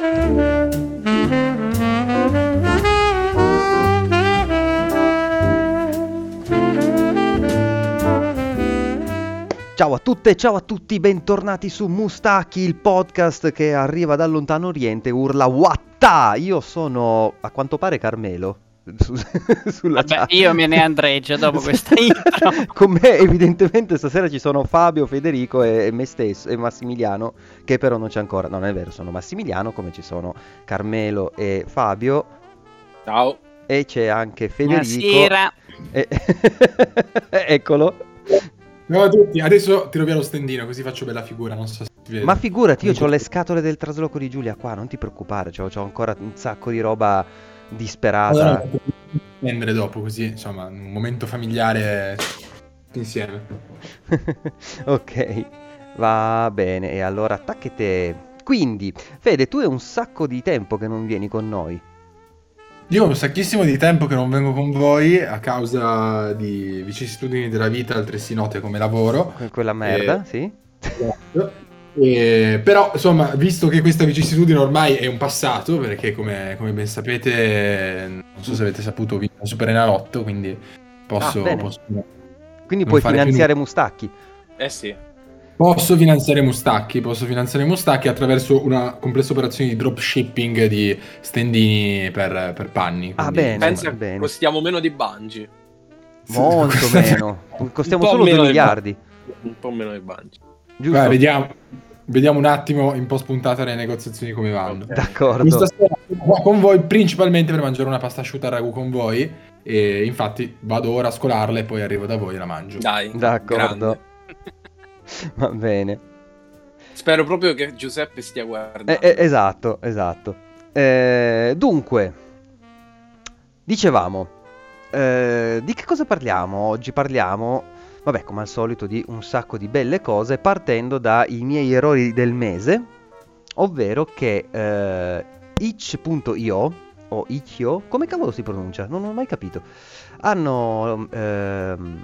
Ciao a tutte, ciao a tutti, bentornati su Mustachi, il podcast che arriva dal lontano oriente, urla Watta! Io sono, a quanto pare, Carmelo. Su- sulla Vabbè, chat. io me ne andrei già dopo questa intro. Con me evidentemente stasera ci sono Fabio, Federico e, e me stesso e Massimiliano, che però non c'è ancora. No, non è vero, sono Massimiliano, come ci sono Carmelo e Fabio. Ciao. E c'è anche Federico. Buonasera. E- Eccolo. Ciao a tutti, adesso tiro via lo stendino così faccio bella figura, non so se si vede. Ma figurati, io ho le scatole del trasloco di Giulia qua, non ti preoccupare, c'ho, c'ho ancora un sacco di roba disperata. Allora, prendere dopo così, insomma, un momento familiare insieme. ok, va bene, e allora attacchete. Quindi, Fede, tu è un sacco di tempo che non vieni con noi. Io ho un sacchissimo di tempo che non vengo con voi a causa di vicissitudini della vita, altresì note come lavoro. Que- Quella merda, Eh. sì? E- però, insomma, visto che questa vicissitudine ormai è un passato, perché come, come ben sapete, non so se avete saputo, vinco il Super Enalotto, quindi posso, Ah, posso, Quindi puoi finanziare Mustacchi. Eh sì. posso finanziare Mustacchi, posso finanziare Mustacchi attraverso una complessa operazione di dropshipping di stendini per, per panni. Ah, bene. Pensa bene. costiamo meno di Bungie. Molto meno. Costiamo solo 2 meno del- miliardi. Un po' meno di Bungie. Giusto? Guarda, vediamo, vediamo un attimo in post puntata le negoziazioni come vanno. D'accordo. Questa sera sono qua con voi principalmente per mangiare una pasta asciutta al ragù con voi e infatti vado ora a scolarla e poi arrivo da voi e la mangio. Dai. D'accordo. Va bene. Spero proprio che Giuseppe stia guardando. Eh, eh, esatto, esatto. Eh, dunque, dicevamo, eh, di che cosa parliamo oggi? Parliamo, vabbè, come al solito, di un sacco di belle cose, partendo dai miei errori del mese, ovvero che eh, itch.io, o itch.io, come cavolo si pronuncia? Non ho mai capito. Hanno ehm,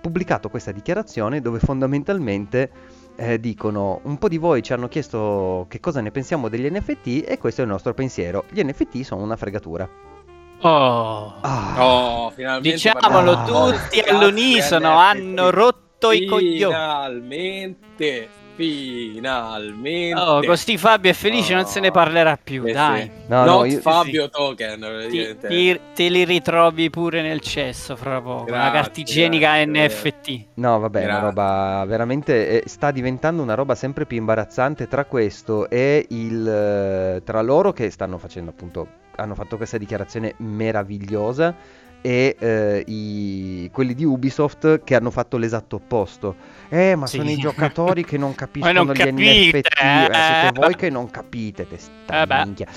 pubblicato questa dichiarazione dove fondamentalmente eh, dicono un po' di voi ci hanno chiesto che cosa ne pensiamo degli NFT e questo è il nostro pensiero. Gli NFT sono una fregatura. Oh. Ah, Oh, finalmente Diciamolo di tutti cazzi all'unisono, NFT. hanno rotto i coglioni. Finalmente, finalmente. Oh, così Fabio è felice, non se ne parlerà più, Eh sì. dai. no, Not no, io- Fabio Token. Ti, ti- te li ritrovi pure nel cesso fra poco. una Grazie, carta igienica grazie. NFT. No, vabbè, una Grazie. roba veramente eh, sta diventando una roba sempre più imbarazzante tra questo e il eh, tra loro che stanno facendo appunto hanno fatto questa dichiarazione meravigliosa e eh, i- quelli di Ubisoft che hanno fatto l'esatto opposto. Eh, ma Sì. sono i giocatori che non capiscono non gli capite, NFT, eh, siete eh. voi che non capite, testa Eh minchia.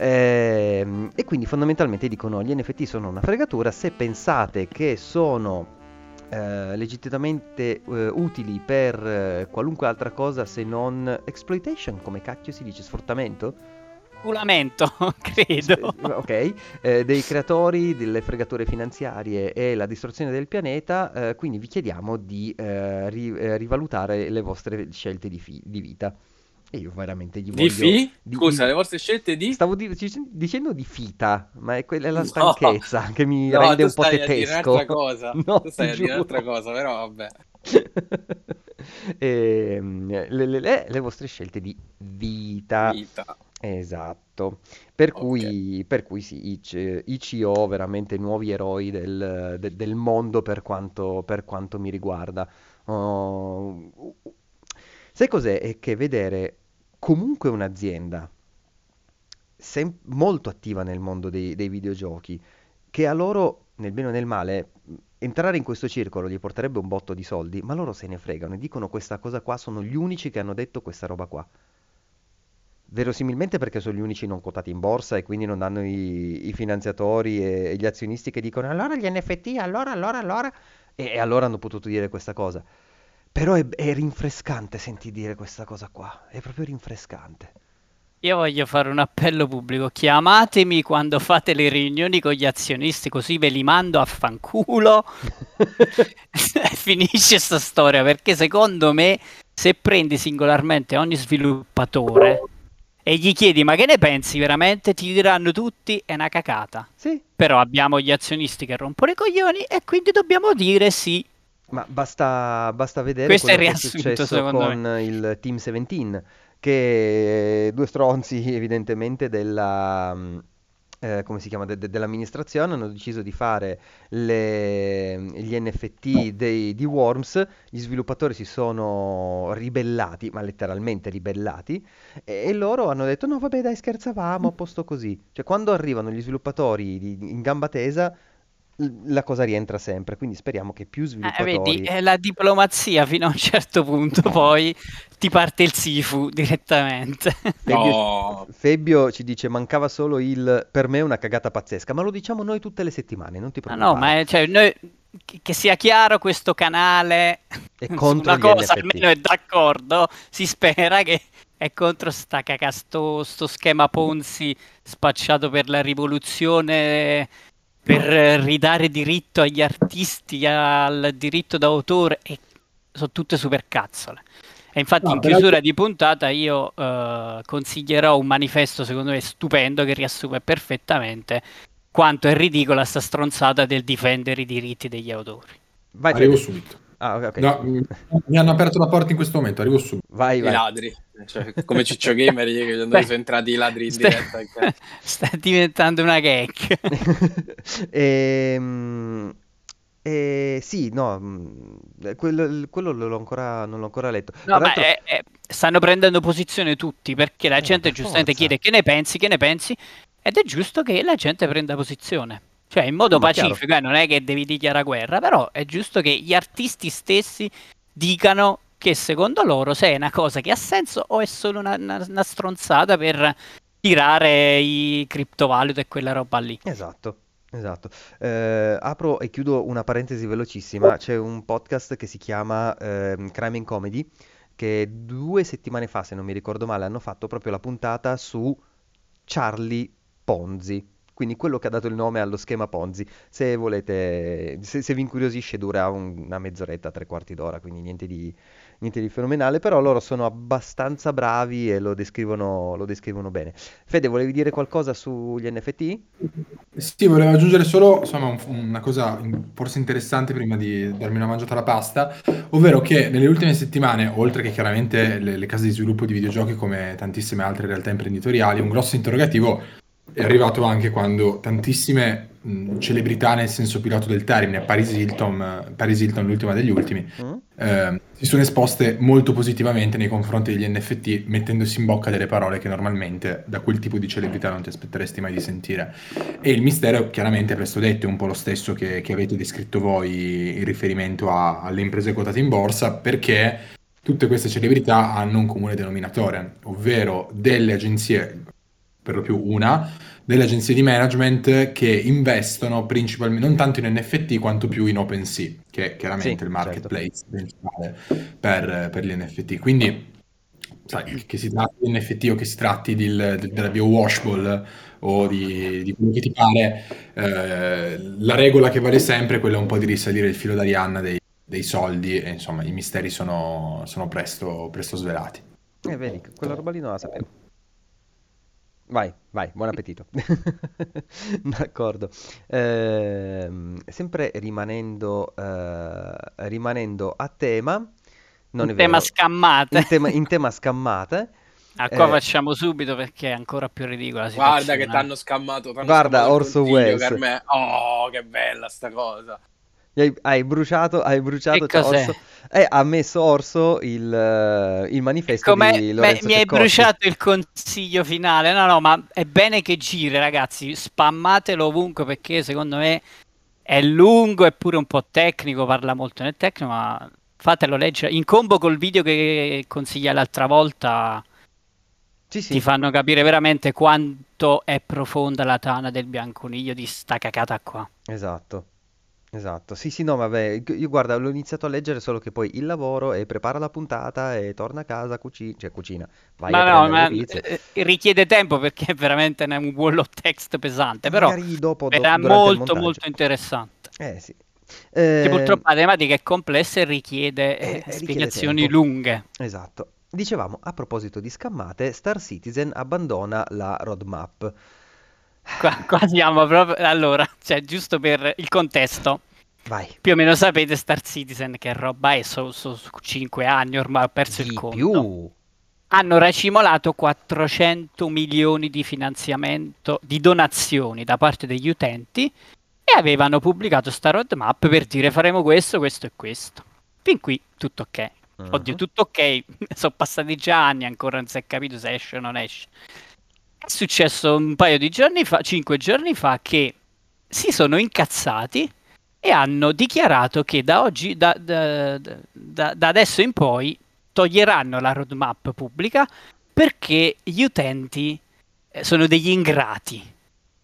Ehm, e quindi fondamentalmente dicono gli NFT sono una fregatura se pensate che sono eh, legittimamente eh, utili per eh, qualunque altra cosa se non exploitation, come cacchio si dice, sfruttamento? Culamento, credo. Ok, eh, dei creatori delle fregature finanziarie e la distruzione del pianeta, eh, quindi vi chiediamo di eh, ri- eh, rivalutare le vostre scelte di, fi- di vita. E io veramente gli voglio... Di fi? di- Scusa, di- le vostre scelte di? Stavo di- dic- dicendo di fita, ma è quella è la No. stanchezza che mi No, rende un po' tedesco. un'altra cosa. No, tu stai a dire un'altra cosa, però vabbè. Ehm, le, le- le- le vostre scelte di vita. Vita. Esatto. Per Ok. cui, per cui sì, Ic- ICO veramente nuovi eroi del, de- del mondo per quanto, per quanto mi riguarda. Oh, sai cos'è? È che vedere comunque un'azienda sem- molto attiva nel mondo dei, dei videogiochi, che a loro, nel bene o nel male, mh, entrare in questo circolo gli porterebbe un botto di soldi, ma loro se ne fregano e dicono questa cosa qua, sono gli unici che hanno detto questa roba qua. Verosimilmente perché sono gli unici non quotati in borsa e quindi non hanno i, i finanziatori e, e gli azionisti che dicono allora gli NFT, allora, allora, allora, e, e allora hanno potuto dire questa cosa. Però è, è rinfrescante sentire dire questa cosa qua, è proprio rinfrescante. Io voglio fare un appello pubblico. Chiamatemi quando fate le riunioni con gli azionisti, così ve li mando a fanculo. Finisce sta storia perché secondo me se prendi singolarmente ogni sviluppatore e gli chiedi ma che ne pensi veramente, ti diranno tutti è una cacata. Sì, Però abbiamo gli azionisti che rompono i coglioni e quindi dobbiamo dire sì. ma basta, basta vedere Questo è quello il che è successo con il Team 17, che due stronzi evidentemente della... eh, come si chiama, de- de- dell'amministrazione hanno deciso di fare le- gli NFT dei- di Worms, gli sviluppatori si sono ribellati, ma letteralmente ribellati, e, e loro hanno detto no vabbè dai scherzavamo, a posto così. Cioè quando arrivano gli sviluppatori di- in gamba tesa, la cosa rientra sempre, quindi speriamo che più Eh, vedi, sviluppatori... è la diplomazia fino a un certo punto, poi ti parte il Sifu direttamente. Febbio, No. Febbio ci dice mancava solo il per me è una cagata pazzesca, ma lo diciamo noi tutte le settimane, non ti Ma no, preoccupare. ma è- cioè, noi- che sia chiaro questo canale È su contro una cosa NFT. almeno è d'accordo, si spera che è contro sta caca, sto, sto schema Ponzi spacciato per la rivoluzione per ridare diritto agli artisti al diritto d'autore e sono tutte supercazzole. E infatti No, in però- chiusura di puntata io eh, consiglierò un manifesto secondo me stupendo che riassume perfettamente quanto è ridicola sta stronzata del difendere i diritti degli autori. Vai, Arrivo Fede. subito. Ah, ok, ok. No, mi hanno aperto la porta in questo momento, arrivo subito. Vai, I vai. ladri. Cioè, come Ciccio Gamer che sono entrati i ladri in sta- diretta. ok. sta diventando una gag. Ehm, eh, sì, no, mm, quello, quello l'ho ancora, non l'ho ancora letto. No, Tra ma l'altro- è- è- stanno prendendo posizione tutti perché la Eh, gente per giustamente forza. chiede che ne pensi, che ne pensi, ed è giusto che la gente prenda posizione. Cioè, in modo No, ma chiaro. pacifico, eh, non è che devi dichiarare guerra, però è giusto che gli artisti stessi dicano che secondo loro se è una cosa che ha senso o è solo una, una- una stronzata per tirare i criptovalute e quella roba lì. Esatto, esatto. Eh, apro e chiudo una parentesi velocissima. C'è un podcast che si chiama ehm, Crime and Comedy, che due settimane fa, se non mi ricordo male, hanno fatto proprio la puntata su Charlie Ponzi. Quindi quello che ha dato il nome allo schema Ponzi. Se volete, se, se vi incuriosisce, dura un- una mezz'oretta, tre quarti d'ora, quindi niente di, niente di fenomenale. Però loro sono abbastanza bravi e lo descrivono, lo descrivono bene. Fede, volevi dire qualcosa sugli NFT? Sì, volevo aggiungere solo insomma, un- una cosa forse interessante prima di darmi una mangiata alla pasta, ovvero che nelle ultime settimane, oltre che chiaramente le, le case di sviluppo di videogiochi come tantissime altre realtà imprenditoriali, un grosso interrogativo è arrivato anche quando tantissime mh, celebrità nel senso più lato del termine, Paris Hilton, eh, Paris Hilton l'ultima degli ultimi, Mm? eh, si sono esposte molto positivamente nei confronti degli NFT, mettendosi in bocca delle parole che normalmente da quel tipo di celebrità non ti aspetteresti mai di sentire. E il mistero, chiaramente, presto detto, è un po' lo stesso che, che avete descritto voi in riferimento a- alle imprese quotate in borsa, perché tutte queste celebrità hanno un comune denominatore, ovvero delle agenzie, per lo più una, delle agenzie di management che investono principalmente, non tanto in NFT quanto più in OpenSea, che è chiaramente Sì, il certo. marketplace principale per, per gli NFT. Quindi, sai, che si tratti di NFT o che si tratti del- del- della bio-washball o di, di quello che ti pare, eh, la regola che vale sempre è quella un po' di risalire il filo d'Arianna dei, dei soldi e insomma i misteri sono, sono presto, presto svelati. Eh, vedi, quella roba lì non la sapevo. Vai, vai, buon appetito. D'accordo. Ehm, sempre rimanendo, eh, rimanendo a tema, non Un è tema vero, scammate. in tema, in tema scammate, Ah, qua eh, facciamo subito perché è ancora più ridicola la Guarda che t'hanno scammato. t'hanno Guarda, scammato Orso Welles. Oh, che bella sta cosa. Hai, hai bruciato, hai bruciato, cioè? Orso, eh, ha messo Orso il, eh, il manifesto di Beh, Lorenzo mi hai bruciato il consiglio finale. No, no, ma è bene che giri, ragazzi. Spammatelo ovunque perché secondo me è lungo e pure un po' tecnico. Parla molto nel tecnico, ma fatelo leggere. In combo col video che consiglia l'altra volta, Sì, sì. ti fanno capire veramente quanto è profonda la tana del bianconiglio di sta cacata qua. Esatto, esatto. Sì, sì, no, vabbè, io guarda, l'ho iniziato a leggere solo che poi il lavoro e prepara la puntata e torna a casa, cucina, cioè cucina, vai a Ma no, prendere ma le pizze. eh, richiede tempo perché è veramente un wall of text pesante, però Magari dopo, do- era durante il molto montaggio. molto interessante. Eh sì. Che Eh, purtroppo la tematica è complessa e richiede eh, eh, richiede spiegazioni tempo. lunghe. Esatto, Dicevamo, a proposito di scammate, Star Citizen abbandona la roadmap. Qua, qua siamo proprio... Allora, cioè, giusto per il contesto. Vai. Più o meno sapete Star Citizen che roba è, su, su 5 anni ormai ho perso il Di conto. più. Hanno racimolato 400 milioni di finanziamento, di donazioni da parte degli utenti e avevano pubblicato sta roadmap per dire faremo questo, questo e questo. Fin qui tutto ok. Oddio, Mhm. tutto ok, sono passati già anni, ancora non si è capito se esce o non esce. È successo un paio di giorni fa, cinque giorni fa, che si sono incazzati e hanno dichiarato che da oggi, da, da- da- da adesso in poi, toglieranno la roadmap pubblica perché gli utenti eh, sono degli ingrati.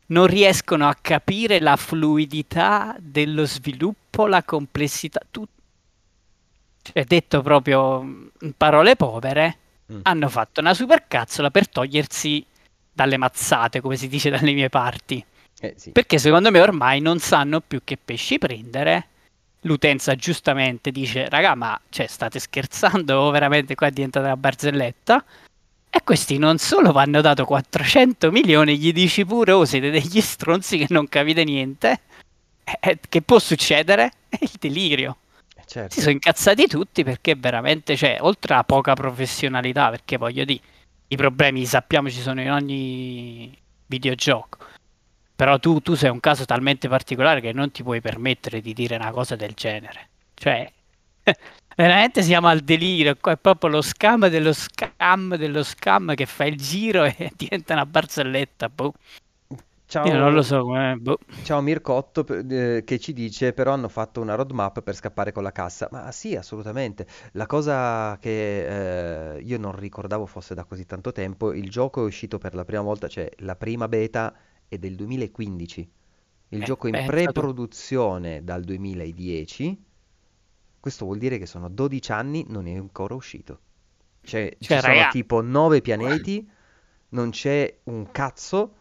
Non riescono a capire la fluidità dello sviluppo, la complessità, tutto. Cioè, detto proprio in parole povere, Mm. hanno fatto una supercazzola per togliersi dalle mazzate, come si dice dalle mie parti. Eh, sì. Perché secondo me ormai non sanno più che pesci prendere. L'utenza giustamente dice, raga, ma cioè, state scherzando o veramente qua è diventata una barzelletta? E questi non solo vanno dato 400 milioni, gli dici pure, oh, siete degli stronzi che non capite niente. Eh, eh, che può succedere? È il delirio. Eh, certo. Si sono incazzati tutti perché veramente, cioè, oltre a poca professionalità, perché voglio dire, i problemi sappiamo ci sono in ogni videogioco. Però tu, tu sei un caso talmente particolare che non ti puoi permettere di dire una cosa del genere. Cioè, veramente siamo al delirio. Qua è proprio lo scam dello scam dello scam che fa il giro e diventa una barzelletta. Boh. Ciao, Io non lo so come. Boh. ciao Mircotto eh, che ci dice però hanno fatto una roadmap per scappare con la cassa. Ma sì, assolutamente. La cosa che eh, io non ricordavo fosse da così tanto tempo, il gioco è uscito per la prima volta, cioè la prima beta è del 2015. Il Eh, gioco in pensa tu. pre-produzione dal 2010. Questo vuol dire che sono 12 anni, non è ancora uscito. Cioè, ci Cioè, sono raga. tipo 9 pianeti, non c'è un cazzo.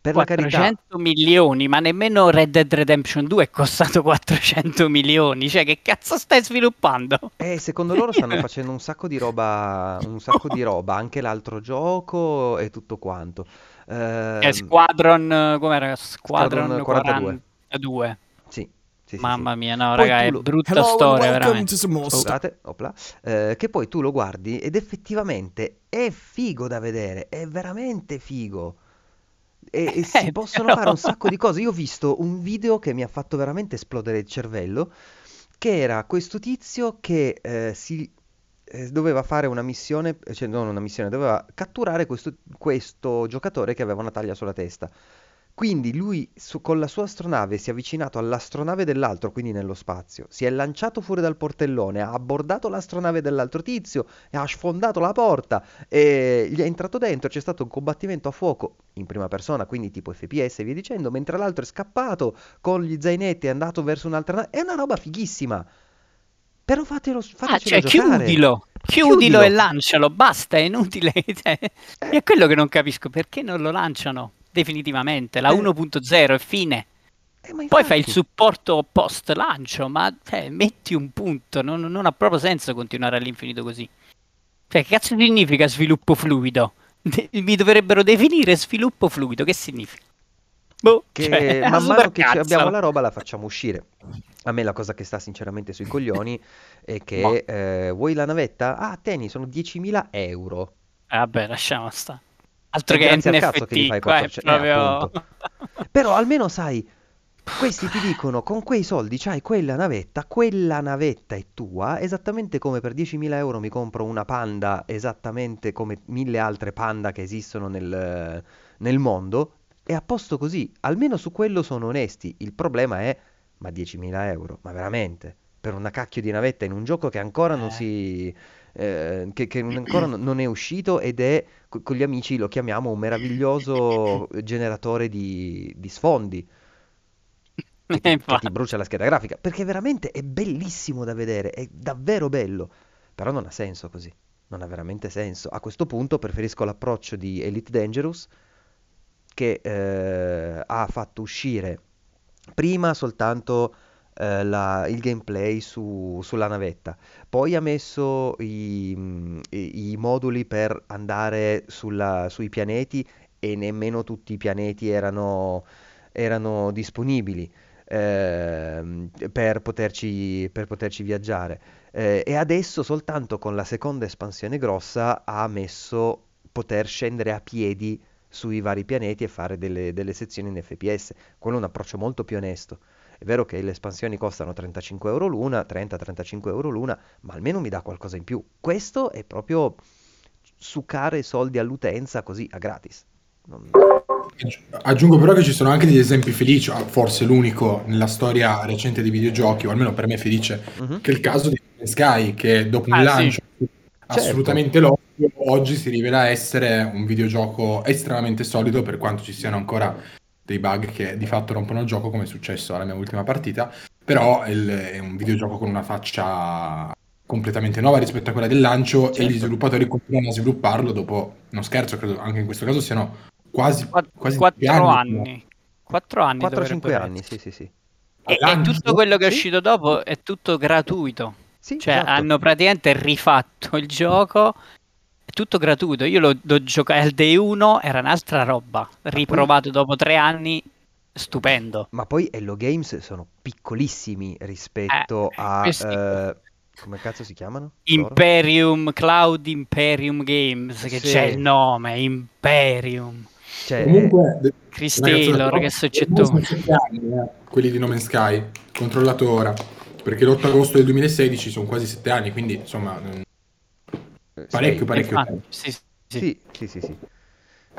Per la carità, 400 milioni, ma nemmeno Red Dead Redemption 2 è costato 400 milioni. Cioè, che cazzo stai sviluppando? Eh, secondo loro stanno facendo un sacco di roba, un sacco di roba, anche l'altro gioco e tutto quanto. È Ehm, Squadron, eh, com'era? Squadron Squadron 42. 42. sì, sì. Mamma mia, no, Poi raga, è lo- brutta Hello storia, veramente. Scusate, opla. Eh, che poi tu lo guardi ed effettivamente è figo da vedere, è veramente figo. E, e si Eh, possono però- fare un sacco di cose. Io ho visto un video che mi ha fatto veramente esplodere il cervello, che era questo tizio che eh, si eh, doveva fare una missione, cioè non una missione, doveva catturare questo, questo giocatore che aveva una taglia sulla testa. Quindi lui su- con la sua astronave si è avvicinato all'astronave dell'altro, quindi nello spazio, si è lanciato fuori dal portellone, ha abbordato l'astronave dell'altro tizio e ha sfondato la porta e gli è entrato dentro, c'è stato un combattimento a fuoco in prima persona, quindi tipo FPS e via dicendo, mentre l'altro è scappato con gli zainetti è andato verso un'altra nave. È una roba fighissima. Però fatelo, Ah, fatecelo cioè, giocare. chiudilo. Chiudilo Chiudilo. e lancialo, basta, è inutile. Cioè, è quello che non capisco, perché non lo lanciano definitivamente, la Eh. 1.0 è fine. Eh, Poi fai il supporto post lancio, ma cioè, metti un punto, non, non ha proprio senso continuare all'infinito così. Cioè, che cazzo significa sviluppo fluido? De- mi dovrebbero definire sviluppo fluido, che significa? Boh, che cioè, man mano che abbiamo la roba la facciamo uscire. A me la cosa che sta sinceramente sui coglioni è che eh, vuoi la navetta? Ah, tieni, sono 10.000 euro. Vabbè, lasciamo stare. Altro che grazie al NFT, cazzo che gli fai qua è 400 eh, proprio... appunto. Però almeno sai, questi ti dicono con quei soldi c'hai quella navetta, quella navetta è tua, esattamente come per 10.000 euro mi compro una panda, esattamente come mille altre panda che esistono nel, nel mondo, e a posto così, almeno su quello sono onesti. Il problema è, ma 10.000 euro, ma veramente, per una cacchio di navetta in un gioco che ancora non Eh. si... eh, che, che ancora non è uscito ed è, co- con gli amici lo chiamiamo un meraviglioso generatore di, di sfondi. Che ti, che ti brucia la scheda grafica, perché veramente è bellissimo da vedere, è davvero bello, però non ha senso così, non ha veramente senso. A questo punto preferisco l'approccio di Elite Dangerous che eh, ha fatto uscire prima soltanto eh, la- il gameplay su- sulla navetta. Poi ha messo i, mm, i- i moduli per andare sulla- sui pianeti e nemmeno tutti i pianeti erano, erano disponibili ehm, per poterci, per poterci viaggiare. Eh, e adesso soltanto con la seconda espansione grossa ha messo poter scendere a piedi sui vari pianeti e fare delle, delle sezioni in FPS. Quello è un approccio molto più onesto. È vero che le espansioni costano 35 euro l'una, 30-35 euro l'una, ma almeno mi dà qualcosa in più. Questo è proprio succare soldi all'utenza così a gratis. Non- Aggiungo però che ci sono anche degli esempi felici, ah, forse l'unico nella storia recente dei videogiochi, o almeno per me felice, Mhm. che è il caso di Sky, che dopo un Ah, sì. lancio Certo. assolutamente logico, oggi si rivela essere un videogioco estremamente solido, per quanto ci siano ancora dei bug che di fatto rompono il gioco, come è successo alla mia ultima partita, però il- è un videogioco con una faccia completamente nuova rispetto a quella del lancio e Certo. gli sviluppatori continuano a svilupparlo dopo, non scherzo, credo anche in questo caso siano quasi, Qua- quasi quattro dieci anni. Quattro anni. 4-5 dovrebbero anni, sì, sì, sì. E, e tutto quello che è Sì. uscito dopo è tutto gratuito. Sì, Cioè, esatto. hanno praticamente rifatto il gioco. È tutto gratuito. Io lo, lo giocai al day 1, era un'altra roba. Riprovato dopo tre anni, stupendo. Ma poi Hello Games sono piccolissimi rispetto Eh, a... questi- eh, come cazzo si chiamano? loro? Imperium, Cloud Imperium Games, che Sì. c'è il nome, Imperium. Cioè, Comunque, de- Chris Taylor, che soggettone. sette anni, eh, quelli di No Man's Sky, controllato ora, perché l'8 agosto del 2016 sono quasi sette anni, quindi insomma, mm, eh, parecchio, parecchio Ah, sì, sì. Sì, sì, sì.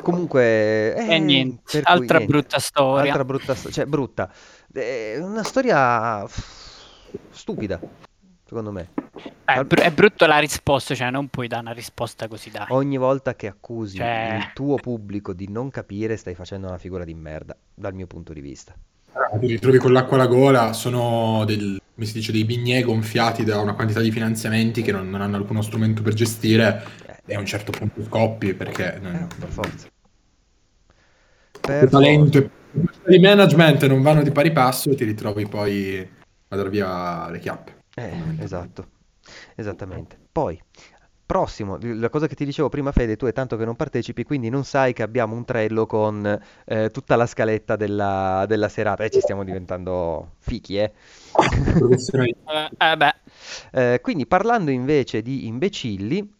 Comunque... E eh, niente, cui altra niente. brutta storia. Altra brutta storia, cioè brutta. È una storia stupida, secondo me. Eh, È, br- è brutto la risposta, cioè non puoi dare una risposta così, dai. Ogni volta che accusi Cioè- il tuo pubblico di non capire, stai facendo una figura di merda, dal mio punto di vista. Ti ritrovi con l'acqua alla gola, sono del, come si dice, dei bignè gonfiati da una quantità di finanziamenti che non, non hanno alcuno strumento per gestire e a un certo punto scoppi perché eh, non- per forza. il Per talento forza. e il management non vanno di pari passo e ti ritrovi poi a dar via le chiappe. Eh, esatto, esattamente. Poi, prossimo, la cosa che ti dicevo prima, Fede, tu è tanto che non partecipi, quindi non sai che abbiamo un Trello con eh, tutta la scaletta della, della serata. E ci stiamo diventando fichi, eh. Eh, eh, Eh, quindi parlando invece di imbecilli,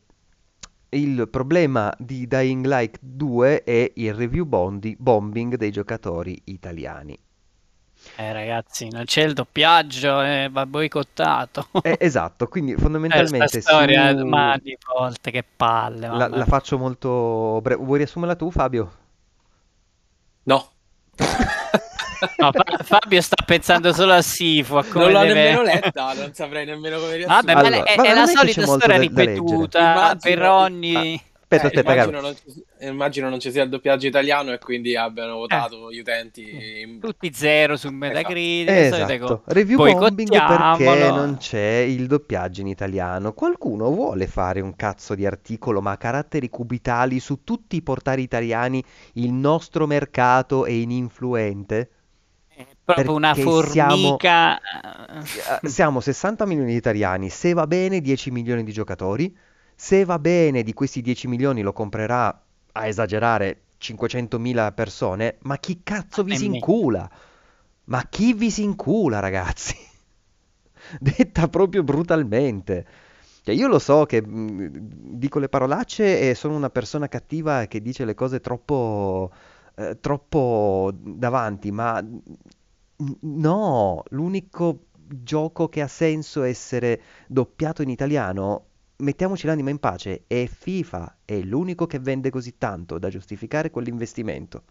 il problema di Dying Light 2 è il review bondi- bombing dei giocatori italiani. Eh, ragazzi, non c'è il doppiaggio, eh, va boicottato. Eh, esatto, quindi Eh, fondamentalmente storia, su- ma di volte, che palle. la, la faccio molto breve. Vuoi riassumerla tu, Fabio? No, No, Fa- Fabio sta pensando solo a Sifu, a come non l'ho deve- nemmeno letta, non saprei nemmeno come Vabbè, riassumere. ma Allora, è, vabbè, è la solita storia da- da ripetuta Immagino- per ogni... Aspetta, Eh, aspetta, immagino, non ci, immagino non ci sia il doppiaggio italiano e quindi Eh. abbiano votato gli utenti. in- Tutti zero su Metacritic, Esatto, cose. review bombing perché non c'è il doppiaggio in italiano. Qualcuno vuole fare un cazzo di articolo ma a caratteri cubitali su tutti i portali italiani, il nostro mercato è ininfluente? Proprio una Perché siamo- formica... Eh, Siamo 60 milioni di italiani, se va bene 10 milioni di giocatori, se va bene di questi 10 milioni lo comprerà, a esagerare, 500.000 persone, ma chi cazzo vi si incula? Ma chi vi si incula, ragazzi? Detta proprio brutalmente. Cioè, io lo so che mh, dico le parolacce e sono una persona cattiva che dice le cose troppo, eh, troppo davanti, ma n- no, l'unico gioco che ha senso essere doppiato in italiano, mettiamoci l'anima in pace, è FIFA, è l'unico che vende così tanto da giustificare quell'investimento.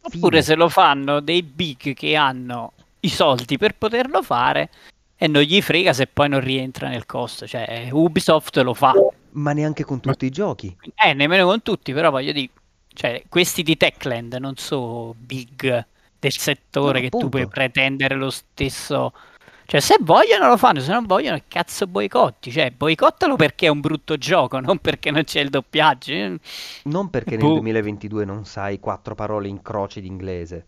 Oppure Fine. se lo fanno dei big che hanno i soldi per poterlo fare e non gli frega se poi non rientra nel costo. Cioè, Ubisoft lo fa. Ma neanche con tutti i giochi. Eh, nemmeno con tutti, però voglio dire, cioè, questi di Techland non sono big del settore No, che tu puoi pretendere lo stesso. Cioè, se vogliono lo fanno, se non vogliono, cazzo boicotti? Cioè, boicottalo perché è un brutto gioco, non perché non c'è il doppiaggio. Eh, Non perché nel Boh. 2022 non sai quattro parole in croce d'inglese.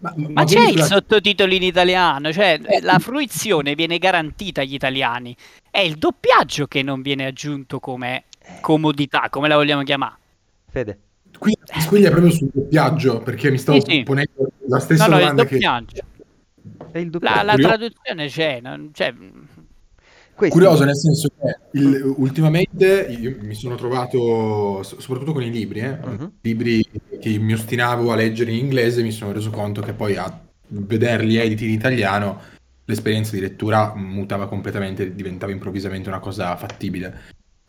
Ma, Ma c'è quindi il sulla- sottotitolo in italiano, cioè Eh, la fruizione viene garantita agli italiani. È il doppiaggio che non viene aggiunto come comodità, come la vogliamo chiamare. Fede. Qui si squiglia proprio sul doppiaggio, perché mi stavo Sì, sì. ponendo la stessa No, no, il domanda che... doppiaggio. È il La, la traduzione c'è, non- cioè, Questi- Curioso nel senso che il- ultimamente io mi sono trovato, so- soprattutto con i libri, eh, Mhm. libri che mi ostinavo a leggere in inglese, mi sono reso conto che poi a vederli editi in italiano l'esperienza di lettura mutava completamente, diventava improvvisamente una cosa fattibile.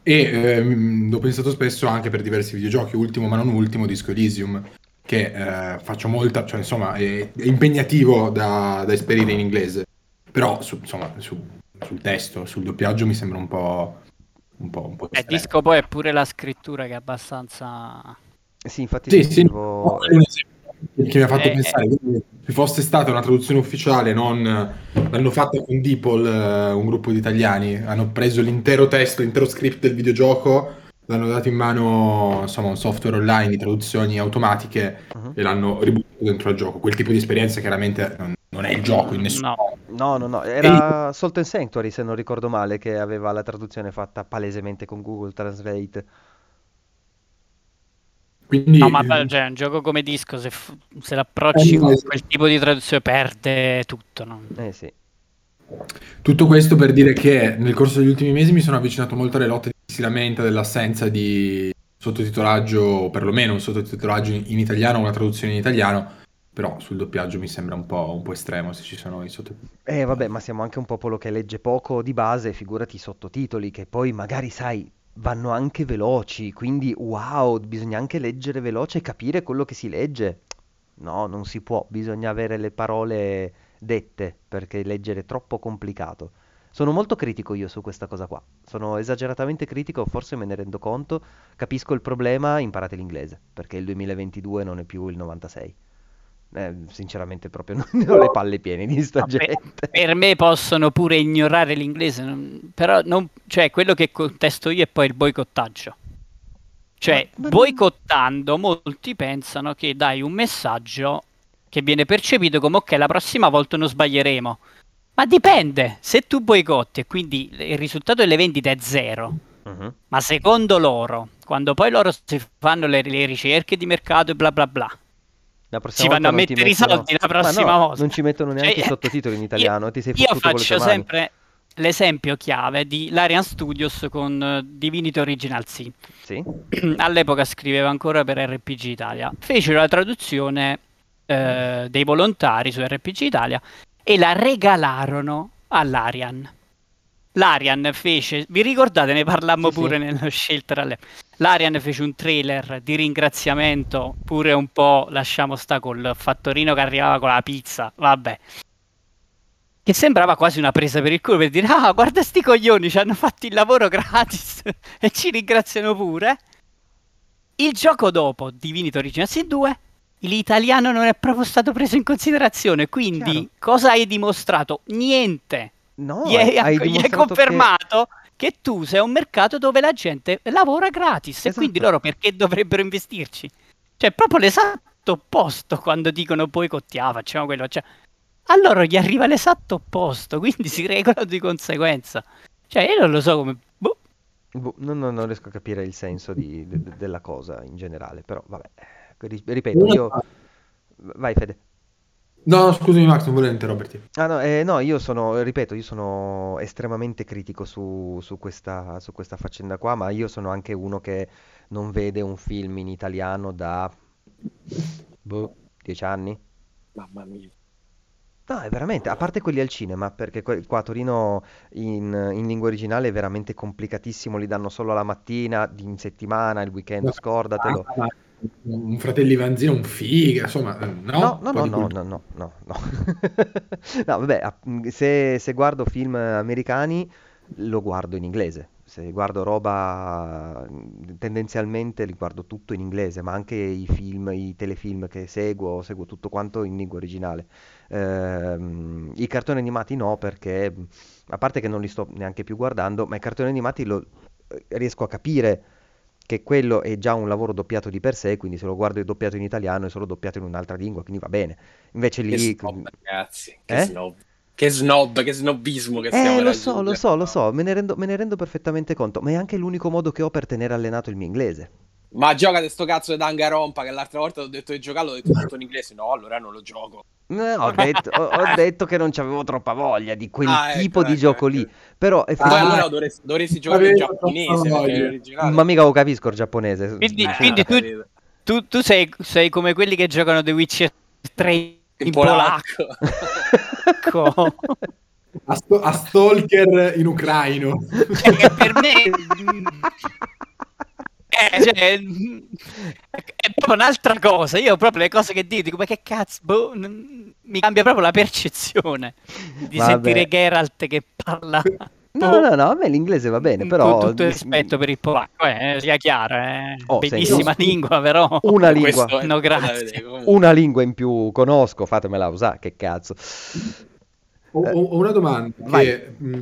E ehm, l'ho pensato spesso anche per diversi videogiochi, ultimo ma non ultimo, Disco Elysium, che eh, faccio molta, cioè insomma è, è impegnativo da, da esperire in inglese, però su- insomma su- sul testo, sul doppiaggio mi sembra un po'... Un po', un po' eh, disco poi è pure la scrittura che è abbastanza... Sì, infatti Sì, sì, sentivo- no, esempio che mi ha fatto Eh, pensare che se fosse stata una traduzione ufficiale, non l'hanno fatta con Deepol, eh, un gruppo di italiani, hanno preso l'intero testo, l'intero script del videogioco, l'hanno dato in mano insomma un software online di traduzioni automatiche Mhm. e l'hanno ributtato dentro al gioco. Quel tipo di esperienza chiaramente non, non è il gioco in nessun No. modo. No, no, no, era Salt and Sanctuary se non ricordo male che aveva la traduzione fatta palesemente con Google Translate. Quindi No, ma cioè, un gioco come disco, se, f- se l'approcci Eh, con esatto. quel tipo di traduzione perde tutto, no? Eh sì. Tutto questo per dire che nel corso degli ultimi mesi mi sono avvicinato molto alle lotte si lamenta dell'assenza di sottotitolaggio, o perlomeno un sottotitolaggio in, italiano una traduzione in italiano, però sul doppiaggio mi sembra un po', un po' estremo se ci sono i sottotitoli. Eh vabbè, ma siamo anche un popolo che legge poco di base, figurati i sottotitoli che poi magari, sai, vanno anche veloci, quindi wow, bisogna anche leggere veloce e capire quello che si legge. No, non si può, bisogna avere le parole dette perché leggere è troppo complicato. Sono molto critico io su questa cosa qua. Sono esageratamente critico, forse me ne rendo conto. Capisco il problema, imparate l'inglese, perché il 2022 non è più il 96. Eh, sinceramente proprio non ho le palle piene di sta No, per- gente. Per me possono pure ignorare l'inglese, non- però non, cioè, quello che contesto io è poi il boicottaggio. Cioè, Ma- ma- boicottando, molti pensano che dai un messaggio che viene percepito come ok, la prossima volta non sbaglieremo. Ma dipende, se tu boicotti e quindi il risultato delle vendite è zero, Mhm. ma secondo loro, quando poi loro si fanno le, le ricerche di mercato e bla bla bla, Ci vanno a mettere i mettono- soldi la Ma prossima no, volta. Non ci mettono neanche Cioè, i sottotitoli in io- italiano, ti sei Io faccio sempre l'esempio chiave di Larian Studios con eh, Divinity Original Sin. Sì? All'epoca scriveva ancora per RPG Italia. Fecero la traduzione eh, dei volontari su RPG Italia e la regalarono all'Arian. L'Arian fece, vi ricordate, ne parlammo Sì, sì. pure nello shelter all'epoca. L'Arian fece un trailer di ringraziamento, pure un po' lasciamo sta col fattorino che arrivava con la pizza, vabbè. Che sembrava quasi una presa per il culo per dire: Ah, guarda sti coglioni, ci hanno fatto il lavoro gratis e ci ringraziano pure. Il gioco dopo, Divinity Original Sin 2, l'italiano non è proprio stato preso in considerazione. Quindi, Chiaro. cosa hai dimostrato? Niente. No, gli, hai, hai gli hai confermato che... tu sei un mercato dove la gente lavora gratis e Esatto. quindi loro perché dovrebbero investirci? Cioè, proprio l'esatto opposto quando dicono boicottiamo, facciamo quello. Cioè, a loro gli arriva l'esatto opposto, quindi si regolano di conseguenza. Cioè, io non lo so come. boh. Boh, non, non- non riesco a capire il senso di- de- de- della cosa in generale, però vabbè, ripeto, io... Vai Fede. No, scusami Max, non volevo interromperti. Ah no, eh, no, io sono, ripeto, io sono estremamente critico su, su questa, su questa faccenda qua, ma io sono anche uno che non vede un film in italiano da, boh, dieci anni. Mamma mia. No, è veramente, a parte quelli al cinema, perché qua a Torino in, in lingua originale è veramente complicatissimo, li danno solo la mattina, in settimana, il weekend, scordatelo. Ah, Un fratelli Vanzino, un figa, insomma, eh, no? No, no, no, no, no, no, no, no. Vabbè, a- se, se guardo film americani lo guardo in inglese. Se guardo roba, tendenzialmente li guardo tutto in inglese, ma anche i film, i telefilm che seguo, seguo tutto quanto in lingua originale. Ehm, I cartoni animati no, perché a parte che non li sto neanche più guardando, ma i cartoni animati lo, riesco a capire che quello è già un lavoro doppiato di per sé, quindi se lo guardo doppiato in italiano è solo doppiato in un'altra lingua, quindi va bene. Invece Che lì... snob, ragazzi. Che Eh? snob. Che snob, che snobismo che stiamo Eh, lo so, lo so, lo so, me ne rendo, me ne rendo perfettamente conto, ma è anche l'unico modo che ho per tenere allenato il mio inglese. Ma giocate sto cazzo di Danganronpa che l'altra volta ho detto di giocarlo, ho detto tutto in inglese. No, allora non lo gioco. Eh, ho detto, ho- ho detto che non c'avevo troppa voglia di quel Ah, ecco, tipo di ecco, gioco ecco. lì, però Poi effettivamente... allora dovresti, dovresti giocare in giapponese. Ma mica lo capisco il giapponese. Quindi, Ah, quindi tu, tu- tu sei, sei come quelli che giocano The Witcher 3 in, In polacco. polacco. A, sto- a Stalker in ucraino. Cioè, che per me eh, cioè, è proprio un'altra cosa. Io proprio le cose che dico, dico, ma che cazzo, boh, n- mi cambia proprio la percezione di Vabbè. sentire Geralt che parla. No, no, no, a me l'inglese va bene, Con però... tutto il rispetto per il polacco, eh, sia chiaro, eh. Oh, senti, bellissima io- lingua, però. Una lingua, Questo No, grazie. una lingua in più conosco, fatemela usare, che cazzo. Ho, ho- ho una domanda che, mh,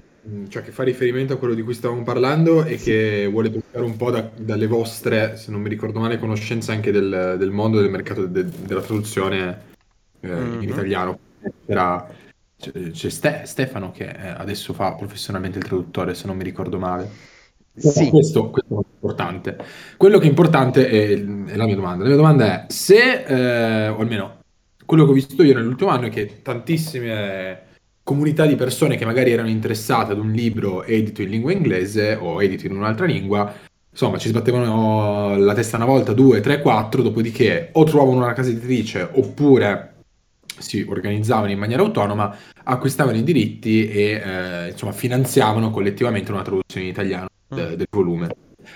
cioè, che fa riferimento a quello di cui stavamo parlando e che vuole toccare un po' da- dalle vostre, se non mi ricordo male, conoscenze anche del, del mondo del mercato de- della traduzione eh, Mhm. in italiano. C'era, c'è, c'è Ste- Stefano che eh, adesso fa professionalmente il traduttore, se non mi ricordo male. Sì, Questo, questo è importante. Quello che è importante è, è la mia domanda. La mia domanda è se, eh, o almeno quello che ho visto io nell'ultimo anno è che tantissime comunità di persone che magari erano interessate ad un libro edito in lingua inglese o edito in un'altra lingua, insomma, ci sbattevano la testa una volta, due, tre, quattro, dopodiché o trovavano una casa editrice oppure si organizzavano in maniera autonoma, acquistavano i diritti e eh, insomma finanziavano collettivamente una traduzione in italiano de- Mm. del volume.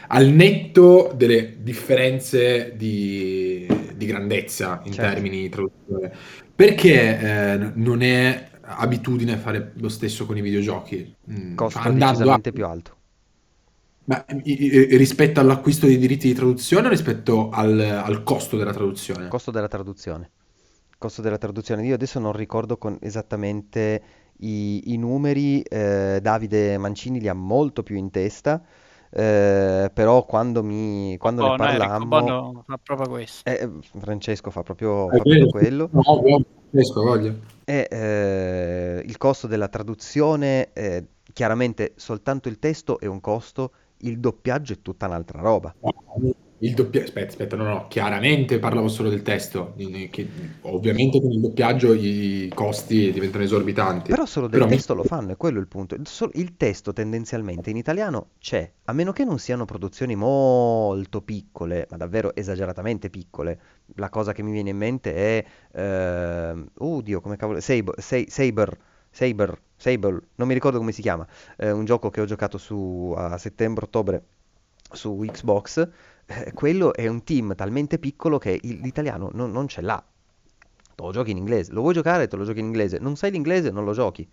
Al netto delle differenze di, di grandezza in Certo. termini di traduzione, perché eh, non è abitudine fare lo stesso con i videogiochi? Mm, cioè, andando a- decisamente più alto. ma, i- i- rispetto all'acquisto dei diritti di traduzione o rispetto al, al costo della traduzione? Costo della traduzione. Costo della traduzione. Io adesso non ricordo con esattamente i, i numeri, eh, Davide Mancini li ha molto più in testa, eh, però quando, mi, quando ne Bono, Enrico parlammo... Bono fa proprio questo. eh, Francesco fa proprio, fa proprio quello. No, riesco, voglio. E eh, il costo della traduzione, eh, chiaramente soltanto il testo è un costo, il doppiaggio è tutta un'altra roba. Il doppia... Aspetta, aspetta, no, no, chiaramente parlavo solo del testo, che ovviamente con il doppiaggio i costi diventano esorbitanti. Però solo del Però mi- testo lo fanno, è quello il punto. Il, testo tendenzialmente in italiano c'è, a meno che non siano produzioni molto piccole, ma davvero esageratamente piccole. La cosa che mi viene in mente è, ehm, oh Dio, come cavolo, Saber, Sa- Saber, Saber, Sable, non mi ricordo come si chiama, eh, un gioco che ho giocato su, a settembre-ottobre su Xbox. Eh, quello è un team talmente piccolo che il- l'italiano non, non ce l'ha. Te lo giochi in inglese, lo vuoi giocare, te lo giochi in inglese. Non sai l'inglese, non lo giochi.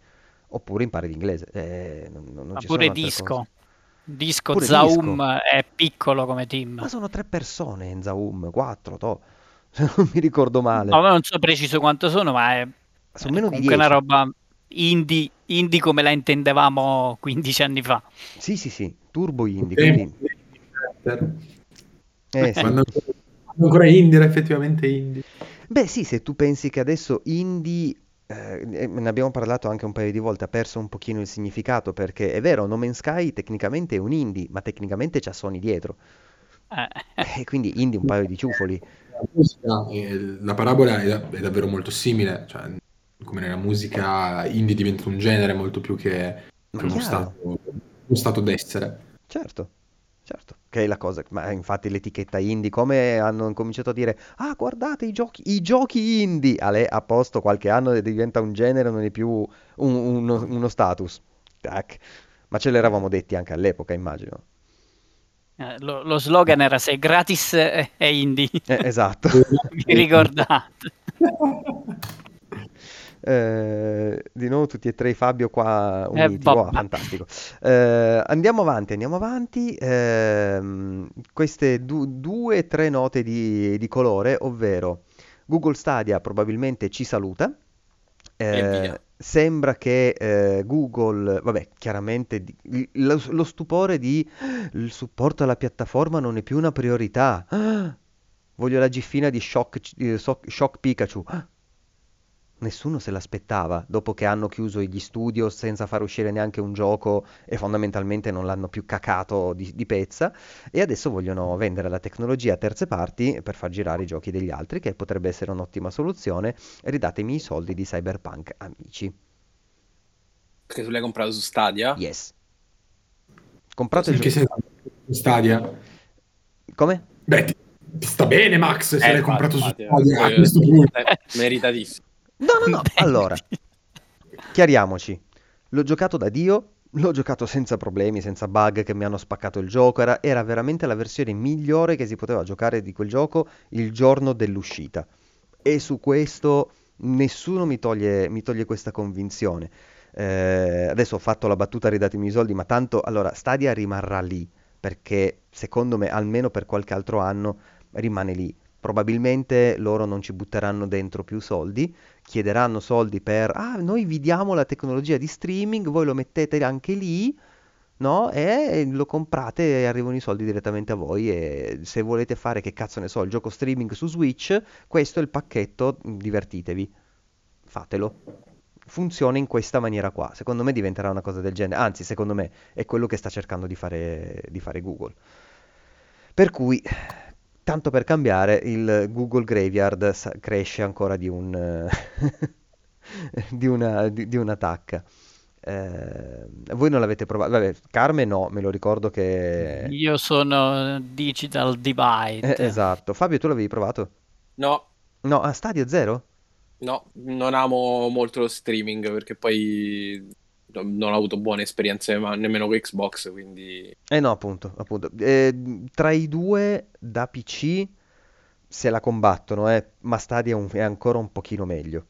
Oppure impari l'inglese. Eh, non, non Ma ci pure sono altre Disco. cose. Disco Pure Zaum Disco. è piccolo come team. Ma sono tre persone in Zaum, quattro, to. Se non mi ricordo male. No, ma non so preciso quanto sono, ma è, Sono è meno di comunque una 10. roba indie, indie come la intendevamo 15 anni fa. Sì, sì, sì, turbo indie, quindi... Eh, sì. Quando quando ancora indie, era effettivamente indie. Beh, sì, se tu pensi che adesso indie, eh, eh, ne abbiamo parlato anche un paio di volte, ha perso un pochino il significato, perché è vero, No Man's Sky tecnicamente è un indie, ma tecnicamente c'ha Sony dietro. Eh, E quindi indie un paio di ciufoli. La musica, eh, la parabola è, è davvero molto simile, cioè, come nella musica indie diventa un genere molto più che uno stato, uno stato d'essere. Certo, certo, che è la cosa, ma infatti l'etichetta indie, come hanno cominciato a dire, ah guardate i giochi, i giochi indie, Ale, a posto qualche anno diventa un genere, non è più un- uno, uno status, tac, ma ce l'eravamo detti anche all'epoca, immagino. eh, lo, lo slogan era se gratis è è indie. Eh, esatto. Vi ricordate? Eh, di nuovo tutti e tre Fabio qua Eh, uniti, wow, vabbè. fantastico. Eh, andiamo avanti, andiamo avanti. Ehm, queste du- due, tre note di, di colore, ovvero Google Stadia probabilmente ci saluta. Eh, sembra che eh, Google, vabbè, chiaramente di- lo, lo stupore di il supporto alla piattaforma non è più una priorità. Ah, voglio la gifina di Shock, eh, Shock Pikachu. Ah, Nessuno se l'aspettava, dopo che hanno chiuso gli studio senza far uscire neanche un gioco e fondamentalmente non l'hanno più cacato di, di pezza, e adesso vogliono vendere la tecnologia a terze parti per far girare i giochi degli altri, che potrebbe essere un'ottima soluzione. Ridatemi i soldi di Cyberpunk, amici. Perché tu l'hai comprato su Stadia? Yes. Gioco. senso? Stadia? Come? Beh, ti, ti sta bene, Max, se Eh, l'hai infatti, comprato su infatti, Stadia a eh, questo punto. eh, meritatissimo. No, no, no. Allora, chiariamoci. L'ho giocato da Dio, l'ho giocato senza problemi, senza bug che mi hanno spaccato il gioco. Era, era veramente la versione migliore che si poteva giocare di quel gioco il giorno dell'uscita. E su questo nessuno mi toglie, mi toglie questa convinzione. Eh, adesso ho fatto la battuta ridatemi i soldi, ma tanto allora Stadia rimarrà lì perché secondo me almeno per qualche altro anno rimane lì. Probabilmente loro non ci butteranno dentro più soldi, chiederanno soldi per, ah, noi vi diamo la tecnologia di streaming, voi lo mettete anche lì, no? E lo comprate e arrivano i soldi direttamente a voi e se volete fare, che cazzo ne so, il gioco streaming su Switch, questo è il pacchetto, divertitevi, fatelo. Funziona in questa maniera qua. Secondo me diventerà una cosa del genere, anzi, secondo me è quello che sta cercando di fare, di fare Google. Per cui, tanto per cambiare, il Google Graveyard sa- cresce ancora di un, di una, di, di una tacca. Eh, voi non l'avete provato? Vabbè, Carme no, me lo ricordo che... Io sono Digital Divide. Eh, esatto. Fabio, tu l'avevi provato? No, No, a Stadio zero? no, non amo molto lo streaming perché poi non ho avuto buone esperienze ma nemmeno con Xbox, quindi Eh no, appunto, appunto. Eh, tra i due da PC se la combattono, eh, ma Stadia è, un- è ancora un pochino meglio.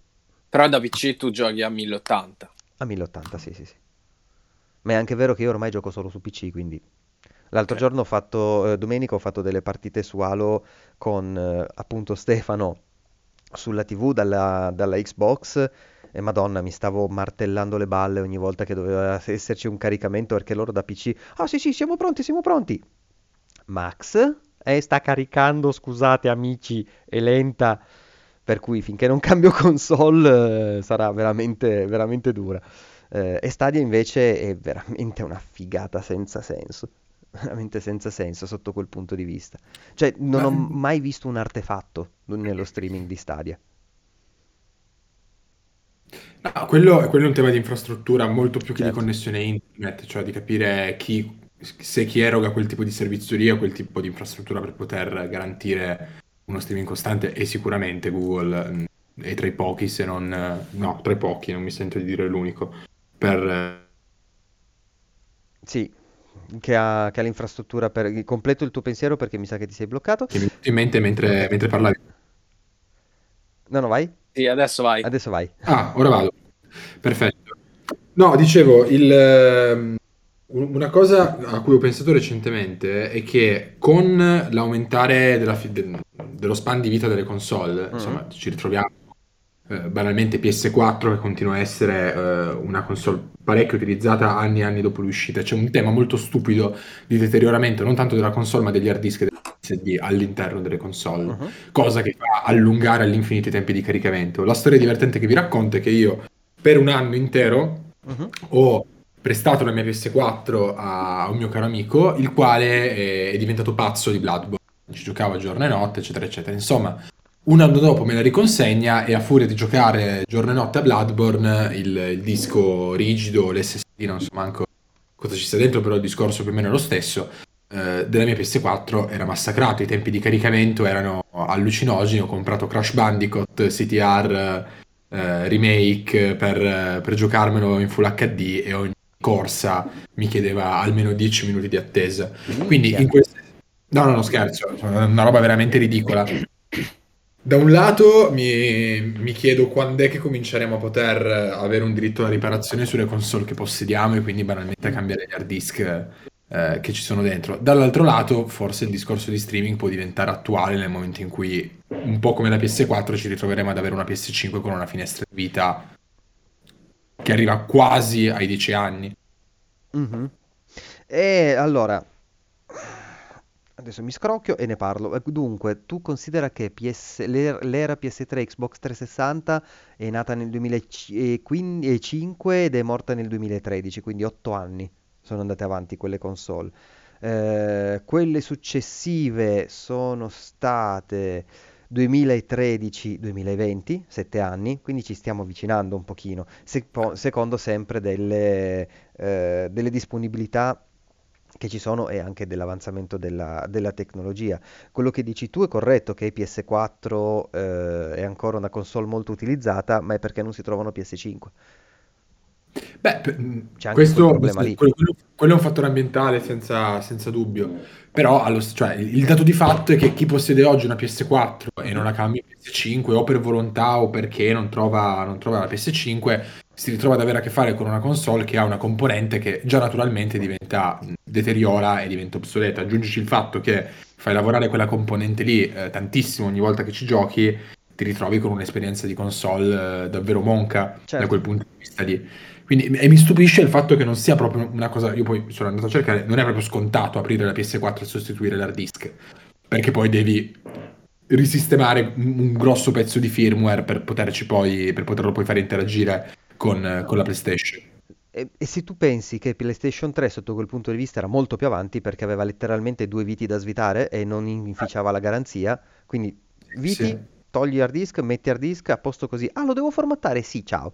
però da PC tu giochi a 1080. A 1080, sì, sì, sì. Ma è anche vero che io ormai gioco solo su PC, quindi... L'altro Ok. giorno ho fatto, eh, domenica ho fatto delle partite su Halo con eh, appunto Stefano sulla TV dalla, dalla Xbox e Madonna, mi stavo martellando le balle ogni volta che doveva esserci un caricamento perché loro da PC... Ah sì sì, siamo pronti, siamo pronti! Max? Eh, sta caricando, scusate amici, è lenta, per cui finché non cambio console eh, sarà veramente, veramente dura. Eh, e Stadia invece è veramente una figata senza senso, veramente senza senso sotto quel punto di vista. Cioè, non ho Ma- mai visto un artefatto nello streaming di Stadia. No, quello, quello è un tema di infrastruttura molto più che di Certo. connessione internet, cioè di capire chi, se chi eroga quel tipo di servizio lì ha quel tipo di infrastruttura per poter garantire uno streaming costante e sicuramente Google mh, è tra i pochi, se non... no, tra i pochi, non mi sento di dire l'unico, per... Sì, che ha, che ha l'infrastruttura per... Completo il tuo pensiero perché mi sa che ti sei bloccato. che mi è venuto in mente mentre, mentre parlavi. No, no, vai. Sì, adesso vai. Adesso vai. Ah, ora vado. Perfetto. No, dicevo, il, ehm, un- una cosa a cui ho pensato recentemente è che con l'aumentare della dello span di vita delle console, Mhm. insomma, ci ritroviamo eh, banalmente PS4 che continua a essere eh, una console parecchio utilizzata anni e anni dopo l'uscita. C'è un tema molto stupido di deterioramento non tanto della console ma degli hard disk e degli all'interno delle console Mhm. cosa che fa allungare all'infinito i tempi di caricamento. La storia divertente che vi racconto è che io per un anno intero Mhm. ho prestato la mia PS4 a un mio caro amico, il quale è, è diventato pazzo di Bloodborne. Ci giocava giorno e notte, eccetera, eccetera. Insomma, un anno dopo me la riconsegna e a furia di giocare giorno e notte a Bloodborne, il, il disco rigido, l'SSD, non so manco cosa ci sta dentro, però il discorso più o meno è lo stesso, eh, della mia PS4 era massacrato, i tempi di caricamento erano allucinogeni, ho comprato Crash Bandicoot, CTR, eh, remake per, per giocarmelo in Full HD e ogni corsa mi chiedeva almeno 10 minuti di attesa. Quindi Minchia. in questo... No, no, no, scherzo, è una roba veramente ridicola. Da un lato mi, mi chiedo quando è che cominceremo a poter avere un diritto alla riparazione sulle console che possediamo e quindi banalmente cambiare gli hard disk eh, che ci sono dentro. Dall'altro lato, forse il discorso di streaming può diventare attuale nel momento in cui, un po' come la PS4, ci ritroveremo ad avere una PS5 con una finestra di vita che arriva quasi ai 10 anni. Mhm. E allora, adesso mi scrocchio e ne parlo. Eh, Dunque, tu considera che PS l'er- l'era PS3 Xbox 360 è nata nel 2005 ed è morta nel 2013, quindi 8 anni sono andate avanti quelle console. Eh, quelle successive sono state 2013-2020, 7 anni, quindi ci stiamo avvicinando un pochino, sepo- secondo sempre delle, eh, delle disponibilità che ci sono e anche dell'avanzamento della, della tecnologia. Quello che dici tu è corretto che PS4 eh, è ancora una console molto utilizzata, ma è perché non si trovano PS5. Beh, mh, C'è anche questo, problema lì. quello, quello- quello è un fattore ambientale senza, senza dubbio, però allo- cioè, il dato di fatto è che chi possiede oggi una PS4 e non la cambia in PS5 o per volontà o perché non trova, non trova la PS5 si ritrova ad avere a che fare con una console che ha una componente che già naturalmente diventa, deteriora e diventa obsoleta. Aggiungici il fatto che fai lavorare quella componente lì eh, tantissimo ogni volta che ci giochi, ti ritrovi con un'esperienza di console eh, davvero monca da Certo. quel punto di vista lì. Quindi, e mi stupisce il fatto che non sia proprio una cosa, io poi sono andato a cercare, non è proprio scontato aprire la PS4 e sostituire l'hard disk, perché poi devi risistemare un grosso pezzo di firmware per poterci poi, per poterlo poi fare interagire con, con la PlayStation. E, e se tu pensi che PlayStation 3 sotto quel punto di vista era molto più avanti perché aveva letteralmente due viti da svitare e non inficiava la garanzia, quindi viti, Sì. togli hard disk, metti hard disk, a posto così. Ah, lo devo formattare? Sì, ciao.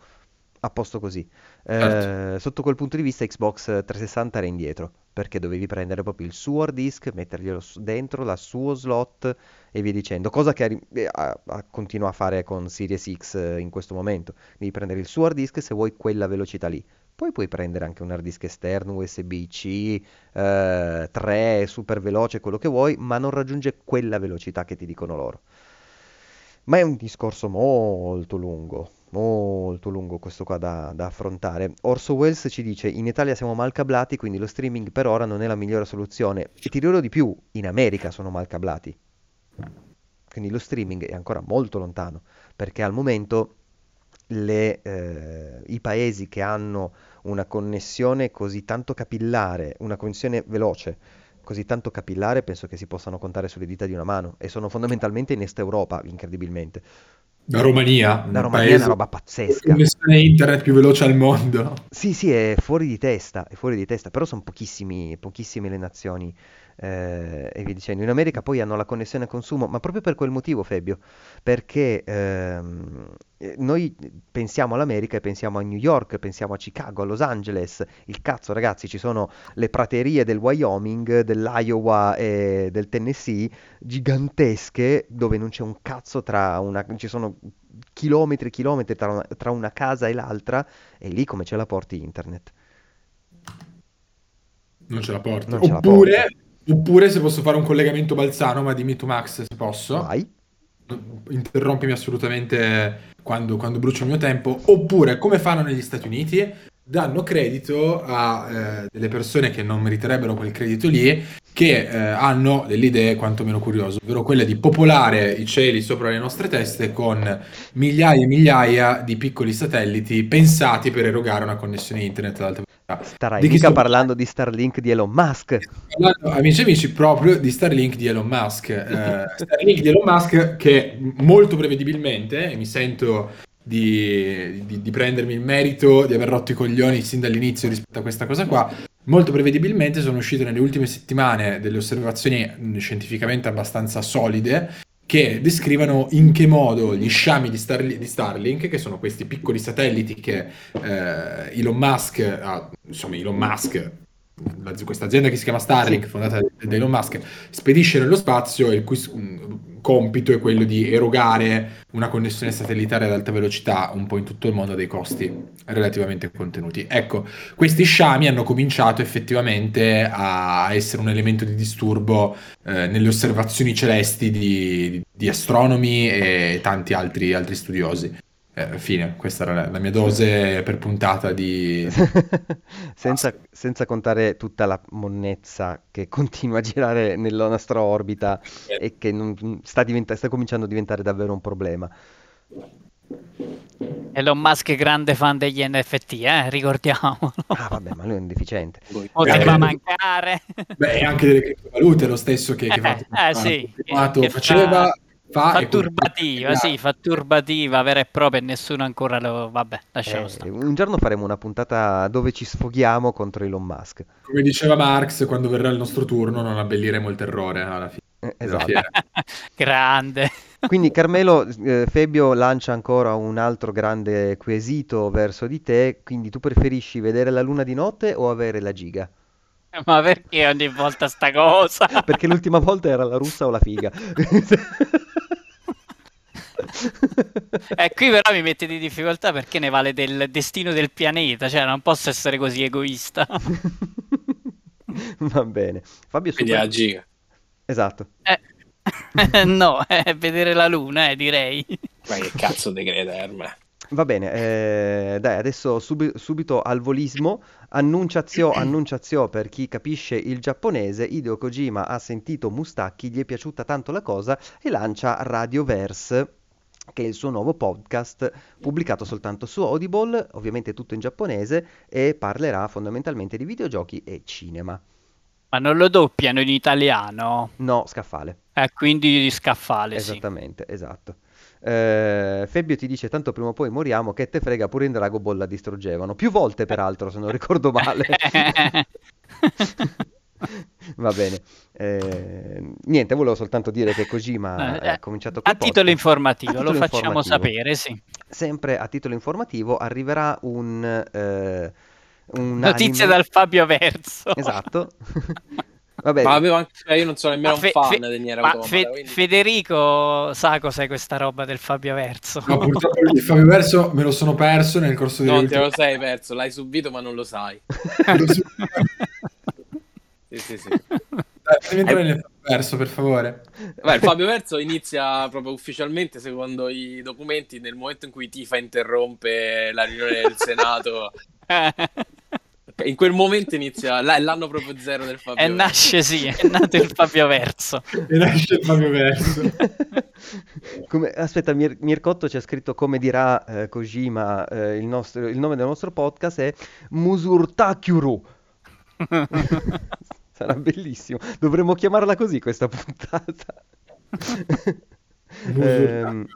A posto così. Certo. Eh, sotto quel punto di vista Xbox 360 era indietro, perché dovevi prendere proprio il suo hard disk, metterglielo dentro, la suo slot e via dicendo, cosa che eh, a- continua a fare con Series X eh, in questo momento. Devi prendere il suo hard disk se vuoi quella velocità lì. Poi puoi prendere anche un hard disk esterno, USB-C, eh, 3, super veloce, quello che vuoi, ma non raggiunge quella velocità che ti dicono loro. Ma è un discorso molto lungo, molto lungo questo qua da, da affrontare. Orso Welles ci dice, in Italia siamo mal cablati, quindi lo streaming per ora non è la migliore soluzione. E ti dirò di più, in America sono mal cablati. Quindi lo streaming è ancora molto lontano, perché al momento le, eh, i paesi che hanno una connessione così tanto capillare, una connessione veloce, così tanto capillare, penso che si possano contare sulle dita di una mano e sono fondamentalmente in Est Europa, incredibilmente. La Romania, La Romania è una roba con la pazzesca. connessione internet più veloce al mondo. Sì, sì, è fuori di testa, è fuori di testa, però sono pochissime le nazioni eh, e via dicendo. In America poi hanno la connessione a consumo, ma proprio per quel motivo, Fabio, perché ehm, eh, noi pensiamo all'America e pensiamo a New York, pensiamo a Chicago, a Los Angeles. Il cazzo, ragazzi, ci sono le praterie del Wyoming, dell'Iowa e del Tennessee gigantesche dove non c'è un cazzo tra una... ci sono chilometri e chilometri tra una, tra una casa e l'altra e lì come ce la porti internet? Non ce la porti. Non ce la Oppure, oppure se posso fare un collegamento balzano, ma dimmi tu Max se posso. Vai. Interrompimi assolutamente quando, quando brucio il mio tempo. Oppure, come fanno negli Stati Uniti, danno credito a eh, delle persone che non meriterebbero quel credito lì, che eh, hanno delle idee quantomeno curiose, ovvero quelle di popolare i cieli sopra le nostre teste con migliaia e migliaia di piccoli satelliti pensati per erogare una connessione internet ad alta velocità. Starai Di chi mica sto parlando di Starlink di Elon Musk. parlando, amici e amici, proprio di Starlink di Elon Musk. Eh, Starlink di Elon Musk che molto prevedibilmente, e mi sento di, di- di prendermi il merito di aver rotto i coglioni sin dall'inizio rispetto a questa cosa qua, molto prevedibilmente sono uscite nelle ultime settimane delle osservazioni scientificamente abbastanza solide che descrivono in che modo gli sciami di, Starli- di Starlink, che sono questi piccoli satelliti che eh, Elon Musk, ha- insomma Elon Musk, la- questa azienda che si chiama Starlink, fondata da Elon Musk, spedisce nello spazio e il cui compito è quello di erogare una connessione satellitare ad alta velocità un po' in tutto il mondo a dei costi relativamente contenuti. Ecco, questi sciami hanno cominciato effettivamente a essere un elemento di disturbo eh, nelle osservazioni celesti di, di astronomi e tanti altri, altri studiosi. Eh, fine, questa era la, la mia dose per puntata di... Senza, senza contare tutta la monnezza che continua a girare nella nostra orbita e che non- sta, diventa- sta cominciando a diventare davvero un problema. Elon Musk è grande fan degli NFT, eh? ricordiamolo. Ah, vabbè, ma lui è un deficiente. Poteva Eh, mancare. Beh, anche delle criptovalute, lo stesso che, che Eh, fa- eh, sì, Fatto- che faceva, fa, Fa e sì, fa turbativa vera e propria e nessuno ancora lo... Vabbè, lasciamo Eh, stare. un giorno faremo una puntata dove ci sfoghiamo contro Elon Musk. Come diceva Marx, quando verrà il nostro turno non abbelliremo il terrore alla fine. Eh, esatto. Grande. Quindi Carmelo, eh, Febio lancia ancora un altro grande quesito verso di te, quindi tu preferisci vedere la luna di notte o avere la giga? Ma perché ogni volta sta cosa? Perché l'ultima volta era la russa o la figa. E qui però mi mette di difficoltà perché ne vale del destino del pianeta, cioè non posso essere così egoista. Va bene. Fabio Quindi super- la giga. Esatto. Eh, no, è vedere la luna, eh, direi. Ma che cazzo di crede, Erme? Va bene, eh, dai, adesso subi- subito al volismo. Annunciazio, annunciazio per chi capisce il giapponese. Hideo Kojima ha sentito Mustacchi, gli è piaciuta tanto la cosa e lancia Radioverse, che è il suo nuovo podcast pubblicato soltanto su Audible, ovviamente tutto in giapponese, e parlerà fondamentalmente di videogiochi e cinema. Ma non lo doppiano in italiano? No, scaffale. Eh, quindi di scaffale, sì. Esattamente, esatto. Eh, Febbio ti dice tanto prima o poi moriamo che te frega pure in Dragon Ball la distruggevano più volte peraltro se non ricordo male va bene Eh, niente volevo soltanto dire che Kojima Eh, ha cominciato A titolo informativo, A lo titolo facciamo informativo. sapere, sì. sempre a titolo informativo arriverà un, eh, un Notizie anime- dal Fabio Verso. esatto vabbè Ma avevo anche... eh, io non sono nemmeno fe- un fan fe- di Nier ma Automata, Fe- quindi- Federico sa cos'è questa roba del Fabio Verso. No, purtroppo il Fabio Verso me lo sono perso nel corso delle Non te lo sei perso, l'hai subito ma non lo sai. Sì, sì, sì. Dai, entrare nel Fabio Verso, per favore. Beh, il Fabio Verso inizia proprio ufficialmente, secondo i documenti, nel momento in cui Tifa interrompe la riunione del Senato. In quel momento inizia l'anno proprio zero del Fabio e Verso. nasce, sì, è nato il Fabio Verso. E nasce il Fabio Verso. Come- aspetta, Mir- Mircotto ci ha scritto come dirà eh, Kojima, eh, il, nostro- il nome del nostro podcast è Musurtakyuru. Sarà bellissimo. Dovremmo chiamarla così questa puntata. Ehm,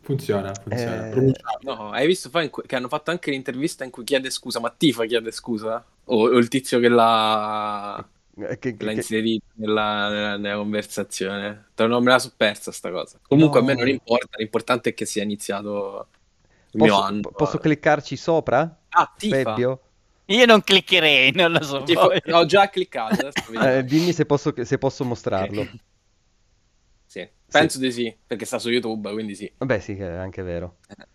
Funziona, funziona. eh. No, hai visto cui- che hanno fatto anche l'intervista in cui chiede scusa, ma Tifa chiede scusa? O, o il tizio che l'ha, eh, che- che l'ha che- inserito nella, nella- nella conversazione? Non me la so persa sta cosa. Comunque No. a me non importa, l'importante è che sia iniziato il mio posso, anno. po- posso cliccarci sopra? Ah, Tifa. Febbio? Io non cliccherei, non lo so. Tipo, boh. ho già cliccato. Eh, dimmi se posso, se posso mostrarlo. Okay. Sì, penso sì. di sì, perché sta su YouTube, quindi sì. Vabbè, sì, è anche vero. Eh.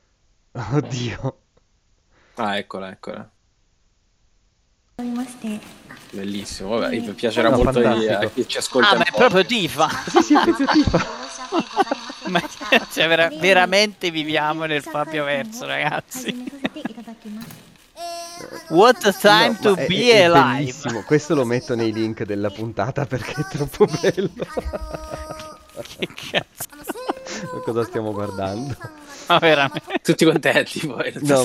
Oddio. Ah, eccola, eccola. Bellissimo, vabbè, mi piacerà no, molto a chi ci ascolta. Ah, ma è proprio Tifa. sì, sì, è proprio Tifa. ma cioè, vera- veramente viviamo nel Fabio Verso, ragazzi. What a time no, to be è, alive! Bellissimo. Questo lo metto nei link della puntata perché è troppo bello. che cazzo? Cosa stiamo guardando? Ma veramente. Tutti contenti poi. No,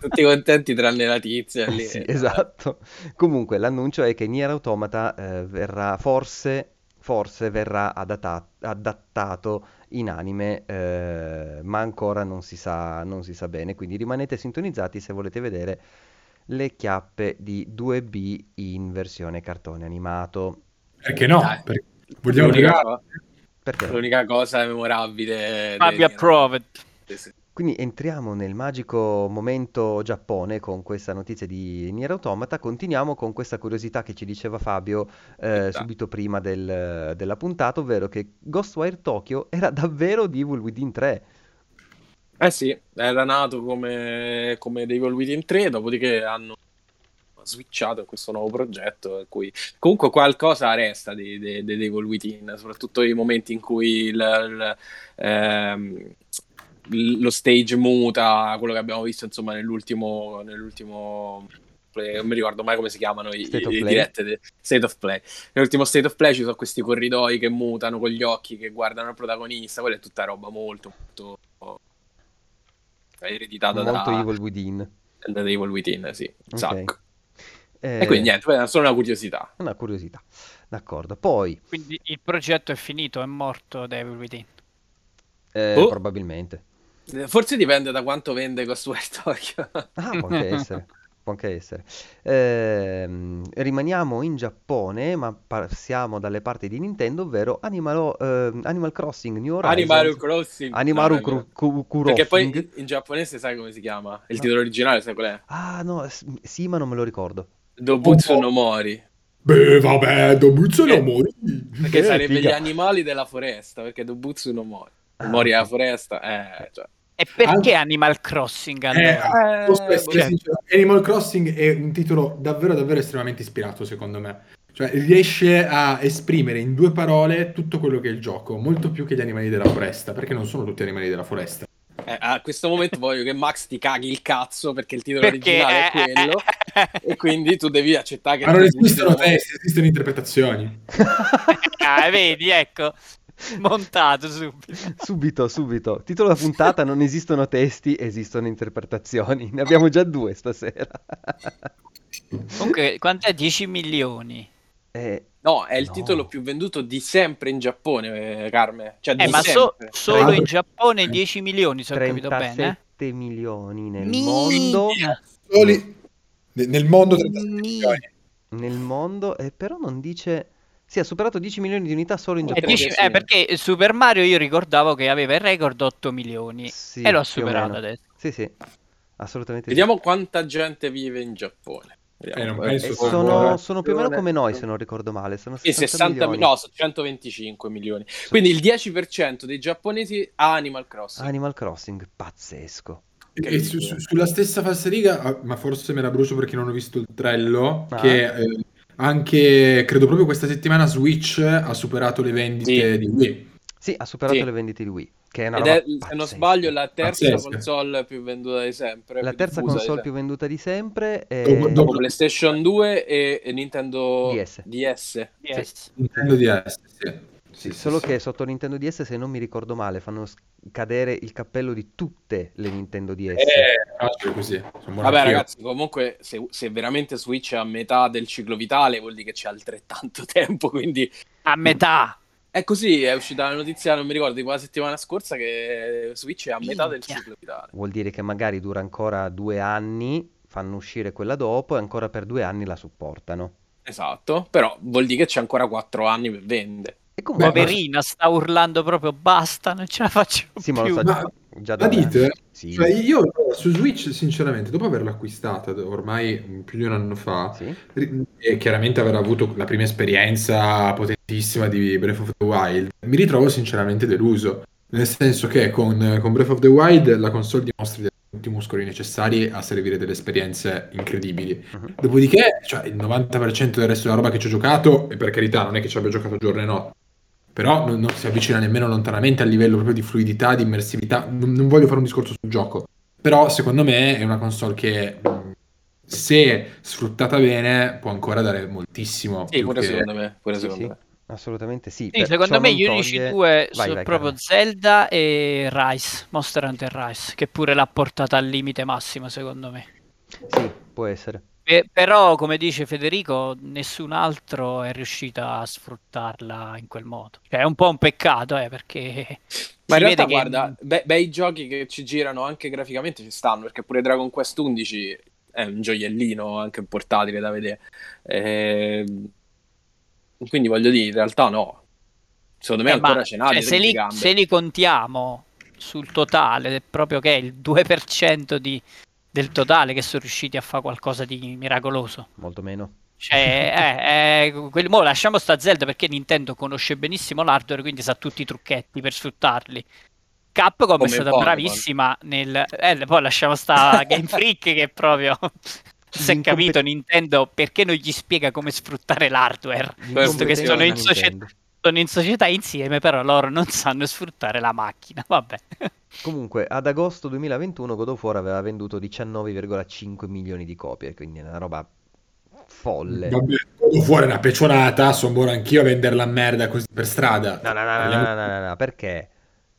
Tutti contenti tranne la tizia lì. Sì, esatto. Comunque l'annuncio è che Nier Automata eh, verrà forse forse verrà adatta- adattato in anime, eh, ma ancora non si sa, non si sa bene. Quindi rimanete sintonizzati se volete vedere le chiappe di 2B in versione cartone animato. Perché no? Dai. Perché vogliamo L'unica, Perché l'unica cosa memorabile. Fabio approved. Sì, sì. Quindi entriamo nel magico momento Giappone con questa notizia di Nier Automata. Continuiamo con questa curiosità che ci diceva Fabio eh, Aspetta. subito prima del- della puntata, ovvero che Ghostwire Tokyo era davvero di Evil Within 3. Eh sì, era nato come, come Devil Within 3, dopodiché hanno switchato in questo nuovo progetto in cui comunque qualcosa resta di, di- di Devil Within, soprattutto i momenti in cui il- il- ehm, lo stage muta, quello che abbiamo visto insomma nell'ultimo, nell'ultimo play- non mi ricordo mai come si chiamano i, State of i Play. dirette de- State of Play. Nell'ultimo State of Play ci sono questi corridoi che mutano con gli occhi che guardano il protagonista, quella è tutta roba molto molto ereditata Molto da, Evil Within. da Evil Within, sì, un Ok. sacco. Eh, E quindi niente, è solo una curiosità. Una curiosità. D'accordo. Poi, Quindi il progetto è finito, è morto Devil Within. eh, Oh. probabilmente. Eh, Forse dipende da quanto vende Ghostwire Tokyo. Ah, può anche essere. Può anche essere. Ehm, rimaniamo in Giappone, ma passiamo dalle parti di Nintendo, ovvero Animal, ehm, Animal Crossing New Horizons. Animal Crossing. Animaru No, Kuro- Ku- Perché poi in giapponese sai come si chiama? Il No. titolo originale sai qual è? Ah, no, sì, ma non me lo ricordo. Dobutsu no Mori. Beh, vabbè, Eh, no mori. Perché Eh, sarebbe figa. gli animali della foresta, perché Dobutsu no Mori. Ah, Mori è la ok. foresta, eh, cioè. E perché Anche- Animal Crossing Eh, allora? Eh, essere cioè- Animal Crossing è un titolo davvero davvero estremamente ispirato secondo me. Cioè riesce a esprimere in due parole tutto quello che è il gioco, molto più che gli animali della foresta, perché non sono tutti animali della foresta. Eh, a questo momento voglio che Max ti caghi il cazzo perché il titolo Perché originale è eh, quello e quindi tu devi accettare che Ma non esistono testi, esistono interpretazioni. Ah, vedi, ecco, montato subito. Subito, subito. Titolo da puntata, non esistono testi, esistono interpretazioni. Ne abbiamo già due stasera. Comunque, quant'è? 10 milioni. Eh, No, è il No. titolo più venduto di sempre in Giappone, eh, Carme. Cioè, Eh, di ma so- solo in. Giappone 10 milioni, se ho capito bene. eh? 37 milioni nel Minchia. mondo. Soli ne- nel mondo 37 Mi- milioni. Nel mondo, eh, però non dice... Sì, ha superato 10 milioni di unità solo in Eh, Giappone. dici- sì. eh, perché Super Mario io ricordavo che aveva il record 8 milioni Sì, e lo ha più o superato adesso. Sì, sì, assolutamente sì. Vediamo quanta gente vive in Giappone. Eh, non Eh, penso Eh, Sono- sono, più o meno come noi, se non ricordo male. Sono Sì, 60 60 milioni. no, sono 125 milioni. Quindi il 10% dei giapponesi ha Animal Crossing. Animal Crossing, pazzesco. E su- su- sulla stessa falsariga, ah, ma forse me la brucio perché non ho visto il trello, Ah. che eh, anche, credo proprio questa settimana Switch ha superato le vendite Sì. di Wii. Sì, ha superato Sì. le vendite di Wii, che è una Ed roba è, se non sbaglio, la terza Pazzesca. console più venduta di sempre. La terza console più venduta di sempre è... Dopo- dopo- PlayStation 2 e, e Nintendo DS. DS. Yes. Nintendo DS, sì. Sì, sì, Solo sì. che sotto Nintendo DS, se non mi ricordo male, fanno cadere il cappello di tutte le Nintendo DS. Eh, facile così. Vabbè, ragazzi, comunque, se, se veramente Switch è a metà del ciclo vitale, vuol dire che c'è altrettanto tempo. Quindi A metà. è così. È uscita la notizia, non mi ricordo, tipo la settimana scorsa, che Switch è a metà del Minchia. ciclo vitale. Vuol dire che magari dura ancora due anni, fanno uscire quella dopo e ancora per due anni la supportano. Esatto, però vuol dire che c'è ancora 4 anni per vendere. E comunque... Beh, ma- Poverina, sta urlando proprio basta, non ce la faccio Sì, ma lo più. sa Ma- già da dite? Sì, Cioè, io su Switch, sinceramente, dopo averla acquistata ormai più di un anno fa, sì. e chiaramente aver avuto la prima esperienza potentissima di Breath of the Wild, mi ritrovo sinceramente deluso. Nel senso che con, con Breath of the Wild la console dimostra di avere tutti i muscoli necessari a servire delle esperienze incredibili. Mhm. Dopodiché, cioè, il 90% del resto della roba che ci ho giocato, e per carità, non è che ci abbia giocato giorno e notte, però non, non si avvicina nemmeno lontanamente a livello proprio di fluidità, di immersività. Non, non voglio fare un discorso sul gioco, però secondo me è una console che, se sfruttata bene, può ancora dare moltissimo. Sì, pure che- secondo me. Pure Sì, secondo sì, me. assolutamente sì. Sì, secondo me gli unici toglie- due Vai, sono vai, proprio Carlo. Zelda e Rise, Monster Hunter Rise, che pure l'ha portata al limite massimo secondo me. Sì, può essere. Però, come dice Federico, nessun altro è riuscito a sfruttarla in quel modo. Cioè, è un po' un peccato, eh, perché Ma in realtà, che- guarda, be- bei giochi che ci girano anche graficamente ci stanno, perché pure Dragon Quest 11 è un gioiellino anche portatile da vedere. Ehm, Quindi voglio dire, in realtà no. Secondo me Eh, ancora ce n'ha cioè, se, li, se li contiamo sul totale, proprio che è il 2% di- del totale che sono riusciti a fare qualcosa di miracoloso. Molto meno. Cioè, eh, eh, quel- mo lasciamo sta Zelda perché Nintendo conosce benissimo l'hardware, quindi sa tutti i trucchetti per sfruttarli. Capcom Come è stata Pokémon. bravissima nel... Eh, poi lasciamo sta Game Freak che proprio... Si è capito Nintendo perché non gli spiega come sfruttare l'hardware. Visto che sono in, socie- Nintendo. Sono in società insieme, però loro non sanno sfruttare la macchina. Vabbè. Comunque, ad agosto 2021 God of War aveva venduto 19,5 milioni di copie, quindi è una roba folle. Vabbè, God of War è una pecionata, sono buono anch'io a venderla a merda così per strada. No, no, no, no, no, no, no, no, perché?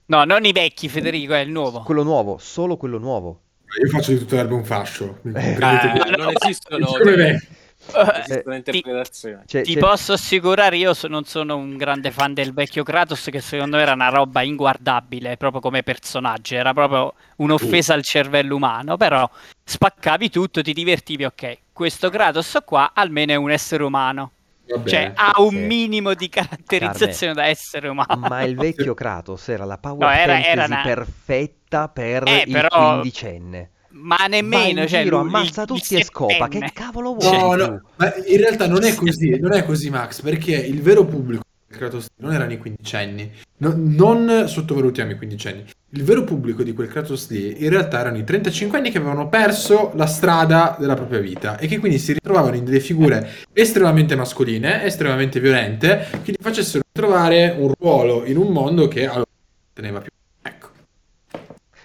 No, non i vecchi, Federico, è il nuovo. Quello nuovo, solo quello nuovo. Io faccio di tutto l'erba un fascio. Eh, Eh, via. non esistono, Come me. Eh, esistono ti- interpretazioni. Cioè, Ti c'è- posso assicurare, io so- non sono un grande fan del vecchio Kratos, che secondo me era una roba inguardabile proprio come personaggio, era proprio un'offesa al cervello umano, però spaccavi tutto, ti divertivi, ok. Questo Kratos qua almeno è un essere umano, Vabbè. cioè ha un sì. minimo di caratterizzazione da essere umano. Ma il vecchio Kratos era la power No, era- fantasy era una- perfetta per Eh, il però- quindicenne. Ma nemmeno, cioè, giro, lui- ammazza tutti e scopa. Che cavolo vuoi No, no, ma in realtà non è così, non è così Max, perché il vero pubblico di Kratos non erano i quindicenni, No- non sottovalutiamo i quindicenni. Il vero pubblico di quel Kratos lì in realtà erano i 35 anni che avevano perso la strada della propria vita e che quindi si ritrovavano in delle figure estremamente mascoline, estremamente violente, che gli facessero trovare un ruolo in un mondo che allora teneva più.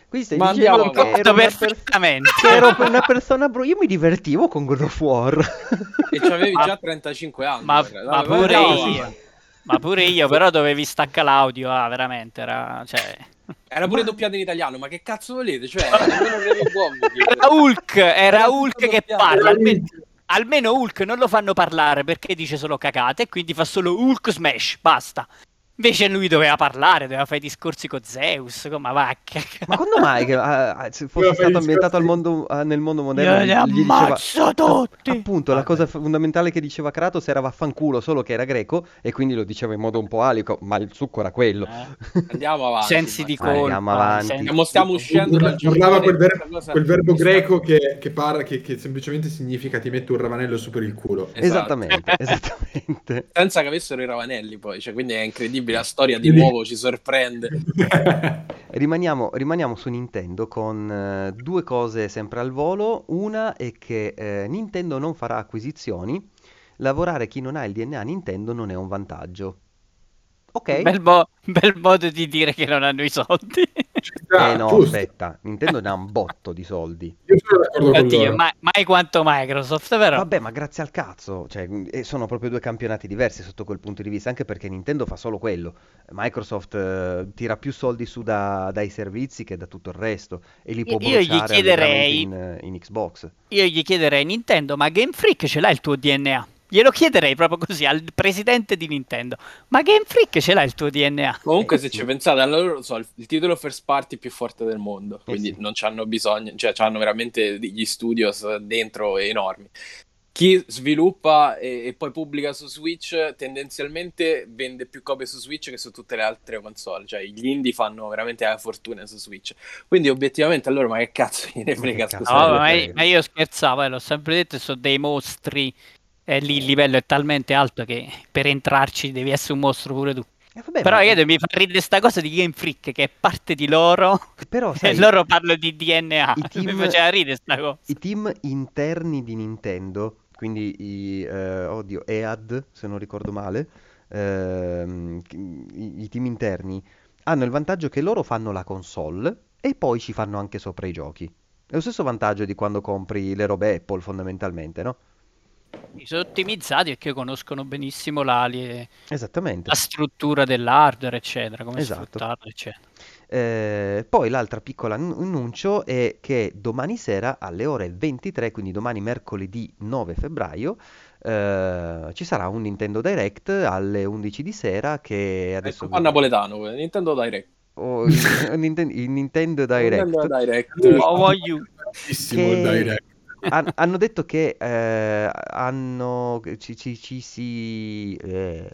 Qui stai Ma dicendo andiamo che ero una, per- perfettamente. che ero una persona bru- Io mi divertivo con God of War. E c'avevi Ma- già 35 anni. Ma, ma pure andiamo io. Ma pure io, però dovevi staccare l'audio, ah, veramente, era... Cioè... Era pure doppiato in italiano, ma che cazzo volete? Cioè. Era Hulk, era Hulk che parla, almeno, almeno Hulk non lo fanno parlare perché dice solo cacate e quindi fa solo Hulk Smash, basta. Invece lui doveva parlare, doveva fare i discorsi con Zeus, come vacca. Ma quando mai che ah, ah, se fosse stato ambientato al mondo, ah, nel mondo Io moderno? li gli- gli diceva- ammazzo tutti. Appunto, la cosa fondamentale che diceva Kratos era vaffanculo, solo che era greco e quindi lo diceva in modo un po' alico, ma il succo era quello. Eh, Andiamo avanti. sensi di colpa. andiamo avanti. sensi- Stiamo, stiamo uscendo dal urlava quel, ver- Questa cosa- quel verbo greco che, che parla, che, che semplicemente significa ti metto un ravanello su per il culo. Esatto. Esattamente, esattamente. Senza che avessero i ravanelli poi, cioè, quindi è incredibile, la storia di nuovo ci sorprende. Rimaniamo, rimaniamo su Nintendo con eh, due cose sempre al volo. Una è che eh, Nintendo non farà acquisizioni. Lavorare chi non ha il DNA Nintendo non è un vantaggio. Ok? Bel, mo- bel modo di dire che non hanno i soldi. Eh no, giusto. aspetta, Nintendo ne ha un botto di soldi. Io sono d'accordo con Oddio, loro. ma- mai quanto Microsoft, però. Vabbè, ma grazie al cazzo, cioè, e sono proprio due campionati diversi sotto quel punto di vista, anche perché Nintendo fa solo quello. Microsoft eh, tira più soldi su da- dai servizi che da tutto il resto e li può Io gli chiederei- in, in Xbox. Io gli chiederei Nintendo, ma Game Freak ce l'ha il tuo DNA? Glielo chiederei proprio così al presidente di Nintendo. Ma Game Freak ce l'ha il tuo DNA? Comunque, se ci pensate, allora lo so, il, il titolo first party più forte del mondo, quindi Eh sì. non hanno bisogno, cioè hanno veramente degli studios dentro enormi. Chi sviluppa e, e poi pubblica su Switch tendenzialmente vende più copie su Switch che su tutte le altre console, cioè gli indie fanno veramente la fortuna su Switch. Quindi obiettivamente allora ma che cazzo gliene frega, scusate. No, Sì, ma, sì. ma io scherzavo, eh, l'ho sempre detto, sono dei mostri. E lì il livello è talmente alto che per entrarci devi essere un mostro pure tu. Eh, vabbè, Però ma- io mi fa ridere sta cosa di Game Freak che è parte di loro però, e sai, loro parlano di DNA. i Mi team- faceva ridere sta cosa. i team interni di Nintendo, quindi i, eh, oddio, EAD, se non ricordo male, ehm, i, i team interni, hanno il vantaggio che loro fanno la console e poi ci fanno anche sopra i giochi. È lo stesso vantaggio di quando compri le robe Apple, fondamentalmente, no? Sono ottimizzati perché conoscono benissimo la, li- Esattamente. la struttura dell'hardware, eccetera, come Esatto. sfruttarla, eccetera. Eh, poi l'altra piccola annu- annuncio è che domani sera alle ore 23, quindi domani mercoledì 9 febbraio, eh, ci sarà un Nintendo Direct alle 11 di sera che adesso... Ecco qua napoletano, eh, Nintendo Direct. Oh, il, il Ninten- il Nintendo Direct. Nintendo Direct. Oh, voglio- Che- direct. Han- hanno detto che eh, hanno... ci, ci- ci si... eh,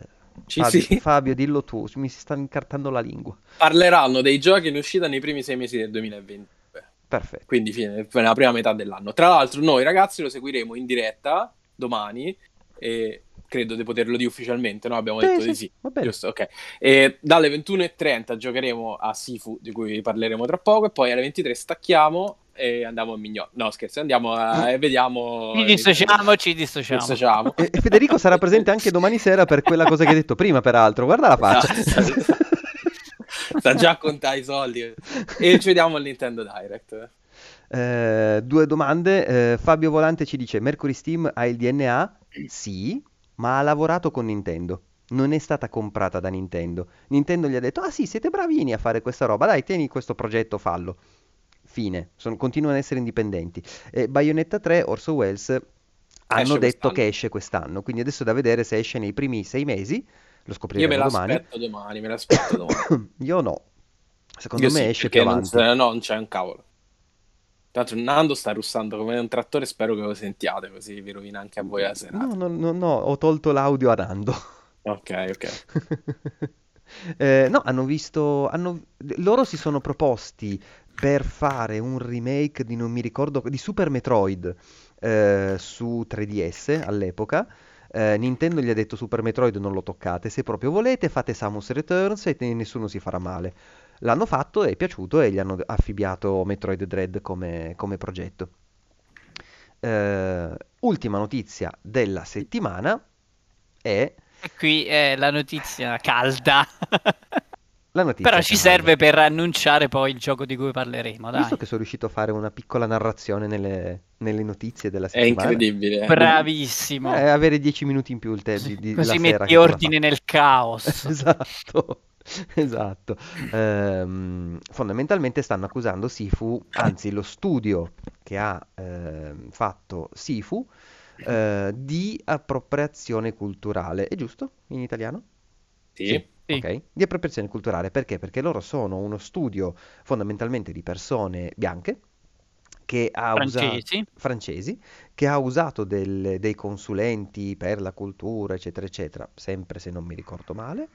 Fabio, Fabio, dillo tu, mi si sta incartando la lingua. Parleranno dei giochi in uscita nei primi sei mesi del 2020. Perfetto. quindi fine, nella prima metà dell'anno. Tra l'altro, noi ragazzi lo seguiremo in diretta domani e credo di poterlo dire ufficialmente, no? Abbiamo Sì, detto sì, di sì. va bene. Giusto, ok. E dalle 21.30 giocheremo a Sifu, di cui parleremo tra poco, e poi alle 23 stacchiamo e andiamo a Mignò. No, scherzo, andiamo a... e vediamo... Ci dissociamo, ci dissociamo. Dissociamo. E e Federico sarà presente anche domani sera per quella cosa che hai detto prima, peraltro. Guarda la faccia. Esatto. Sta già a contare i soldi. E ci vediamo al Nintendo Direct. Eh, due domande. Eh, Fabio Volante ci dice: Mercury Steam ha il DNA? Sì, ma ha lavorato con Nintendo. non è stata comprata da Nintendo. Nintendo gli ha detto, ah sì, siete bravini a fare questa roba, dai, tieni questo progetto, fallo. Fine, Sono- continuano ad essere indipendenti. E Bayonetta 3, Orso Welles, hanno Esce detto quest'anno. che esce quest'anno, quindi adesso è da vedere se esce nei primi sei mesi, lo Io me scopriremo domani. l'aspetto domani, me l'aspetto domani. Io no, secondo Io me sì, esce più non, avanti. se- no, non c'è un cavolo. L'altro Nando sta russando come un trattore, spero che lo sentiate, così vi rovina anche a voi la serata. No, no, no, no, ho tolto l'audio a Nando. Ok, ok. Eh, no, hanno visto, hanno- loro si sono proposti per fare un remake di non mi ricordo, di Super Metroid eh, su 3DS all'epoca. Eh, Nintendo gli ha detto Super Metroid non lo toccate, se proprio volete fate Samus Returns e nessuno si farà male. L'hanno fatto, è piaciuto e gli hanno affibbiato Metroid Dread come, come progetto. Eh, ultima notizia della settimana è qui è la notizia calda. la notizia Però ci serve per annunciare poi il gioco di cui parleremo, dai. Visto che sono riuscito a fare una piccola narrazione nelle, nelle notizie della È settimana, incredibile. Bravissimo. eh, avere 10 minuti in più il te- di, di- Così la sera metti ordine nel caos. Esatto, esatto. Ehm, fondamentalmente stanno accusando Sifu, anzi lo studio che ha ehm, fatto Sifu, eh, di appropriazione culturale. È giusto in italiano? Sì. Sì. Ok, di appropriazione culturale perché? Perché loro sono uno studio fondamentalmente di persone bianche che ha usato Francesi. francesi che ha usato del- dei consulenti per la cultura, eccetera, eccetera, sempre se non mi ricordo male.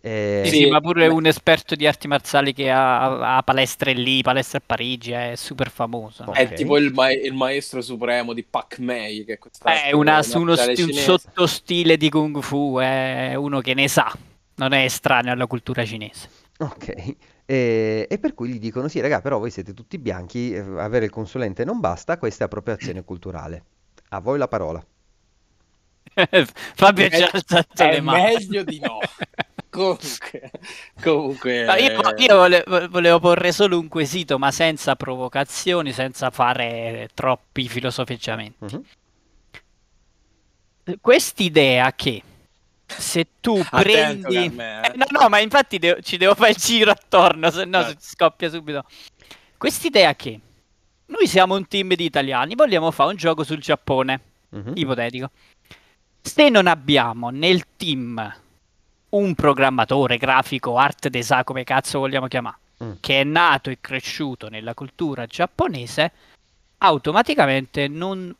Eh, Sì, Sì, sì, ma pure beh. un esperto di arti marziali che ha, ha palestre lì, palestre a Parigi, è super famoso. Ok. È tipo il, ma- il maestro supremo di Pac Mei, che è questa È una- arte uno sti- un sottostile di Kung Fu, è uno che ne sa, non è estraneo alla cultura cinese. Ok, e, e per cui gli dicono: Sì, raga, però voi siete tutti bianchi, eh, avere il consulente non basta, questa è appropriazione culturale. A voi la parola. Fabio ci ha alzato le mani. meglio di no. Comunque, comunque No, io, io vole- volevo porre solo un quesito, ma senza provocazioni, senza fare troppi filosofeggiamenti. Mhm. Quest'idea che se tu Attento, prendi... Eh. Eh, no, no, ma infatti devo- ci devo fare il giro attorno, se no Eh. scoppia subito. Quest'idea che noi siamo un team di italiani, vogliamo fare un gioco sul Giappone, Mhm. ipotetico. Se non abbiamo nel team un programmatore grafico, art design, come cazzo vogliamo chiamare, Mm. che è nato e cresciuto nella cultura giapponese, automaticamente non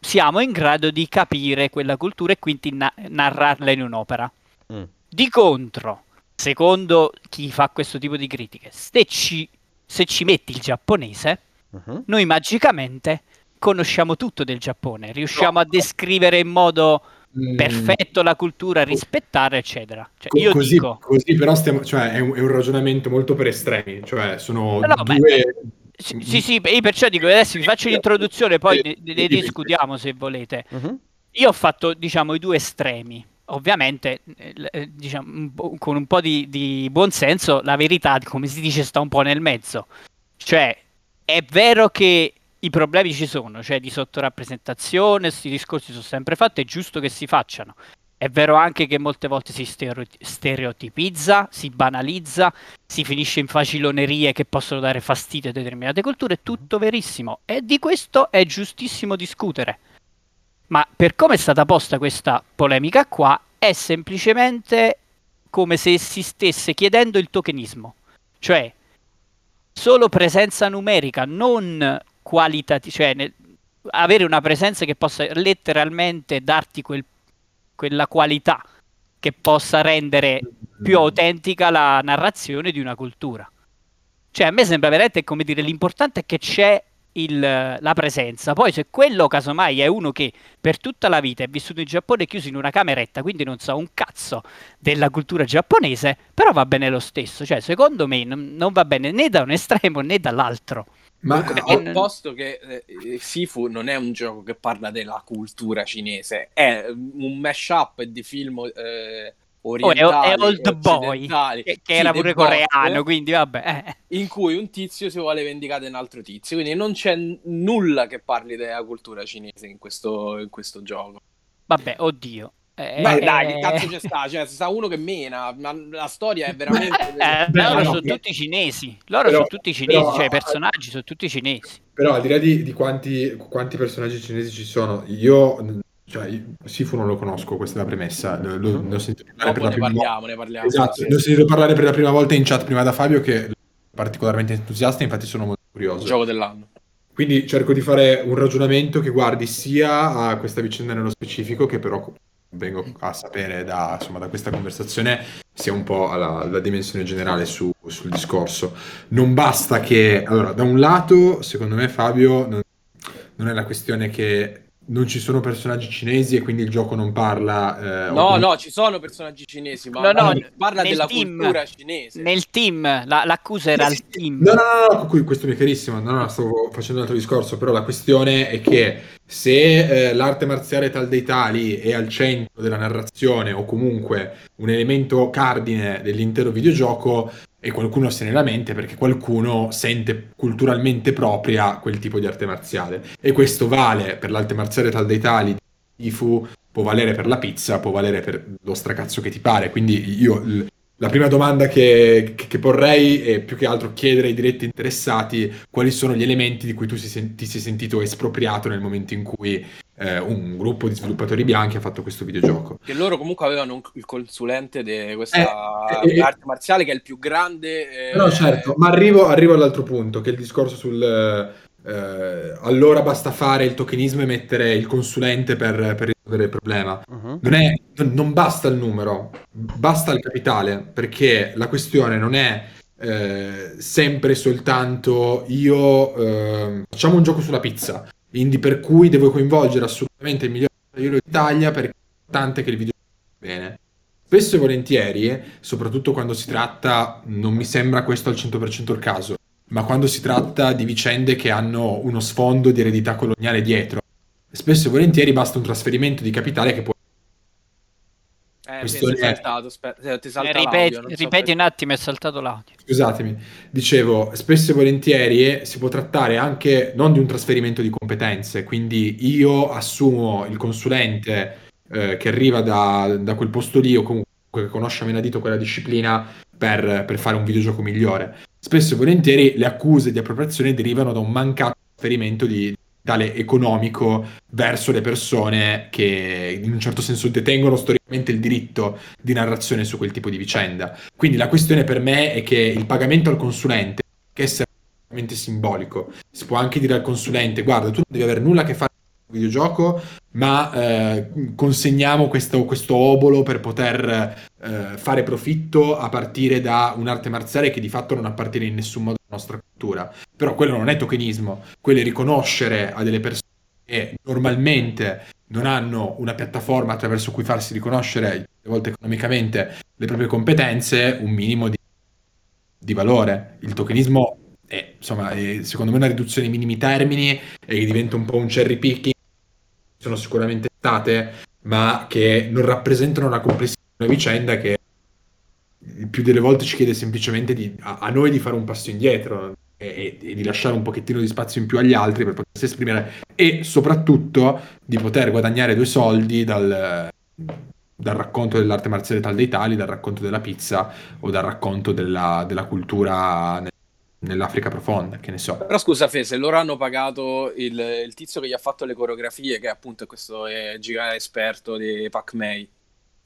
siamo in grado di capire quella cultura e quindi na- narrarla in un'opera. Mm. Di contro, secondo chi fa questo tipo di critiche, se ci, se ci metti il giapponese, Mhm. noi magicamente conosciamo tutto del Giappone, riusciamo No. a descrivere in modo Mm. perfetto la cultura, rispettare, eccetera. Cioè, io così, dico, così però stiamo, cioè, è, un, è un ragionamento molto per estremi, cioè sono No, no, beh, due... sì, sì, sì, io perciò dico adesso vi faccio l'introduzione, poi ne, ne discutiamo se volete. Mhm. Io ho fatto, diciamo, i due estremi. Ovviamente, eh, eh, diciamo, con un po' di, di buonsenso, la verità, come si dice, sta un po' nel mezzo. Cioè, è vero che i problemi ci sono, cioè di sottorappresentazione, questi discorsi sono sempre fatti, è giusto che si facciano. È vero anche che molte volte si stereo- stereotipizza, si banalizza, si finisce in facilonerie che possono dare fastidio a determinate culture, è tutto verissimo. E di questo è giustissimo discutere. Ma per come è stata posta questa polemica qua, è semplicemente come se si stesse chiedendo il tokenismo. Cioè, solo presenza numerica, non qualitativa, cioè ne- avere una presenza che possa letteralmente darti quel- quella qualità che possa rendere più autentica la narrazione di una cultura. Cioè, a me sembra veramente come dire, l'importante è che c'è il- la presenza. Poi, se quello casomai è uno che per tutta la vita è vissuto in Giappone chiuso in una cameretta, quindi non sa un cazzo della cultura giapponese, però va bene lo stesso. Cioè, secondo me non, non va bene né da un estremo né dall'altro. Ma Comunque, posto che eh, Sifu non è un gioco che parla della cultura cinese, è un mashup di film eh, Oh, è, orientali è Old Boy, che, che era pure coreano, quindi vabbè. eh. in cui un tizio si vuole vendicare di un altro tizio, quindi non c'è n- nulla che parli della cultura cinese in questo, in questo gioco. Vabbè, oddio. Eh, Beh, dai, eh, che cazzo ci sta? Cioè, se sta uno che mena, ma la storia è veramente... eh, loro no, sono tutti cinesi. Loro però- sono tutti cinesi, però- cioè i personaggi sono tutti cinesi. Però al di là di, di quanti, quanti personaggi cinesi ci sono, io, cioè, io- Sifu non lo conosco, questa è la premessa, lo- lo- ne ho sentito parlare per Dopo la prima parliamo, ne parliamo. Esatto, ne ho sentito parlare per la prima volta in chat prima da Fabio che è particolarmente entusiasta, infatti sono molto curioso. Gioco dell'anno. Quindi cerco di fare un ragionamento che guardi sia a questa vicenda nello specifico, che però vengo a sapere da, insomma, da questa conversazione, sia un po' alla, alla dimensione generale su- sul discorso. Non basta che, allora, da un lato, secondo me Fabio, non, non è la questione che non ci sono personaggi cinesi e quindi il gioco non parla... eh, o No, comunque- no, ci sono personaggi cinesi, ma No, no, parla- della team. cultura cinese. Nel team, la- l'accusa era al team. No, no, no, no, questo mi è chiarissimo, no, no, stavo facendo un altro discorso, però la questione è che se eh, l'arte marziale tal dei tali è al centro della narrazione o comunque un elemento cardine dell'intero videogioco e qualcuno se ne lamenta perché qualcuno sente culturalmente propria quel tipo di arte marziale. E questo vale per l'arte marziale tal dei tali Ifu, può valere per la pizza, può valere per lo stracazzo che ti pare, quindi io l- la prima domanda che- che porrei è più che altro chiedere ai diretti interessati quali sono gli elementi di cui tu si sen- ti sei sentito espropriato nel momento in cui eh, un gruppo di sviluppatori bianchi ha fatto questo videogioco. Che loro comunque avevano un- il consulente di questa Eh, eh, arte marziale che è il più grande. eh, No, certo, ma arrivo, arrivo all'altro punto, che è il discorso sul... eh, allora basta fare il tokenismo e mettere il consulente per, per risolvere il problema. Mhm. Non, è- non- non basta il numero, basta il capitale, perché la questione non è eh, sempre soltanto io eh, facciamo un gioco sulla pizza, quindi per cui devo coinvolgere assolutamente il miglior tagliere d'Italia perché è importante che il video bene. Spesso e volentieri, soprattutto quando si tratta, non mi sembra questo al 100% il caso, ma quando si tratta di vicende che hanno uno sfondo di eredità coloniale dietro, spesso e volentieri basta un trasferimento di capitale che può Eh, sì, è- saltato, aspetta, eh, ti salta Eh, l'audio, ripeti non so ripeti perché. un attimo, è saltato l'audio. Scusatemi, dicevo, spesso e volentieri si può trattare anche non di un trasferimento di competenze, quindi io assumo il consulente eh, che arriva da, da quel posto lì o comunque che conosce a menadito quella disciplina per, per fare un videogioco migliore. Spesso e volentieri le accuse di appropriazione derivano da un mancato trasferimento di tale economico verso le persone che in un certo senso detengono storicamente il diritto di narrazione su quel tipo di vicenda. Quindi la questione per me è che il pagamento al consulente che essere simbolico. Si può anche dire al consulente: guarda, tu non devi avere nulla a che fare videogioco, ma eh, consegniamo questo, questo obolo per poter eh, fare profitto a partire da un'arte marziale che di fatto non appartiene in nessun modo alla nostra cultura. Però quello non è tokenismo, quello è riconoscere a delle persone che normalmente non hanno una piattaforma attraverso cui farsi riconoscere, a volte economicamente, le proprie competenze, un minimo di, di valore. Il tokenismo è, insomma, è, secondo me una riduzione ai minimi termini e diventa un po' un cherry picking, sono sicuramente state, ma che non rappresentano la complessità di una vicenda che il più delle volte ci chiede semplicemente di- a, a noi di fare un passo indietro e, e di lasciare un pochettino di spazio in più agli altri per potersi esprimere e soprattutto di poter guadagnare due soldi dal, dal racconto dell'arte marziale tal dei tali, dal racconto della pizza o dal racconto della, della cultura nel- nell'Africa profonda, che ne so. Però scusa, Fe, se loro hanno pagato il, il tizio che gli ha fatto le coreografie, che appunto è questo è giga esperto di Pac May,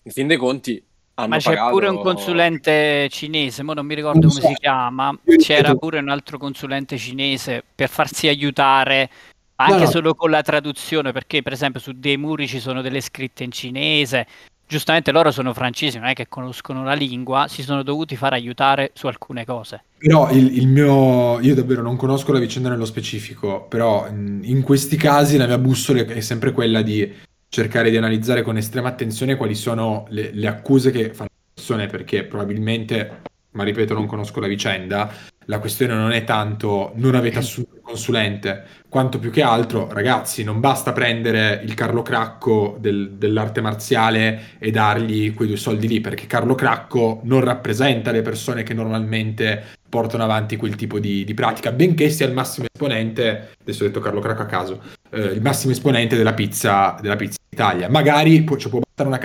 in fin dei conti hanno Ma c'è pagato... pure un consulente cinese, ma non mi ricordo Non come so. si chiama. C'era pure un altro consulente cinese per farsi aiutare anche no. solo con la traduzione, perché per esempio su dei muri ci sono delle scritte in cinese. Giustamente loro sono francesi, non è che conoscono la lingua, si sono dovuti far aiutare su alcune cose. Però il, il mio, io davvero non conosco la vicenda nello specifico, però mh, in questi casi la mia bussola è sempre quella di cercare di analizzare con estrema attenzione quali sono le, le accuse che fanno le persone, perché probabilmente, ma ripeto, non conosco la vicenda, la questione non è tanto non avete assunto il consulente, quanto più che altro, ragazzi, non basta prendere il Carlo Cracco del- dell'arte marziale e dargli quei due soldi lì, perché Carlo Cracco non rappresenta le persone che normalmente portano avanti quel tipo di, di pratica, benché sia il massimo esponente, adesso ho detto Carlo Cracco a caso, eh, il massimo esponente della pizza, della pizza Italia. Magari ci può bastare una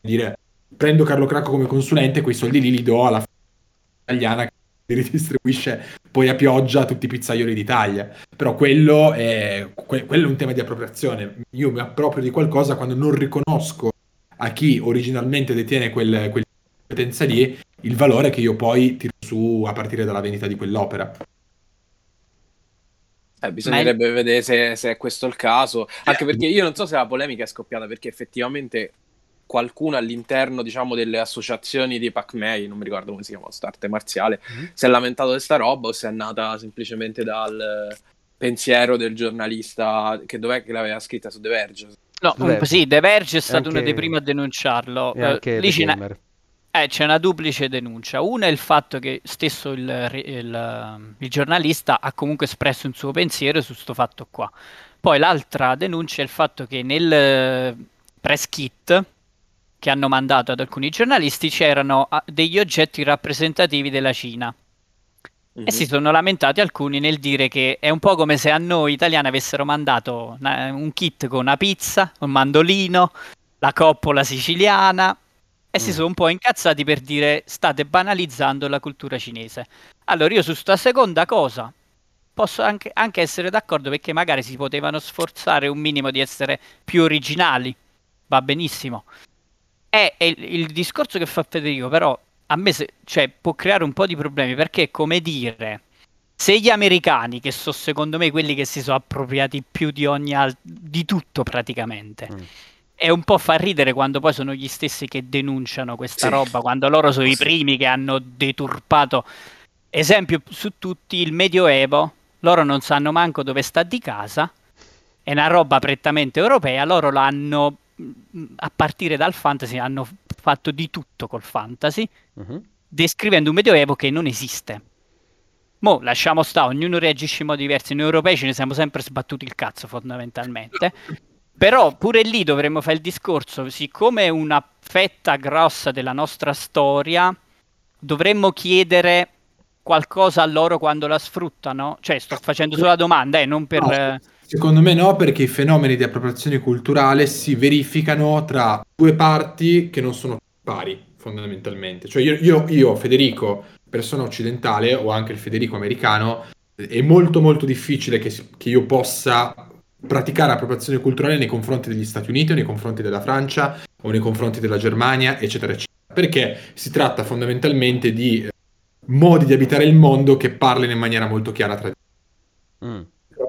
dire prendo Carlo Cracco come consulente, quei soldi lì li do alla f- italiana che li ridistribuisce poi a pioggia a tutti i pizzaioli d'Italia. Però quello è, que- quello è un tema di appropriazione. Io mi approprio di qualcosa quando non riconosco a chi originalmente detiene quel, quel competenza lì il valore che io poi tiro su a partire dalla vendita di quell'opera. Eh, bisognerebbe vedere se, se è questo il caso, anche perché io non so se la polemica è scoppiata perché effettivamente qualcuno all'interno, diciamo, delle associazioni di Pac-May, non mi ricordo come si chiama, arte marziale, Mhm. si è lamentato di sta roba o se è nata semplicemente dal pensiero del giornalista che dov'è che l'aveva scritta su The Verge. No, Verge. sì, The Verge è stato Anche- uno dei primi a denunciarlo. E Eh, anche ce n'è- Gamer. Eh, c'è una duplice denuncia. Una è il fatto che stesso il, il- il giornalista ha comunque espresso un suo pensiero su questo fatto qua. Poi l'altra denuncia è il fatto che nel eh, press kit che hanno mandato ad alcuni giornalisti c'erano ah, degli oggetti rappresentativi della Cina. Mhm. E si sono lamentati alcuni nel dire che è un po' come se a noi italiani avessero mandato una- un kit con una pizza, un mandolino, la coppola siciliana e si Mm. sono un po' incazzati per dire state banalizzando la cultura cinese. Allora io su sta seconda cosa posso anche, anche essere d'accordo perché magari si potevano sforzare un minimo di essere più originali, va benissimo. È, è il, discorso che fa Federico, però a me se- cioè, può creare un po' di problemi perché è come dire se gli americani, che sono secondo me quelli che si sono appropriati più di ogni al- di tutto praticamente, Mm. è un po' fa ridere quando poi sono gli stessi che denunciano questa Sì. roba, quando loro sono i Sì. primi che hanno deturpato. Esempio su tutti, il Medioevo, loro non sanno manco dove sta di casa, è una roba prettamente europea, loro l'hanno, a partire dal fantasy, hanno fatto di tutto col fantasy, Mhm. descrivendo un medioevo che non esiste. Mo, lasciamo stare, ognuno reagisce in modi diversi. Noi europei ce ne siamo sempre sbattuti il cazzo, fondamentalmente. Però pure lì dovremmo fare il discorso, siccome è una fetta grossa della nostra storia, dovremmo chiedere qualcosa a loro quando la sfruttano? Cioè, sto facendo solo la domanda, eh, non per... No, eh, Secondo me no, perché i fenomeni di appropriazione culturale si verificano tra due parti che non sono pari, fondamentalmente. Cioè io, io- io, Federico, persona occidentale, o anche il Federico americano, è molto molto difficile che, che io possa praticare appropriazione culturale nei confronti degli Stati Uniti o nei confronti della Francia o nei confronti della Germania, eccetera, eccetera. Perché si tratta fondamentalmente di eh, modi di abitare il mondo che parlino in maniera molto chiara tra di Mm.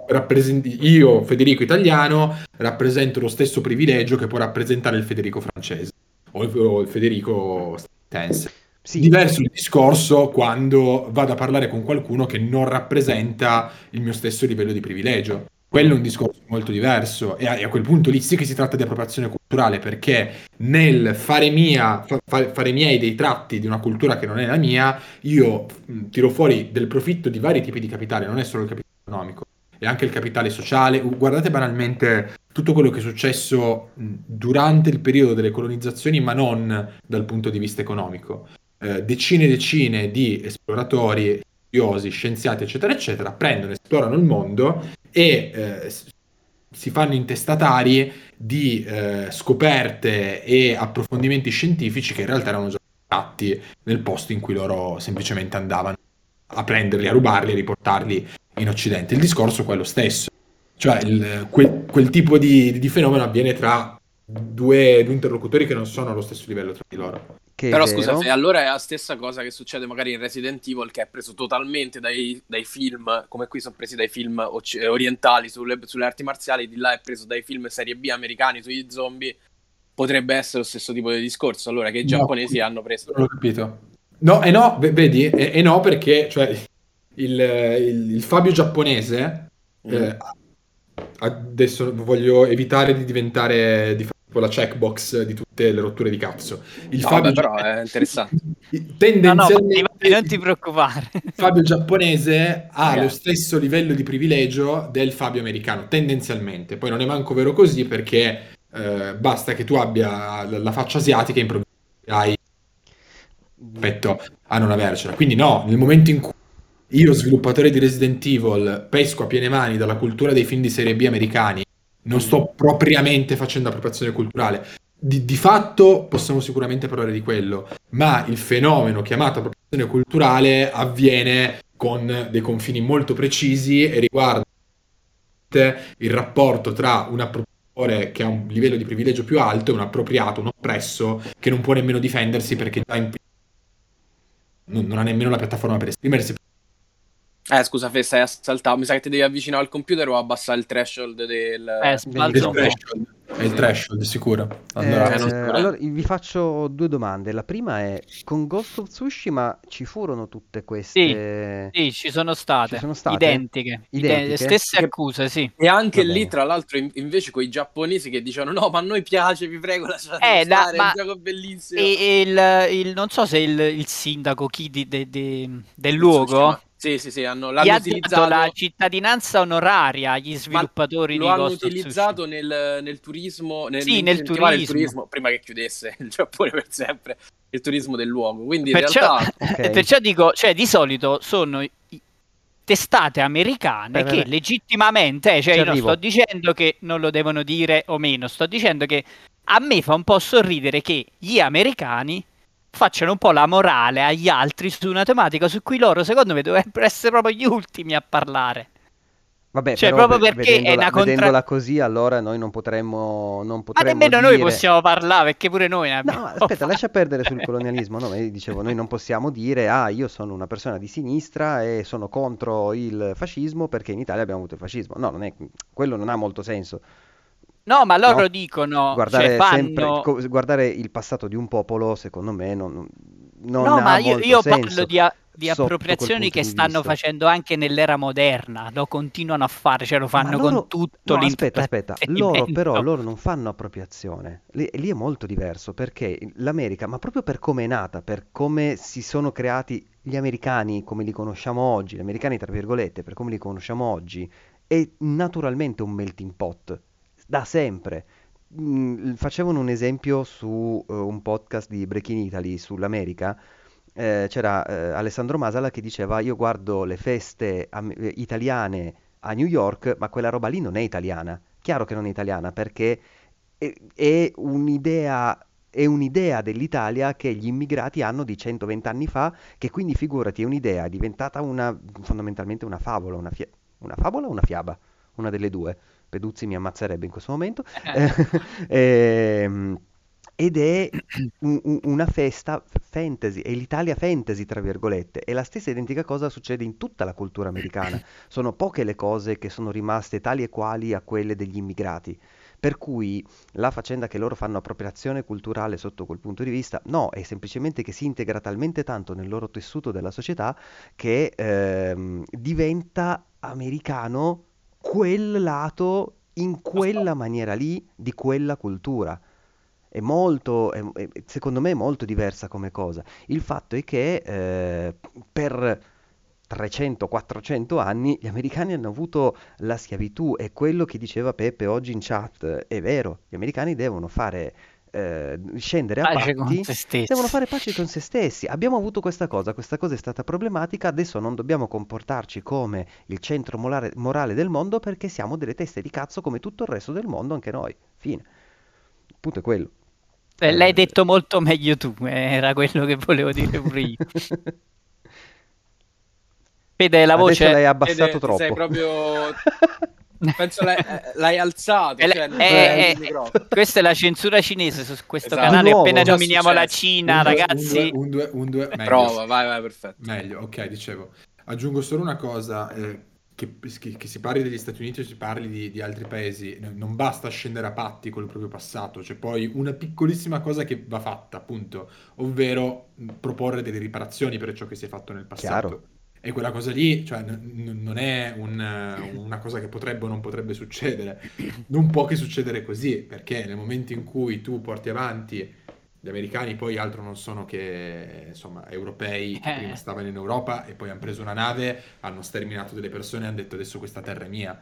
Rappresenti- io, Federico italiano, rappresento lo stesso privilegio che può rappresentare il Federico francese o il, o il Federico statunitense. Sì. Diverso il discorso quando vado a parlare con qualcuno che non rappresenta il mio stesso livello di privilegio. Quello è un discorso molto diverso e a, e a quel punto lì sì che si tratta di appropriazione culturale perché nel fare, mia, fa- fa- fare miei dei tratti di una cultura che non è la mia, io tiro fuori del profitto di vari tipi di capitale, non è solo il capitale economico, è anche il capitale sociale. Guardate banalmente tutto quello che è successo durante il periodo delle colonizzazioni, ma non dal punto di vista economico. Eh, decine e decine di esploratori, studiosi, scienziati, eccetera, eccetera, prendono, esplorano il mondo e eh, si fanno intestatari di eh, scoperte e approfondimenti scientifici che in realtà erano già fatti nel posto in cui loro semplicemente andavano a prenderli, a rubarli e riportarli in Occidente. Il discorso è quello stesso, cioè il- quel, quel tipo di, di fenomeno avviene tra due, due interlocutori che non sono allo stesso livello tra di loro. Che Però scusa, se allora è la stessa cosa che succede magari in Resident Evil, che è preso totalmente dai, dai film, come qui sono presi dai film occ- eh, orientali sulle, sulle arti marziali, di là è preso dai film serie B americani sugli zombie, potrebbe essere lo stesso tipo di discorso. Allora che i No. giapponesi hanno preso... Non ho capito. No, e no, v- vedi, e, e no perché cioè, il, il- il Fabio giapponese, Mm. eh, adesso voglio evitare di diventare di fare tipo la checkbox di tutte le rotture di cazzo. Il No, Fabio vabbè, però è interessante. No, no, tendenzialmente Matti, non ti preoccupare. il Fabio giapponese ha Ragazzi. lo stesso livello di privilegio del Fabio americano, tendenzialmente. Poi non è manco vero così perché eh, basta che tu abbia la, la faccia asiatica e improvvisamente hai rispetto a non avercela. Quindi no, nel momento in cui io, sviluppatore di Resident Evil, pesco a piene mani dalla cultura dei film di serie B americani, non sto propriamente facendo appropriazione culturale. di, di fatto possiamo sicuramente parlare di quello, ma il fenomeno chiamato appropriazione culturale avviene con dei confini molto precisi e riguarda il rapporto tra un appropritore che ha un livello di privilegio più alto e un appropriato, un oppresso che non può nemmeno difendersi perché già in- non, ha nemmeno la piattaforma per esprimersi. Eh, scusa, Fe, stai assaltato. Mi sa che ti devi avvicinare al computer o abbassare il threshold del... Eh, Il sbalzo po'. threshold, è il threshold, sicuro. Allora, Eh, non eh. allora, vi faccio due domande. La prima è, con Ghost of Tsushima ci furono tutte queste... Sì, ci sono state, Ci sono state? identiche, Identiche? Ide- stesse accuse, sì. E anche lì, tra l'altro, in- invece con i giapponesi che dicevano no, ma a noi piace, vi prego, lasciate Eh, da- stare, ma- è un gioco bellissimo. E, e il, il- non so se il, il sindaco chi di- de- de- del luogo Sì, sì, sì, hanno, l'hanno utilizzato... la cittadinanza onoraria agli sviluppatori lo di hanno Ghost of utilizzato nel, nel turismo, nel, Sì, nel incentivare il turismo. prima che chiudesse il Giappone per sempre, il turismo del luogo. Quindi in Perciò, realtà Ok. perciò dico, cioè di solito sono testate americane Beh, che beh. legittimamente, eh, cioè Ci io non sto dicendo che non lo devono dire o meno, sto dicendo che a me fa un po' sorridere che gli americani facciano un po' la morale agli altri su una tematica su cui loro, secondo me, dovrebbero essere proprio gli ultimi a parlare. Vabbè, Cioè, proprio perché è una contra- vedendola così, allora noi non potremmo, non Ma potremmo nemmeno noi dire... possiamo parlare, perché pure noi ne No, abbiamo. ma aspetta, lascia perdere sul colonialismo. No, ma dicevo, noi non possiamo dire, ah, io sono una persona di sinistra e sono contro il fascismo perché in Italia abbiamo avuto il fascismo. No, non è, quello non ha molto senso. No, ma loro No? dicono, Guardare, cioè sempre, fanno... co- guardare il passato di un popolo, secondo me, non, non No, ma io, io parlo di, a- di appropriazioni che stanno vista. facendo anche nell'era moderna, lo continuano a fare, cioè lo fanno loro- con tutto no, aspetta, aspetta, loro però loro non fanno appropriazione. Lì, lì è molto diverso perché l'America, ma proprio per come è nata, per come si sono creati gli americani come li conosciamo oggi, gli americani tra virgolette, per come li conosciamo oggi, è naturalmente un melting pot, da sempre. Mm, facevano un esempio su eh, un podcast di Breaking Italy sull'America. eh, c'era eh, Alessandro Masala che diceva: Io guardo le feste am- eh, italiane a New York, ma quella roba lì non è italiana. Chiaro che non è italiana perché è, è un'idea. È un'idea dell'Italia che gli immigrati hanno di 120 anni fa, che quindi figurati è un'idea, è diventata una, fondamentalmente una favola, una, fia- una favola o una fiaba? Una delle due. Peduzzi mi ammazzerebbe in questo momento. Ehm, ed è un- un- una festa fantasy, è l'Italia fantasy, tra virgolette, e la stessa identica cosa succede in tutta la cultura americana. Sono poche le cose che sono rimaste tali e quali a quelle degli immigrati. Per cui la faccenda che loro fanno appropriazione culturale sotto quel punto di vista, no, è semplicemente che si integra talmente tanto nel loro tessuto della società che ehm, diventa americano quel lato in quella maniera lì di quella cultura. È molto, è- è- secondo me è molto diversa come cosa. Il fatto è che eh, per 300-400 anni gli americani hanno avuto la schiavitù e quello che diceva Peppe oggi in chat è vero, gli americani devono fare eh, scendere a Pace con patti se stessi. Devono fare pace con se stessi. Abbiamo avuto questa cosa, questa cosa è stata problematica, adesso non dobbiamo comportarci come il centro molare- morale del mondo perché siamo delle teste di cazzo come tutto il resto del mondo, anche noi. Fine. Il punto è quello. Eh, L'hai Eh, detto molto meglio tu, eh, era quello che volevo dire pure io. Fede, la Adesso voce... l'hai Vede, abbassato ti troppo. sei proprio... Penso l'hai, eh, l'hai alzato, Eh, cioè eh, il microfono. questa è la censura cinese su questo Esatto. canale. Nuovo. Appena Già nominiamo la successo. Cina, Un due, ragazzi. Un due, un due, un. Prova, vai, vai, perfetto. Meglio, ok, dicevo. Aggiungo solo una cosa, eh, che, che- che si parli degli Stati Uniti o si parli di, di altri paesi, non basta scendere a patti con il proprio passato, c'è poi una piccolissima cosa che va fatta, appunto, ovvero proporre delle riparazioni per ciò che si è fatto nel passato. Chiaro. E quella cosa lì, cioè, n- non è un, una cosa che potrebbe o non potrebbe succedere. Non può che succedere così, perché nel momento in cui tu porti avanti gli americani poi altro non sono che insomma europei che Eh. prima stavano in Europa e poi hanno preso una nave, hanno sterminato delle persone e hanno detto adesso questa terra è mia.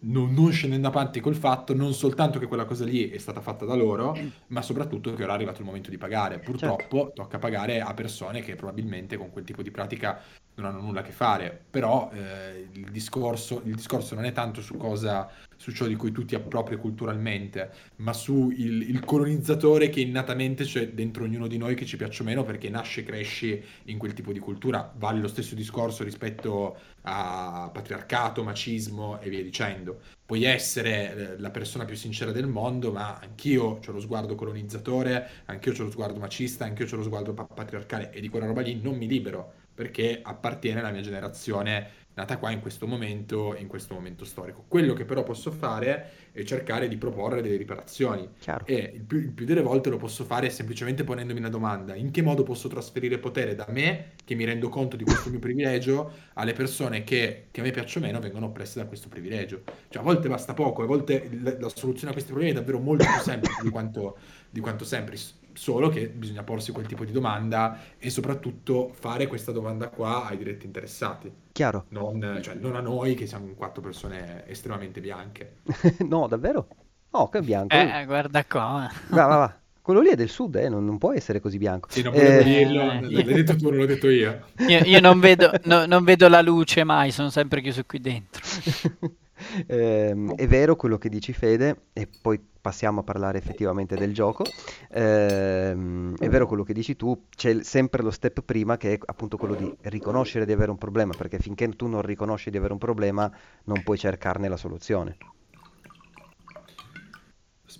Non, non scendendo avanti col fatto non soltanto che quella cosa lì è stata fatta da loro, ma soprattutto che ora è arrivato il momento di pagare. Purtroppo tocca pagare a persone che probabilmente con quel tipo di pratica non hanno nulla a che fare, però eh, il, discorso, il discorso non è tanto su cosa su ciò di cui tu ti appropri culturalmente, ma su il, il colonizzatore che innatamente c'è dentro ognuno di noi che ci piaccia o meno perché nasce e cresci in quel tipo di cultura. Vale lo stesso discorso rispetto a patriarcato, macismo e via dicendo. Puoi essere eh, la persona più sincera del mondo, ma anch'io ho lo sguardo colonizzatore, anch'io ho lo sguardo macista, anch'io ho lo sguardo patriarcale e di quella roba lì non mi libero perché appartiene alla mia generazione nata qua in questo momento, in questo momento storico. Quello che però posso fare è cercare di proporre delle riparazioni Chiaro. e il più, il più, delle volte lo posso fare semplicemente ponendomi una domanda, in che modo posso trasferire potere da me, che mi rendo conto di questo mio privilegio, alle persone che, che a me piacciono meno vengono oppresse da questo privilegio. Cioè a volte basta poco, a volte la, la soluzione a questi problemi è davvero molto più semplice di quanto, di quanto semplice solo che bisogna porsi quel tipo di domanda e soprattutto fare questa domanda qua ai diretti interessati. Chiaro. Non, cioè, non a noi che siamo quattro persone estremamente bianche. no, davvero? No, che è bianco. Eh, guarda qua. Va, va, va. Quello lì è del sud, eh? non, non, può essere così bianco. Sì, non volevo eh... dirlo, l'hai detto tu, non l'ho detto io. Io, io non, vedo, no, non vedo la luce mai, sono sempre chiuso qui dentro. eh, è vero quello che dici Fede, e poi passiamo a parlare effettivamente del gioco. Eh, è vero quello che dici tu, c'è sempre lo step prima che è appunto quello di riconoscere di avere un problema, perché finché tu non riconosci di avere un problema non puoi cercarne la soluzione.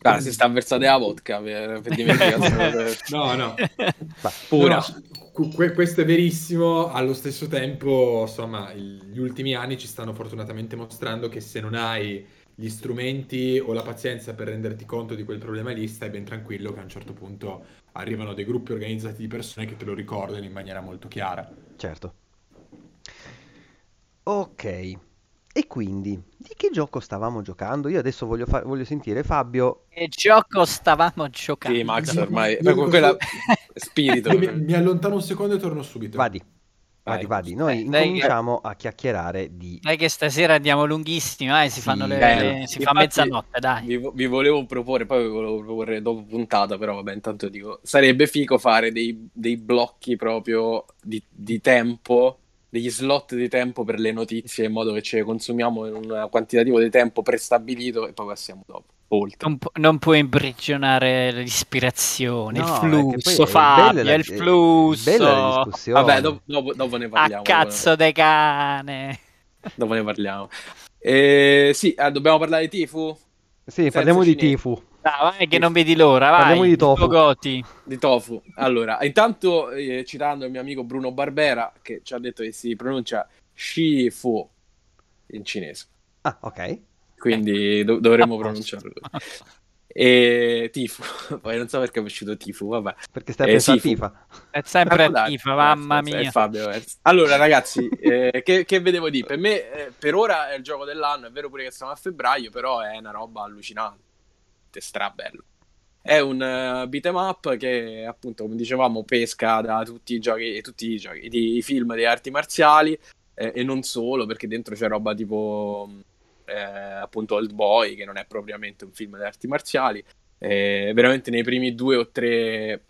Ah, si sta versando la vodka per, per dimenticare. no, no. Pura. No, questo è verissimo, allo stesso tempo, insomma, gli ultimi anni ci stanno fortunatamente mostrando che se non hai gli strumenti o la pazienza per renderti conto di quel problema lì, stai ben tranquillo che a un certo punto arrivano dei gruppi organizzati di persone che te lo ricordano in maniera molto chiara. Certo. Ok. E quindi, di che gioco stavamo giocando? Io adesso voglio, fa- voglio sentire Fabio. Che gioco stavamo giocando? Sì, Max, ormai... Io, quella... Spirito. Mi, mi allontano un secondo e torno subito. Vadi. Vadi, vadi. Noi eh, incominciamo che... a chiacchierare di... Dai che stasera andiamo lunghissimi, eh? si, sì, fanno le... Beh, si fa mezzanotte, dai. Vi, vi, volevo proporre, poi vi volevo proporre dopo puntata, però vabbè, intanto dico, sarebbe figo fare dei, dei blocchi proprio di, di, tempo, degli slot di tempo per le notizie, in modo che ce le consumiamo in un quantitativo di tempo prestabilito e poi passiamo dopo. Non, pu- non, puoi imprigionare l'ispirazione, no, il flusso, Fabio, la, il flusso. Bella discussione. Vabbè, dopo, dopo, dopo, ne parliamo. A cazzo de cane. Dopo ne parliamo. Eh, sì, eh, dobbiamo parlare di Tifu? Sì, Senza parliamo cinese. di Tifu. Ah, vai che non vedi l'ora, vai. Parliamo di tofu. Goti. Di tofu. Allora, intanto eh, citando il mio amico Bruno Barbera che ci ha detto che si pronuncia Shifu in cinese. Ah, ok quindi do- dovremmo pronunciarlo. E Tifo, poi non so perché è uscito Tifo, vabbè. Perché stai eh, pensando Tifa. È sempre ah, Tifa, mamma mia. È Fabio, allora ragazzi, eh, che, che, vedevo di? Per me, eh, per ora è il gioco dell'anno, è vero pure che siamo a febbraio, però è una roba allucinante, strabello. È un uh, beat'em up che appunto, come dicevamo, pesca da tutti i giochi, tutti i giochi, i film di arti marziali eh, e non solo, perché dentro c'è roba tipo eh, appunto Old Boy, che non è propriamente un film di arti marziali. Eh, veramente nei primi due o tre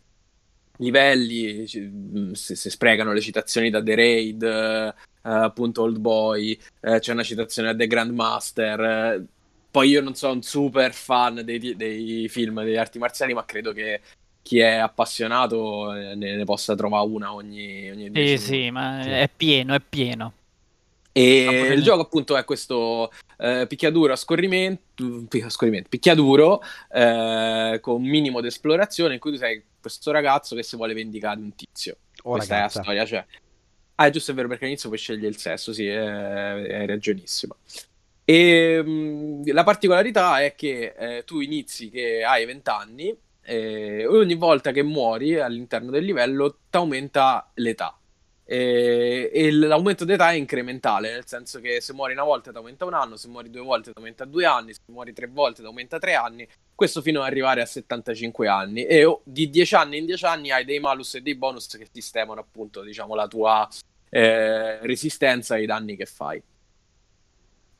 livelli si, si sprecano le citazioni da The Raid, eh, appunto Old Boy, eh, c'è una citazione da The Grandmaster. Poi io non sono un super fan dei, dei film di arti marziali, ma credo che chi è appassionato ne, ne, possa trovare una ogni, ogni Sì, sì, ma è pieno, è pieno. E ah, il gioco appunto è questo eh, picchiaduro a scorrimento, a scorrimento picchiaduro eh, con un minimo di esplorazione in cui tu sei questo ragazzo che si vuole vendicare di un tizio. Oh, Questa ragazza. è la storia, cioè... Ah, è giusto, è vero, perché all'inizio puoi scegliere il sesso, sì, è, è ragionissimo. E mh, la particolarità è che eh, tu inizi che hai 20 anni e ogni volta che muori all'interno del livello ti aumenta l'età e, e l'aumento d'età è incrementale, nel senso che se muori una volta ti aumenta un anno, se muori due volte ti aumenta due anni, se muori tre volte ti aumenta tre anni, questo fino ad arrivare a 75 anni e oh, di 10 anni in 10 anni hai dei malus e dei bonus che sistemano appunto diciamo la tua eh, resistenza ai danni che fai.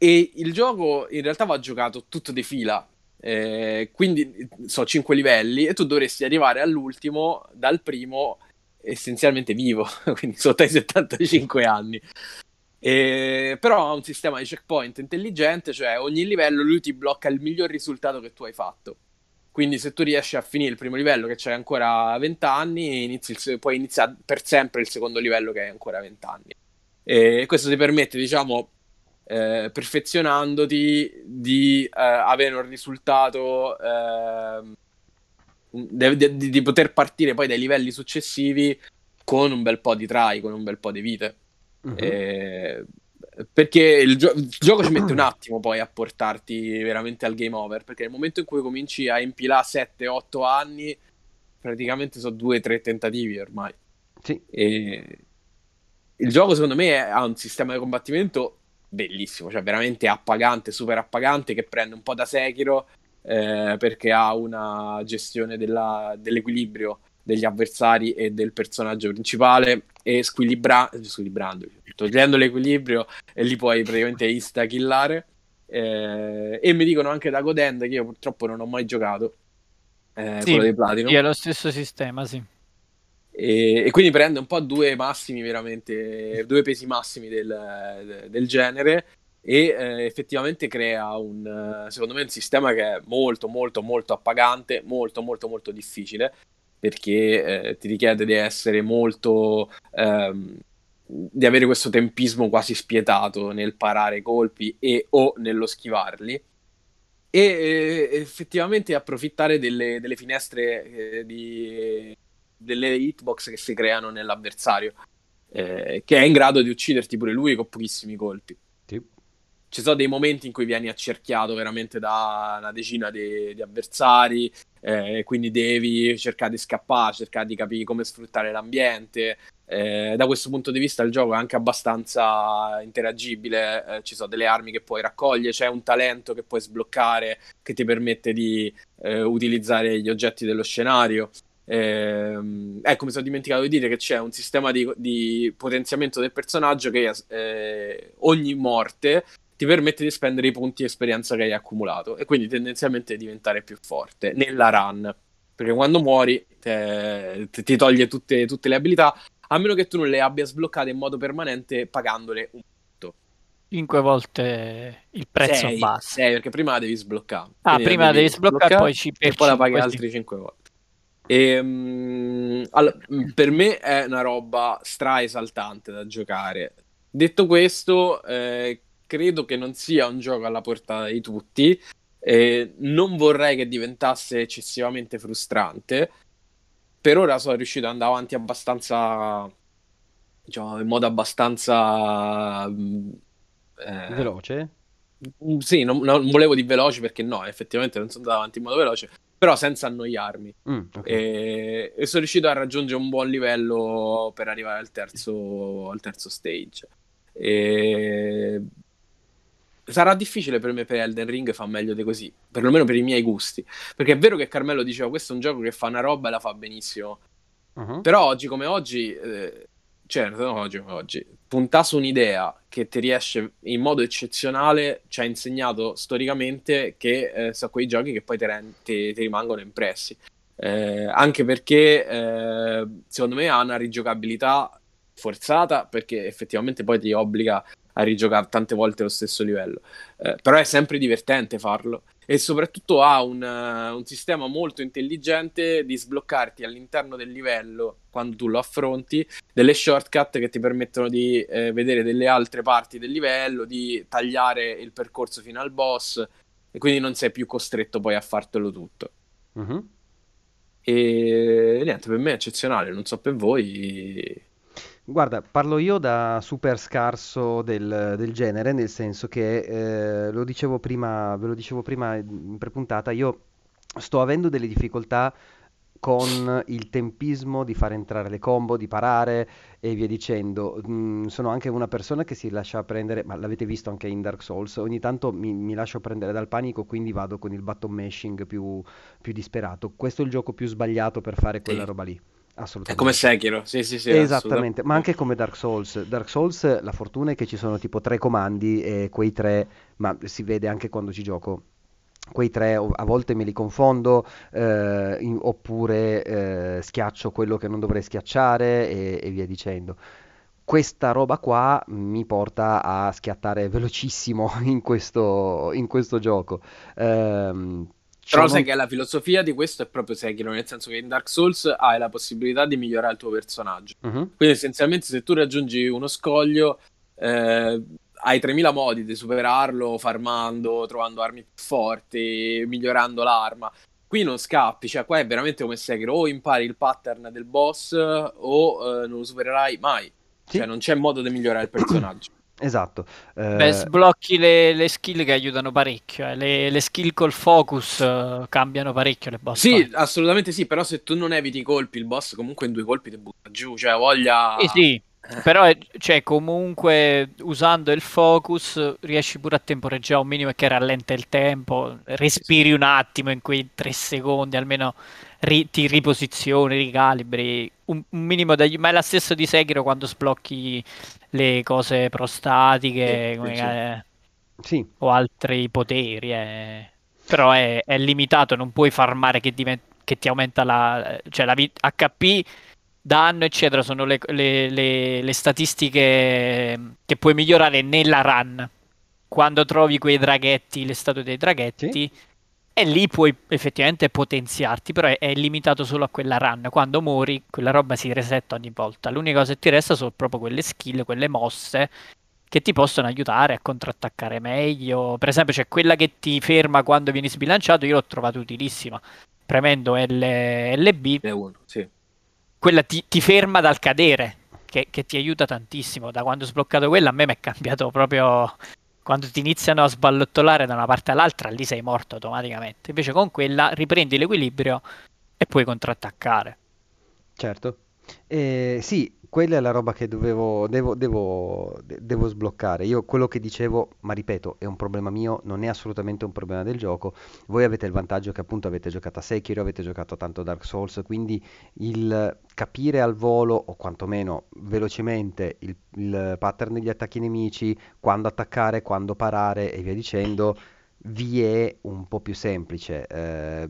E il gioco in realtà va giocato tutto di fila. Eh, quindi so 5 livelli e tu dovresti arrivare all'ultimo dal primo essenzialmente vivo, quindi sotto ai 75 anni. E, però ha un sistema di checkpoint intelligente, cioè ogni livello lui ti blocca il miglior risultato che tu hai fatto. Quindi se tu riesci a finire il primo livello che c'hai ancora 20 anni, inizi il, puoi iniziare per sempre il secondo livello che hai ancora 20 anni. E questo ti permette, diciamo, eh, perfezionandoti di eh, avere un risultato eh, di, di, di, poter partire poi dai livelli successivi con un bel po' di try, con un bel po' di vite. Uh-huh. perché il, gio- il, gioco ci mette un attimo poi a portarti veramente al game over, perché nel momento in cui cominci a impilare 7-8 anni, praticamente sono 2-3 tentativi ormai. Sì. E il gioco secondo me ha un sistema di combattimento bellissimo, cioè veramente appagante, super appagante, che prende un po' da Sekiro eh, perché ha una gestione della, dell'equilibrio degli avversari e del personaggio principale e squilibra- squilibrando, togliendo l'equilibrio e li puoi praticamente insta-killare. Eh, e mi dicono anche da Godend che io purtroppo non ho mai giocato eh, sì, quello di Platino. Sì, è lo stesso sistema, sì. E, e, quindi prende un po' due massimi veramente, due pesi massimi del, del genere e eh, effettivamente crea un, secondo me, un sistema che è molto, molto, molto appagante, molto, molto, molto difficile perché eh, ti richiede di essere molto... Ehm, di avere questo tempismo quasi spietato nel parare i colpi e o nello schivarli e effettivamente approfittare delle, delle finestre eh, di delle hitbox che si creano nell'avversario, eh, che è in grado di ucciderti pure lui con pochissimi colpi. Sì. Ci sono dei momenti in cui vieni accerchiato veramente da una decina di, di avversari, eh, quindi devi cercare di scappare, cercare di capire come sfruttare l'ambiente. Eh, da questo punto di vista il gioco è anche abbastanza interagibile, eh, ci sono delle armi che puoi raccogliere, c'è un talento che puoi sbloccare che ti permette di eh, utilizzare gli oggetti dello scenario. Eh, ecco, mi sono dimenticato di dire che c'è un sistema di, di potenziamento del personaggio che eh, ogni morte ti permette di spendere i punti esperienza che hai accumulato e quindi tendenzialmente diventare più forte nella run. Perché quando muori te, te, ti toglie tutte, tutte, le abilità, a meno che tu non le abbia sbloccate in modo permanente pagandole un punto. 5 volte il prezzo sei, base. 6, perché prima la devi sbloccare. Ah, prima la devi sbloccare, poi ci E poi la paghi altri 5 volte. E, um, allora, per me è una roba stra esaltante da giocare. Detto questo, eh, credo che non sia un gioco alla portata di tutti. Eh, non vorrei che diventasse eccessivamente frustrante. Per ora sono riuscito ad andare avanti abbastanza. Diciamo, in modo abbastanza. Eh, veloce? Sì, non, non, volevo dire veloce perché no, effettivamente non sono andato avanti in modo veloce però senza annoiarmi. Mm, okay. e, e, sono riuscito a raggiungere un buon livello per arrivare al terzo, al terzo stage. E... Sarà difficile per me per Elden Ring fa meglio di così, perlomeno per i miei gusti. Perché è vero che Carmelo diceva questo è un gioco che fa una roba e la fa benissimo. Uh-huh. Però oggi come oggi eh, certo, oggi come oggi, puntare su un'idea che ti riesce in modo eccezionale ci ha insegnato storicamente che eh, sono quei giochi che poi ti, ti, ti rimangono impressi. Eh, anche perché eh, secondo me ha una rigiocabilità forzata perché effettivamente poi ti obbliga a rigiocare tante volte lo stesso livello. Eh, però è sempre divertente farlo e soprattutto ha un, uh, un, sistema molto intelligente di sbloccarti all'interno del livello quando tu lo affronti delle shortcut che ti permettono di eh, vedere delle altre parti del livello, di tagliare il percorso fino al boss e quindi non sei più costretto poi a fartelo tutto. Uh-huh. E niente, per me è eccezionale, non so per voi. Guarda, parlo io da super scarso del, del genere, nel senso che eh, lo dicevo prima, ve lo dicevo prima in prepuntata, io sto avendo delle difficoltà con il tempismo di fare entrare le combo, di parare e via dicendo. Mm, sono anche una persona che si lascia prendere, ma l'avete visto anche in Dark Souls, ogni tanto mi, mi lascio prendere dal panico, quindi vado con il button mashing più, più disperato. Questo è il gioco più sbagliato per fare quella sì. roba lì È assolutamente. come Sekiro, sì, sì, sì. Esattamente, ma anche come Dark Souls. Dark Souls, la fortuna è che ci sono tipo tre comandi e quei tre, ma si vede anche quando ci gioco. Quei tre a volte me li confondo, eh, in- oppure eh, schiaccio quello che non dovrei schiacciare e, e via dicendo. Questa roba qua mi porta a schiattare velocissimo in questo, in questo gioco. Ciò Però sai che la filosofia di questo è proprio Sekiro, nel senso che in Dark Souls hai la possibilità di migliorare il tuo personaggio. Mhm. Quindi essenzialmente se tu raggiungi uno scoglio, eh, hai 3000 modi di superarlo farmando, trovando armi più forti, migliorando l'arma. Qui non scappi, cioè qua è veramente come Sekiro, o impari il pattern del boss o eh, non lo supererai mai. Sì. Cioè non c'è modo di migliorare il personaggio. Esatto. Eh, Beh, sblocchi le, le skill che aiutano parecchio. eh. Le, le skill col focus eh, cambiano parecchio le boss Sì, fight. assolutamente sì, però se tu non eviti i colpi, il boss comunque in due colpi ti butta giù, cioè voglia... Sì, sì, però è- cioè, comunque usando il focus riesci pure a temporeggiare un minimo che rallenta il tempo, respiri un attimo in quei tre secondi, almeno ri- ti riposizioni, ricalibri, un, un minimo da... ma è la stessa di Sekiro quando sblocchi le cose prostatiche Sì, come- sì. eh, sì, o altri poteri, eh. però è, è limitato, non puoi farmare che, diven- che ti aumenta la, cioè la vi- HP, danno, eccetera, sono le, le- le- le statistiche che puoi migliorare nella run. Quando trovi quei draghetti, le statue dei draghetti, e lì puoi effettivamente potenziarti, però è, limitato solo a quella run. Quando muori, quella roba si resetta ogni volta. L'unica cosa che ti resta sono proprio quelle skill, quelle mosse che ti possono aiutare a contrattaccare meglio. Per esempio, c'è quella che ti ferma quando vieni sbilanciato, io l'ho trovata utilissima. Premendo L- LB, È uno, sì. quella ti, ti ferma dal cadere, che, che ti aiuta tantissimo. Da quando ho sbloccato quella, a me mi è cambiato proprio. Quando ti iniziano a sballottolare da una parte all'altra, lì sei morto automaticamente. Invece con quella riprendi l'equilibrio e puoi contrattaccare. certo. Eh, sì, quella è la roba che dovevo, devo, devo, de- devo sbloccare. Io quello che dicevo, ma ripeto, è un problema mio, non è assolutamente un problema del gioco. Voi avete il vantaggio che appunto avete giocato a Sekiro, avete giocato tanto Dark Souls, quindi il capire al volo, o quantomeno velocemente, il, il pattern degli attacchi nemici, quando attaccare, quando parare e via dicendo, vi è un po' più semplice. Eh,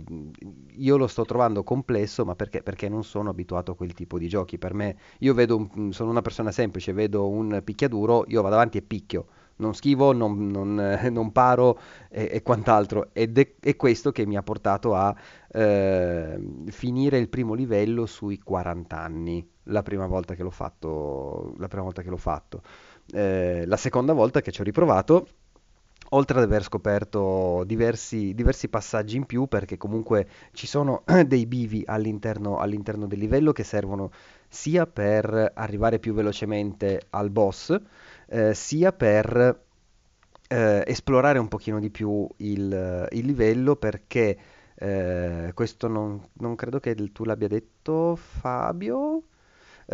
io lo sto trovando complesso, ma perché? Perché non sono abituato a quel tipo di giochi. Per me, io un- sono una persona semplice, vedo un picchiaduro, io vado avanti e picchio. Non schivo, non, non, non paro e, e quant'altro. Ed è, è questo che mi ha portato a eh, finire il primo livello sui 40 anni, la prima volta che l'ho fatto. La prima volta che l'ho fatto. Eh, la seconda volta che ci ho riprovato oltre ad aver scoperto diversi, diversi passaggi in più, perché comunque ci sono dei bivi all'interno, all'interno del livello che servono sia per arrivare più velocemente al boss, eh, sia per eh, esplorare un pochino di più il, il livello, perché eh, questo non, non credo che tu l'abbia detto, Fabio.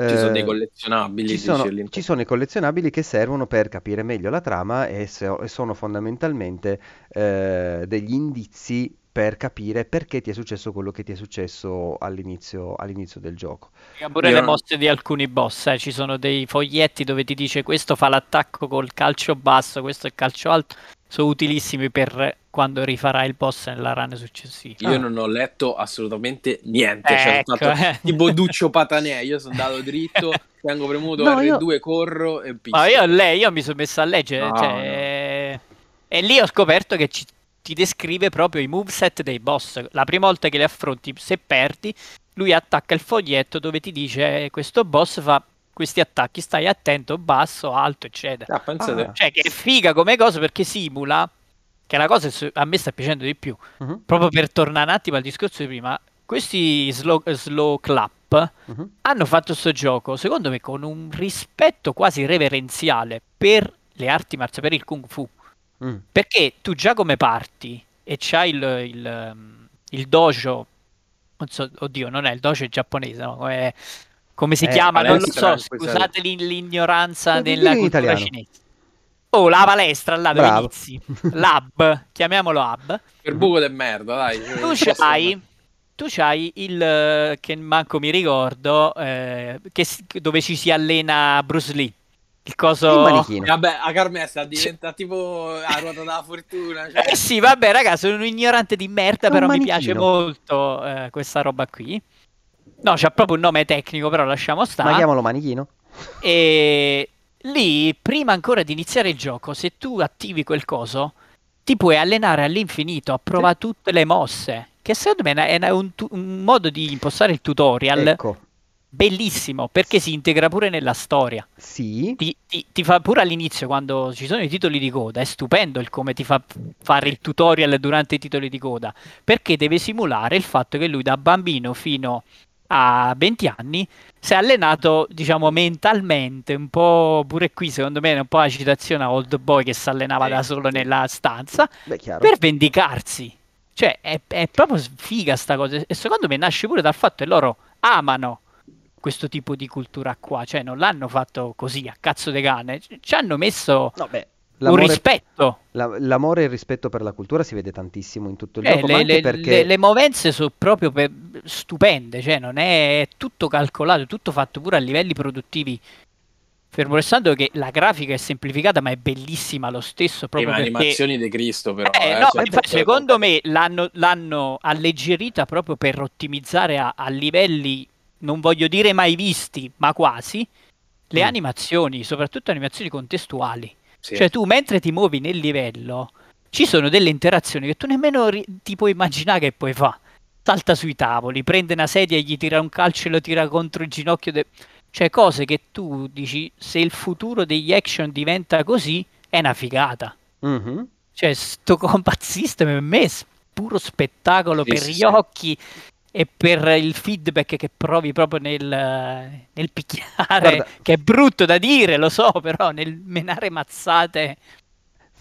Ci sono dei Eh, collezionabili, ci sono, ci sono i collezionabili che servono per capire meglio la trama e, se- e sono fondamentalmente eh, degli indizi per capire perché ti è successo quello che ti è successo all'inizio, all'inizio del gioco. Pure Io le non- mosse di alcuni boss, eh, Ci sono dei foglietti dove ti dice questo fa l'attacco col calcio basso, questo è il calcio alto. Sono utilissimi per quando rifarai il boss nella run successiva. Io Ah. non ho letto assolutamente niente, cioè, Ecco, sono stato eh. tipo Duccio Patanè, io sono andato dritto, tengo premuto No, io- R2, corro e picchio. Ma io, lei, io mi sono messo a leggere, No, cioè, e lì ho scoperto che ci- ti descrive proprio i moveset dei boss. La prima volta che li affronti, se perdi, lui attacca il foglietto dove ti dice "Eh, questo boss fa questi attacchi, stai attento, basso, alto, eccetera. Ah, pensate. Ah. Cioè, che è figa come cosa perché simula, che è la cosa che a me sta piacendo di più. Mhm, Proprio per tornare un attimo al discorso di prima, questi slow, slow clap mhm. hanno fatto questo gioco, secondo me, con un rispetto quasi reverenziale per le arti marziali, per il kung fu. Mm. Perché tu già come parti e c'hai il, il, il dojo, non so, oddio, non è il dojo è giapponese, no? Come, come si Eh, chiama? Non lo so, scusate l'in- l'ignoranza Eh, della cultura italiano. cinese. Oh, la palestra là dove Bravo. inizi. L'hub, chiamiamolo hub. Per buco de merda, dai. Tu c'hai tu c'hai il eh, che manco mi ricordo, eh, che si- dove ci si allena Bruce Lee. Il coso. Il manichino. Vabbè, a Carmessa diventa tipo la ruota della fortuna. Cioè... Eh sì, vabbè, raga, sono un ignorante di merda, però mi manichino. piace molto eh, questa roba qui. No, c'ha proprio un nome tecnico, però lasciamo Ma stare. chiamalo manichino. E lì, prima ancora di iniziare il gioco, se tu attivi quel coso, ti puoi allenare all'infinito a provare tutte le mosse. Che secondo me è un, tu- un modo di impostare il tutorial Ecco, bellissimo perché si integra pure nella storia. sì. Ti, ti- ti fa pure all'inizio, quando ci sono i titoli di coda, è stupendo il come ti fa fare il tutorial durante i titoli di coda perché deve simulare il fatto che lui da bambino fino a 20 anni si è allenato, diciamo, mentalmente, un po' pure qui, secondo me, è un po' la citazione a Old Boy che si allenava Sì, da solo nella stanza Beh, per vendicarsi. Cioè, è, è proprio figa sta cosa. E secondo me nasce pure dal fatto che loro amano questo tipo di cultura qua. Cioè, non l'hanno fatto così a cazzo de cane. Ci- hanno messo No, beh, un rispetto. la- l'amore e il rispetto per la cultura si vede tantissimo in tutto il Eh, gioco, ma le, anche le- perché... le- le movenze sono proprio per- stupende. Cioè, non è, è tutto calcolato, è tutto fatto pure a livelli produttivi. Fermo restando che la grafica è semplificata, ma è bellissima lo stesso. Proprio ma perché... animazioni di Cristo, però. Eh, eh, no, cioè, infatti, cioè, secondo me l'hanno, l'hanno alleggerita proprio per ottimizzare a, a livelli, non voglio dire mai visti, ma quasi, le Mm. animazioni, soprattutto animazioni contestuali. sì. Cioè tu mentre ti muovi nel livello, ci sono delle interazioni che tu nemmeno ri- ti puoi immaginare che puoi fare. Salta sui tavoli, prende una sedia e gli tira un calcio e lo tira contro il ginocchio. de- Cioè cose che tu dici, se il futuro degli action diventa così, è una figata. Mhm. Cioè, sto combat system per me è puro spettacolo Sì, per sì, gli occhi e per il feedback che provi proprio nel, nel picchiare, Guarda- che è brutto da dire, lo so, però nel menare mazzate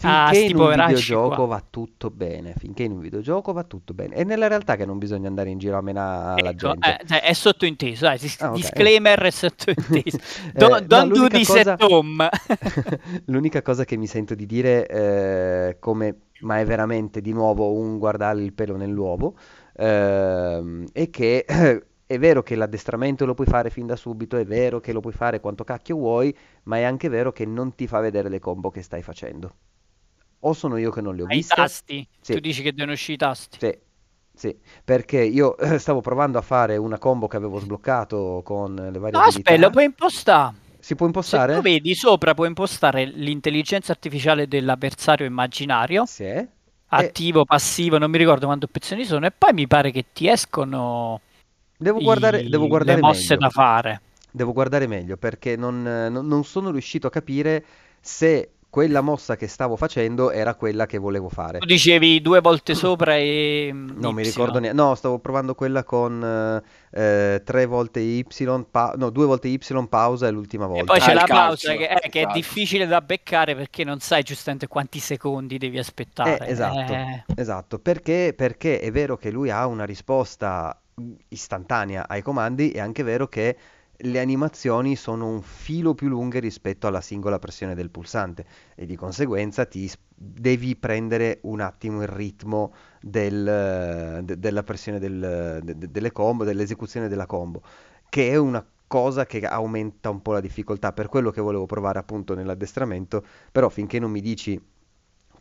a Finché sti in un videogioco qua. va tutto bene, finché in un videogioco va tutto bene. È nella realtà che non bisogna andare in giro a menare la Ecco, gente. eh, cioè, è sottointeso, dai, dis- Ah, ok. disclaimer è sottointeso. Eh, Don't, no, don't do this cosa- at home. L'unica cosa che mi sento di dire, eh, come, ma è veramente di nuovo un guardare il pelo nell'uovo, ehm, è che è vero che l'addestramento lo puoi fare fin da subito, è vero che lo puoi fare quanto cacchio vuoi, ma è anche vero che non ti fa vedere le combo che stai facendo. O sono io che non le ho Ai viste. tasti, Sì. tu dici che devono uscire i tasti. Sì, sì, perché io stavo provando a fare una combo che avevo sbloccato con le varie No, aspetta, lo puoi impostare. Si può Se impostare? tu vedi sopra puoi impostare l'intelligenza artificiale dell'avversario immaginario, Sì. Attivo, passivo, non mi ricordo quante opzioni sono, e poi mi pare che ti escono Devo i- guardare, devo guardare le mosse meglio. da fare. Devo guardare meglio perché non- non sono riuscito a capire se quella mossa che stavo facendo era quella che volevo fare. Tu dicevi due volte sopra e Non mi Y. ricordo neanche. No, stavo provando quella con eh, eh, tre volte Y, pa- no, due volte Y, pausa e l'ultima E volta. poi c'è Ah, la calcio, pausa che, eh, che è difficile da beccare perché non sai giustamente quanti secondi devi aspettare. Eh, esatto, Eh, esatto, perché, perché è vero che lui ha una risposta istantanea ai comandi, è anche vero che le animazioni sono un filo più lunghe rispetto alla singola pressione del pulsante e di conseguenza ti devi prendere un attimo il ritmo del, de- della pressione del- de- de- delle combo, dell'esecuzione della combo, che è una cosa che aumenta un po' la difficoltà, per quello che volevo provare appunto nell'addestramento, però finché non mi dici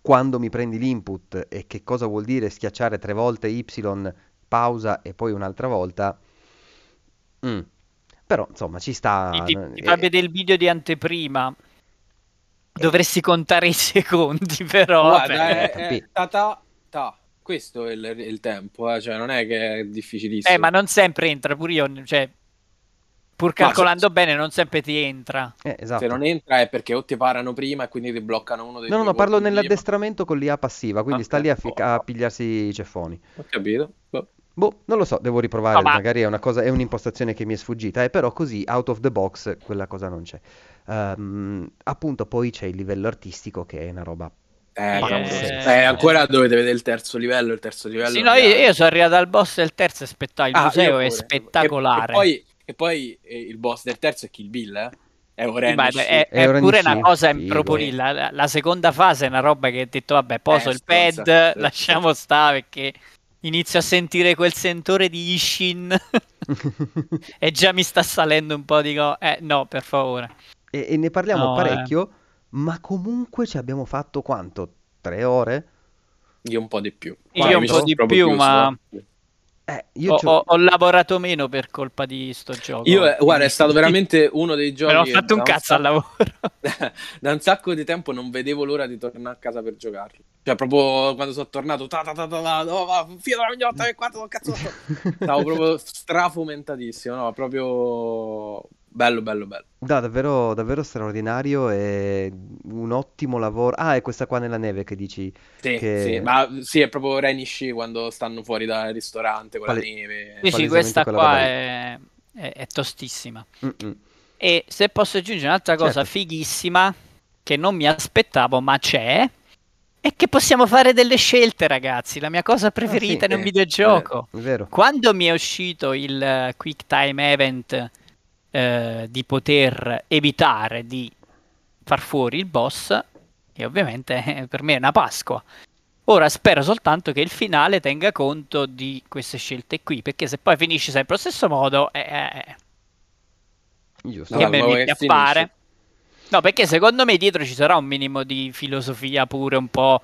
quando mi prendi l'input e che cosa vuol dire schiacciare tre volte Y, pausa e poi un'altra volta. mm. Però insomma ci sta. ti, ti- eh, fa vedere il video di anteprima. Dovresti contare i secondi, però. Guarda, vabbè. è, eh, è capì. ta ta ta. Questo è il, il tempo, eh, cioè non è che è difficilissimo. Eh, ma non sempre entra, pure io, cioè, pur se- calcolando bene, non sempre ti entra. eh, esatto. Se non entra è perché o ti parano prima e quindi ti bloccano uno dei No, no, no, parlo nell'addestramento con l'IA passiva, quindi Ok. sta lì a, fi- a pigliarsi i ceffoni. Ho capito. Boh. Non lo so, devo riprovare, No, ma- magari è una cosa, è un'impostazione che mi è sfuggita, eh, però così, out of the box, quella cosa non c'è. Ehm, appunto, poi c'è il livello artistico che è una roba Eh, eh. Eh, ancora dovete vedere il terzo livello. Il terzo livello Sì, no, io, io sono arrivato al boss del terzo e spettacolo. Il Ah, museo è spettacolare. E, e poi, e poi, eh, il boss del terzo è Kill Bill, eh? È Sì, è, È è pure una cosa lì. La, la- seconda fase è una roba che ho detto, vabbè, poso Eh, il pad, lasciamo stare perché inizio a sentire quel sentore di Ishin e già mi sta salendo un po' di co- Eh, no, per favore. e, e ne parliamo No, eh. parecchio, ma comunque ci abbiamo fatto quanto? Tre ore? Io un po' di più. Io Guarda, un po' di più, chiuso. ma- Eh, io Ho, ho- ho lavorato meno per colpa di sto gioco. Io, eh, guarda, è stato veramente uno dei giochi. Non ho fatto un cazzo al sacco- lavoro. da un sacco di tempo non vedevo l'ora di tornare a casa per giocarlo. Cioè, proprio quando sono tornato, ta ta ta ta ta, no, va, fino alla mignotta, che quanto cazzo Stavo proprio strafomentatissimo, no, proprio bello, bello, bello. No, davvero, davvero straordinario e un ottimo lavoro. Ah, è questa qua nella neve che dici. Sì, Che- sì, ma sì, è proprio Renishi quando stanno fuori dal ristorante con Pale- la neve. Sì, sì, questa qua è, è- è tostissima. Mm-mm. E se posso aggiungere un'altra cosa Certo. fighissima che non mi aspettavo, ma c'è, è che possiamo fare delle scelte, ragazzi. La mia cosa preferita sì, in un eh, videogioco. È vero. Quando mi è uscito il eh, Quick Time Event eh, di poter evitare di far fuori il boss, e ovviamente eh, per me è una Pasqua. Ora spero soltanto che il finale tenga conto di queste scelte qui, perché se poi finisce sempre allo stesso modo, eh, eh, Giusto. che No, mi appare. finisce? No, perché secondo me dietro ci sarà un minimo di filosofia pure un po'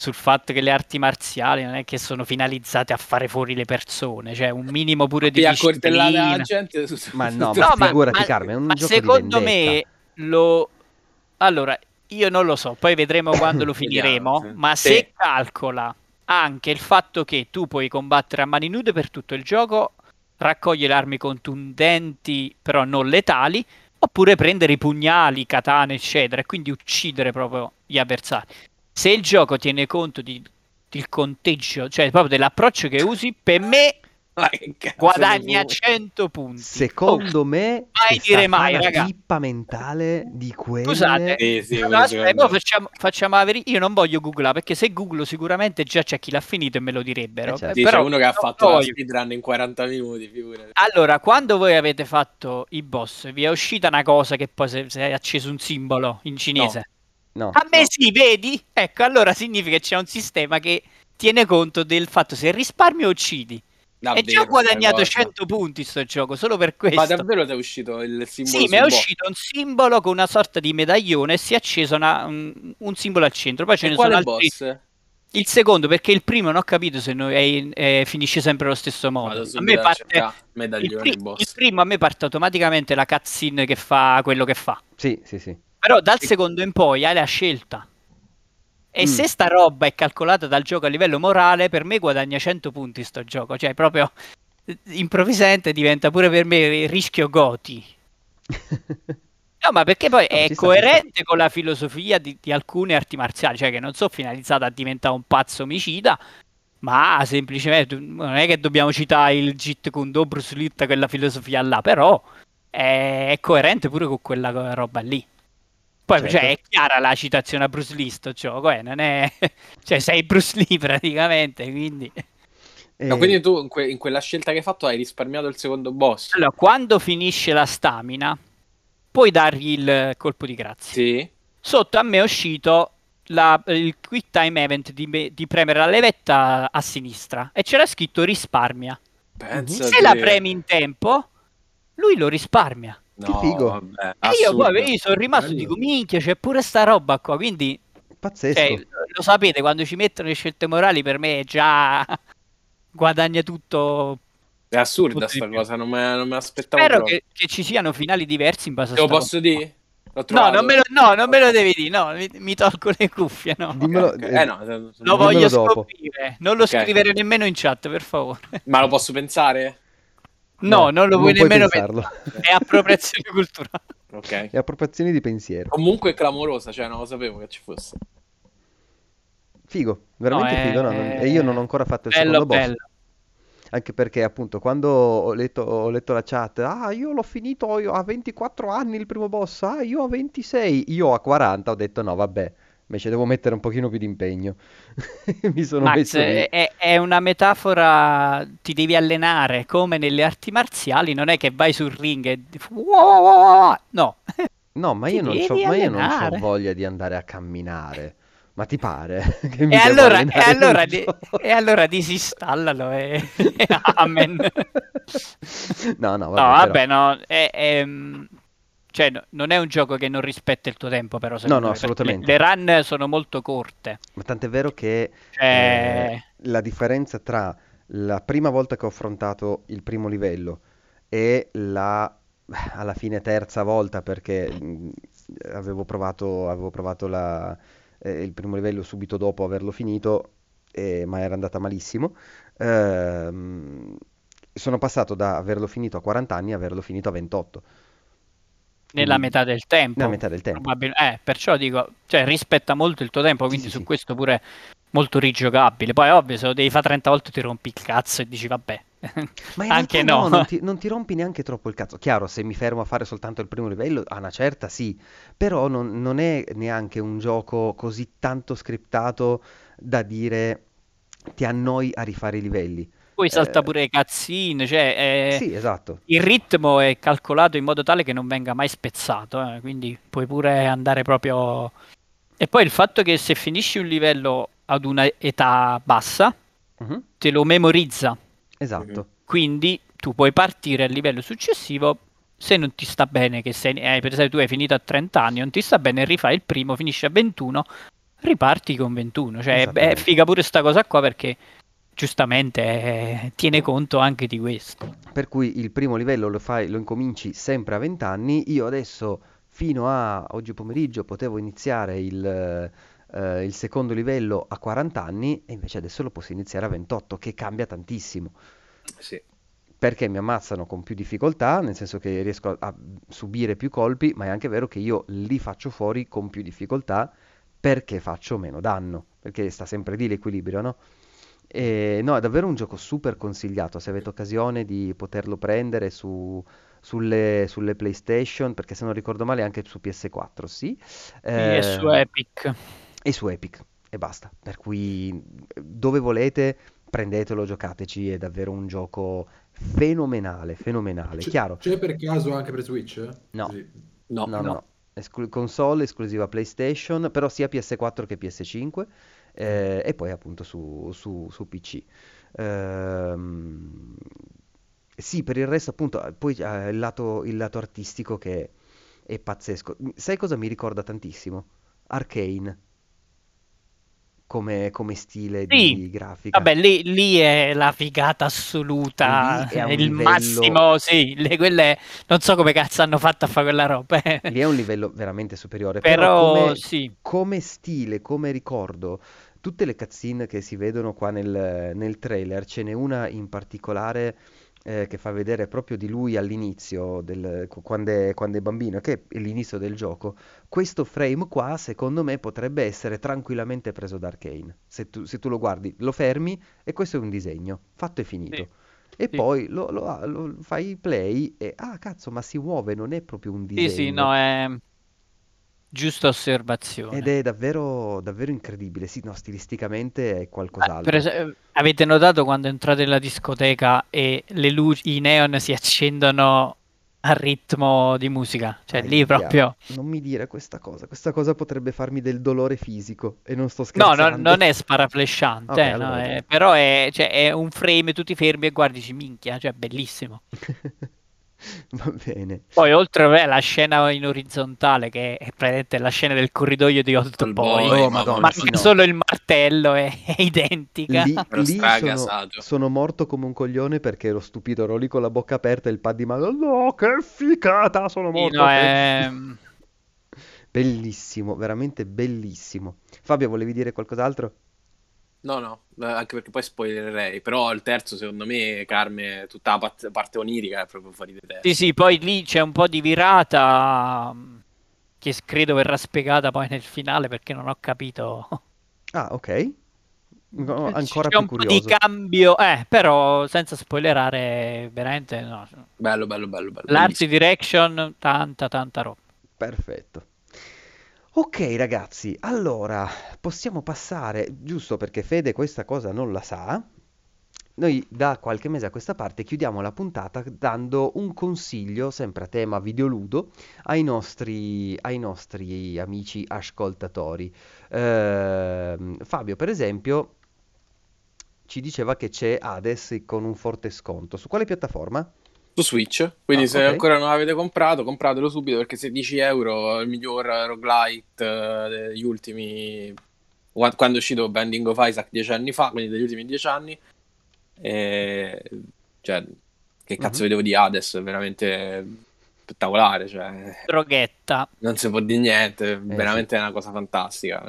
sul fatto che le arti marziali non è che sono finalizzate a fare fuori le persone, cioè un minimo pure di disciplina. la gente. su- Ma no, su- ma No, figurati, Carmen, è un ma gioco di secondo me lo... Allora, io non lo so, poi vedremo quando lo Vediamo, finiremo, sì. ma Sì. se calcola anche il fatto che tu puoi combattere a mani nude per tutto il gioco, raccoglie le armi contundenti però non letali, oppure prendere i pugnali, katane, eccetera, e quindi uccidere proprio gli avversari. Se il gioco tiene conto di, del conteggio, cioè proprio dell'approccio che usi, per me guadagna ne fu- 100 punti. Secondo me mai dire mai, una raga. pippa mentale di quelle... Scusate, Sì, sì, No, aspetta, facciamo, facciamo la veri- Io non voglio googlare perché se googlo sicuramente già c'è chi l'ha finito e me lo direbbero. Eh, certo. Però c'è uno che ha fatto la speedrun in 40 minuti, figurati. Allora, quando voi avete fatto i boss, vi è uscita una cosa che poi si si è acceso un simbolo in cinese. No. A me no. sì, vedi? Ecco, allora significa che c'è un sistema che tiene conto del fatto se risparmi o uccidi. Davvero, e già ho guadagnato sta cosa. 100 punti sto gioco, solo per questo. Ma davvero ti è uscito il simbolo Sì, mi è uscito un simbolo con una sorta di medaglione e si è acceso una- un, un simbolo al centro. Poi ce E ne sono altri. boss? Il secondo, perché il primo non ho capito se no- è- è- finisce sempre allo stesso modo. A me parte, il, pri- il primo a me parte automaticamente la cutscene che fa quello che fa. Sì, sì, sì. Però dal secondo in poi hai la scelta. E Mm. se sta roba è calcolata dal gioco a livello morale, per me guadagna 100 punti sto gioco. Cioè, proprio eh, improvvisamente diventa pure per me rischio goti. No, ma perché poi No, è coerente con la filosofia di, di alcune arti marziali, cioè che non sono finalizzate a diventare un pazzo omicida, ma semplicemente non è che dobbiamo citare il Jeet Kune Do, Bruce Lee, quella filosofia là, però è, è coerente pure con quella roba lì. Poi Certo. cioè, è chiara la citazione a Bruce Lee sto gioco, eh, non è... cioè sei Bruce Lee praticamente, quindi... E- No, quindi tu in, que- in quella scelta che hai fatto hai risparmiato il secondo boss? Allora, quando finisce la stamina, puoi dargli il colpo di grazia. Sì. Sotto a me è uscito la- il quick time event di, me- di premere la levetta a sinistra e c'era scritto risparmia. Pensa Se te. la premi in tempo, lui lo risparmia. No, Che figo. vabbè, E io poi io sono rimasto e dico, minchia, c'è pure sta roba qua. Quindi, Pazzesco. cioè, lo sapete, quando ci mettono le scelte morali, per me è già guadagna tutto. È assurda sta cosa, non me, non me l'aspettavo Spero che, che ci siano finali diversi in base a Te lo posso dire? No, non me lo, no, non me lo devi dire, no, mi, mi tolgo le cuffie, no. Dimmelo- Ok, Eh no, se- se- Lo voglio dopo. scoprire, non lo Ok. scrivere nemmeno in chat, per favore. ma lo posso pensare? No, non lo puoi nemmeno pensarlo. pensare. È appropriazione culturale. Ok. È appropriazione di pensiero. Comunque è clamorosa, cioè non lo sapevo che ci fosse. Figo, veramente No, è- figo. no, non- E io non ho ancora fatto il Bello, secondo boss. bello. Anche perché appunto quando ho letto, ho letto la chat, ah io l'ho finito io a 24 anni il primo boss, ah io a 26, io a 40 ho detto no vabbè, invece devo mettere un pochino più di impegno. Mi sono Max, messo lì. è, è- una metafora, ti devi allenare come nelle arti marziali, non è che vai sul ring e... No, No, ma io non c'ho, devi ma io non allenare. voglia di andare a camminare. Ma ti pare che mi E allora, e, allora di- e allora disinstallalo e, e amen. No, no, No, vabbè, vabbè, no, è, è, cioè, no, non è un gioco che non rispetta il tuo tempo, però, secondo no, me, assolutamente. Le, le run sono molto corte. Ma tant'è vero che Cioè, eh, la differenza tra la prima volta che ho affrontato il primo livello e la alla fine terza volta perché mh, avevo provato, avevo provato la- eh, il primo livello subito dopo averlo finito, eh, ma era andata malissimo. Ehm, sono passato da averlo finito a 40 anni a averlo finito a 28, nella metà del tempo. nella metà del tempo. probabil- eh, perciò dico, cioè, rispetta molto il tuo tempo, quindi sì, su sì. questo pure molto rigiocabile. Poi, ovvio, se lo devi fare 30 volte ti rompi il cazzo e dici, vabbè, Ma anche no, no. non ti, non ti rompi neanche troppo il cazzo. Chiaro, se mi fermo a fare soltanto il primo livello, a una certa sì, però non, non è neanche un gioco così tanto scriptato da dire ti annoi a rifare i livelli. Poi salta Eh, pure i cutscene, cioè, eh, sì, esatto. il ritmo è calcolato in modo tale che non venga mai spezzato, eh, quindi puoi pure andare proprio... E poi il fatto che se finisci un livello ad una età bassa, Mhm, te lo memorizza, Esatto. quindi tu puoi partire al livello successivo. Se non ti sta bene, che sei, eh, per esempio tu hai finito a 30 anni, non ti sta bene, rifai il primo, finisci a 21, riparti con 21. Cioè, è, è figa pure sta cosa qua perché giustamente eh, tiene conto anche di questo. Per cui il primo livello lo fai, lo incominci sempre a 20 anni. Io adesso, fino a oggi pomeriggio, potevo iniziare il, eh, il secondo livello a 40 anni e invece adesso lo posso iniziare a 28, che cambia tantissimo. Sì. perché mi ammazzano con più difficoltà, nel senso che riesco a, a subire più colpi, ma è anche vero che io li faccio fuori con più difficoltà perché faccio meno danno, perché sta sempre lì l'equilibrio, no? E, no, è davvero un gioco super consigliato, se avete occasione di poterlo prendere su, sulle, sulle PlayStation, perché se non ricordo male anche su PS4, sì, Sì, è su Eh, Epic. e su Epic, e basta. Per cui dove volete prendetelo, giocateci, è davvero un gioco fenomenale, fenomenale. C'è, Chiaro? c'è per caso anche per Switch? No. No, No, no, no. no. Esclu- console esclusiva PlayStation, però sia PS4 che PS5 eh, e poi appunto su, su- su PC. Ehm, sì, per il resto appunto, poi eh, il lato, il lato artistico che è pazzesco. Sai cosa mi ricorda tantissimo? Arcane come, come stile Sì, di grafica. vabbè, lì, lì è la figata assoluta, è il livello... massimo, sì, le- quelle, non so come cazzo hanno fatto a fare quella roba, eh. Lì è un livello veramente superiore, però però come, sì, come stile, come ricordo, tutte le cutscene che si vedono qua nel, nel trailer, ce n'è una in particolare eh, che fa vedere proprio di lui all'inizio, del- qu- quando è, quando è bambino, che è l'inizio del gioco. Questo frame qua, secondo me, potrebbe essere tranquillamente preso da Arcane. Se tu, se tu lo guardi, lo fermi e questo è un disegno, fatto e finito. sì, E sì. poi lo, lo- lo- fai play e, ah cazzo, ma si muove, non è proprio un Sì, sì, disegno. no, è giusta Ed osservazione. è davvero, davvero incredibile. Sì, no, stilisticamente è qualcos'altro. esempio, avete notato quando entrate nella discoteca e le luci, i neon si accendono al ritmo di musica? Cioè, lì Aia, proprio... non mi dire questa cosa. Questa cosa potrebbe farmi del dolore fisico e non sto No, no, scherzando. non è sparaflesciante, Ok, eh, allora no, è però è, cioè, è un frame, tu ti fermi e guardi, dici, minchia, cioè, bellissimo. Va bene. Poi, oltre vabbè, la scena in orizzontale, che è praticamente la scena del corridoio di Old Boy, boy, Oh, Madonna, ma sì, no. solo il martello è, è identica. Lì, lì sono, sono morto come un coglione perché ero stupito, ero lì con la bocca aperta e il pad di mano. No, che figata, sono Sì, morto. no, è... Bellissimo, veramente bellissimo. Fabio, volevi dire qualcos'altro? No, no, eh, anche perché poi spoilererei. Però il terzo, secondo me, Carme, tutta la pat- parte onirica è proprio fuori di testa. Sì, sì, poi lì c'è un po' di virata mh, che credo verrà spiegata poi nel finale perché non ho capito. Ah, ok. No, Eh, ancora C'è più un po' di curioso. cambio, eh, però senza spoilerare, veramente no. Bello, bello, bello, bello. L'art bellissimo. direction, tanta, tanta roba. Perfetto. Ok ragazzi, allora possiamo passare, giusto perché Fede questa cosa non la sa, noi da qualche mese a questa parte chiudiamo la puntata dando un consiglio, sempre a tema videoludo, ai nostri, ai nostri amici ascoltatori. Ehm, Fabio, per esempio, ci diceva che c'è Hades con un forte sconto. Su quale piattaforma? Su Switch, quindi Ah, se ok. ancora non l'avete comprato, compratelo subito perché 16 euro è il miglior roguelite eh, degli ultimi... qua- Quando è uscito Binding of Isaac dieci anni fa, quindi degli ultimi dieci anni. E... Cioè, che cazzo Mhm. vedevo di Hades, è veramente spettacolare, cioè... Droghetta. non si può dire niente, Eh, veramente è una cosa fantastica.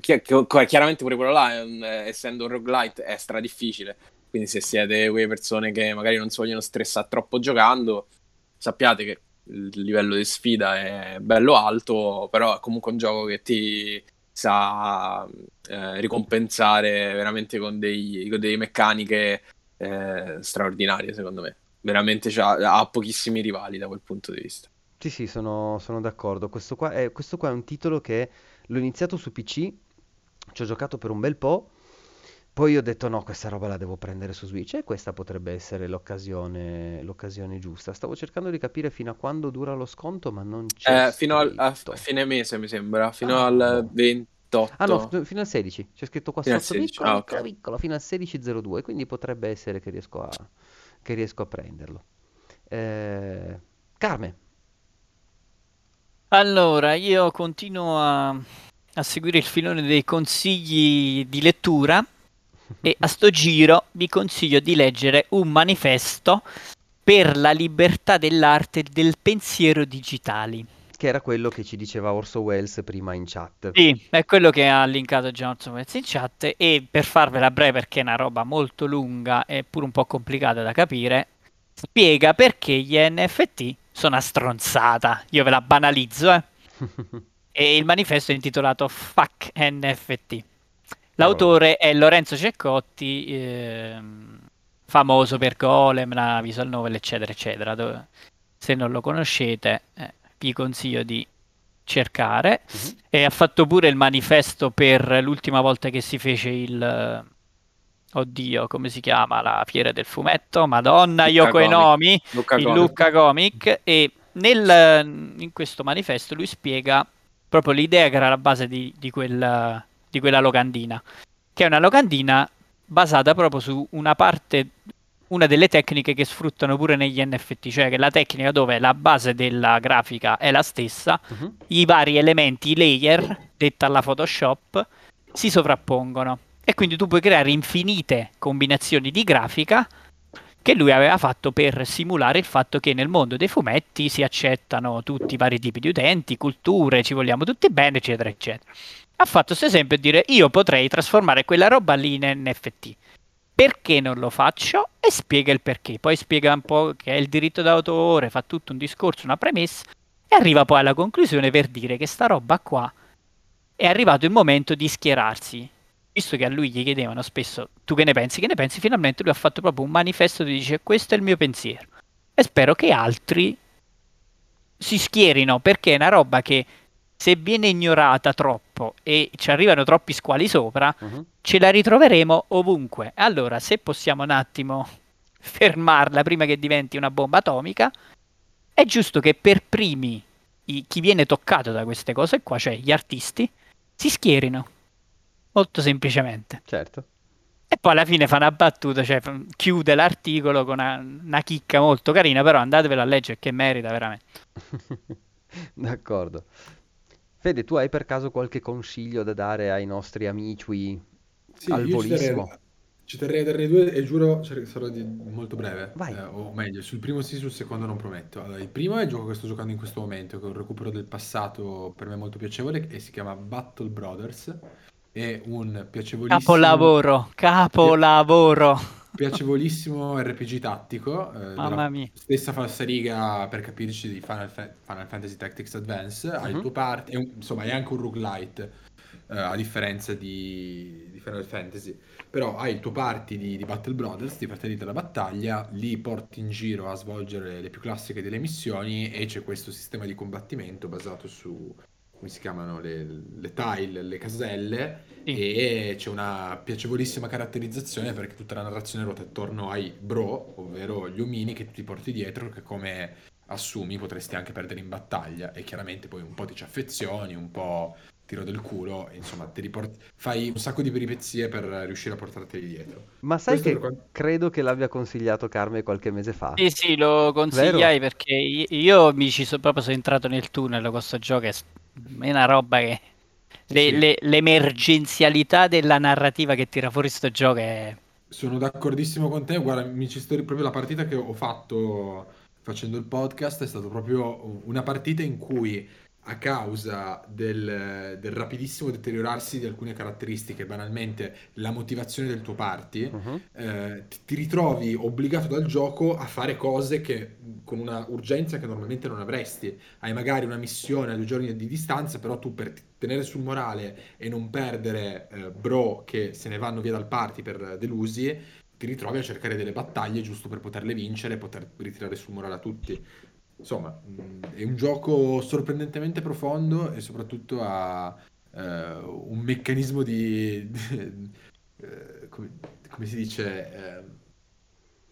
Chi- chi- chiaramente pure quello là, eh, essendo un roguelite, è stra difficile. Quindi se siete quelle persone che magari non si vogliono stressare troppo giocando, sappiate che il livello di sfida è bello alto, però è comunque un gioco che ti sa eh, ricompensare veramente con, dei, con delle meccaniche eh, straordinarie, secondo me. Veramente ha pochissimi rivali da quel punto di vista. Sì, sì, sono, sono d'accordo. Questo qua è, questo qua è un titolo che l'ho iniziato su PC, ci ho giocato per un bel po', poi ho detto no, questa roba la devo prendere su Switch e questa potrebbe essere l'occasione l'occasione giusta. Stavo cercando di capire fino a quando dura lo sconto, ma non c'è Eh, fino al, a fine mese, mi sembra, fino Ah. al 28. Ah no, f- fino al 16, c'è scritto qua Fino al sotto 16, piccolo, ah, ok. piccolo, piccolo, fino al 16.02, quindi potrebbe essere che riesco a, che riesco a prenderlo. Eh, Carme, Allora, io continuo a, a seguire il filone dei consigli di lettura e a sto giro vi consiglio di leggere un manifesto per la libertà dell'arte e del pensiero digitali. che era quello che ci diceva Orso Welles prima in chat. Sì, è quello che ha linkato Johnson Wentz in chat e per farvela breve perché è una roba molto lunga e pure un po' complicata da capire, spiega perché gli NFT sono una stronzata. Io ve la banalizzo, eh. E il manifesto è intitolato Fuck NFT. L'autore è Lorenzo Ceccotti, ehm, famoso per Golem, la visual novel, eccetera, eccetera. Dove- se non lo conoscete, eh, vi consiglio di cercare. Mhm. E ha fatto pure il manifesto per l'ultima volta che si fece il... eh, Oddio, come si chiama? La fiera del fumetto? Madonna, Lucca Yoko Comic. Enomi Luca il Comic. Lucca Comic e nel- in questo manifesto lui spiega proprio l'idea che era la base di, di quel- di quella locandina, che è una locandina basata proprio su una parte, una delle tecniche che sfruttano pure negli NFT, cioè che la tecnica dove la base della grafica è la stessa, Mhm. i vari elementi, i layer, detta alla Photoshop, si sovrappongono. E quindi tu puoi creare infinite combinazioni di grafica che lui aveva fatto per simulare il fatto che nel mondo dei fumetti si accettano tutti i vari tipi di utenti, culture, ci vogliamo tutti bene, eccetera, eccetera. Ha fatto questo esempio e dire io potrei trasformare quella roba lì in NFT. Perché non lo faccio? E spiega il perché. Poi spiega un po' che è il diritto d'autore, fa tutto un discorso, una premessa e arriva poi alla conclusione per dire che sta roba qua è arrivato il momento di schierarsi. Visto che a lui gli chiedevano spesso tu che ne pensi, che ne pensi, finalmente lui ha fatto proprio un manifesto dove dice questo è il mio pensiero. E spero che altri si schierino perché è una roba che se viene ignorata troppo e ci arrivano troppi squali sopra, Mhm. ce la ritroveremo ovunque. Allora, se possiamo un attimo fermarla prima che diventi una bomba atomica, è giusto che per primi i- chi viene toccato da queste cose qua, cioè gli artisti, si schierino. Molto semplicemente. Certo. E poi alla fine fa una battuta, cioè chiude l'articolo con una, una chicca molto carina, però andatevelo a leggere che merita veramente. D'accordo. Fede, tu hai per caso qualche consiglio da dare ai nostri amici Sì, al volissimo? ci terrei a darne due e giuro sarò di- molto breve. Vai. Eh, o meglio, sul primo sì, sul secondo non prometto. Allora, il primo è il gioco che sto giocando in questo momento, che è un recupero del passato per me molto piacevole e si chiama Battle Brothers. È un piacevolissimo... Capolavoro, capolavoro. Piacevolissimo RPG tattico, eh, Mamma mia. stessa falsariga per capirci di Final, Fa- Final Fantasy Tactics Advance, ha il Mhm. tuo part, è un- insomma è anche un roguelite, eh, a differenza di, di Final Fantasy, però hai il tuo party di, di Battle Brothers, ti fratelli della battaglia, li porti in giro a svolgere le più classiche delle missioni e c'è questo sistema di combattimento basato su, come si chiamano, le, le tile, le caselle, e c'è una piacevolissima caratterizzazione perché tutta la narrazione ruota attorno ai bro, ovvero gli omini che ti porti dietro, che come assumi potresti anche perdere in battaglia. E chiaramente poi un po' ti ci affezioni, un po' tiro del culo, e insomma ti riport- fai un sacco di peripezie per riuscire a portarteli dietro. Ma sai Questo che quanto- credo che l'abbia consigliato Carme qualche mese fa? Sì, sì, lo consigliai perché i- io mi ci sono proprio sono entrato nel tunnel con questo gioco, è una roba che... le- Sì. le- l'emergenzialità della narrativa che tira fuori sto gioco è... Sono d'accordissimo con te, guarda, mi ci sto proprio la partita che ho fatto facendo il podcast è stata proprio una partita in cui a causa del, del rapidissimo deteriorarsi di alcune caratteristiche, banalmente la motivazione del tuo party, Mhm. eh, ti, ti ritrovi obbligato dal gioco a fare cose che con una urgenza che normalmente non avresti. Hai magari una missione a due giorni di distanza, però tu per tenere sul morale e non perdere eh, bro che se ne vanno via dal party per delusi, ti ritrovi a cercare delle battaglie giusto per poterle vincere e poter ritirare sul morale a tutti. Insomma, mh, è un gioco sorprendentemente profondo e soprattutto ha eh, un meccanismo di... eh, come, come si dice? eh,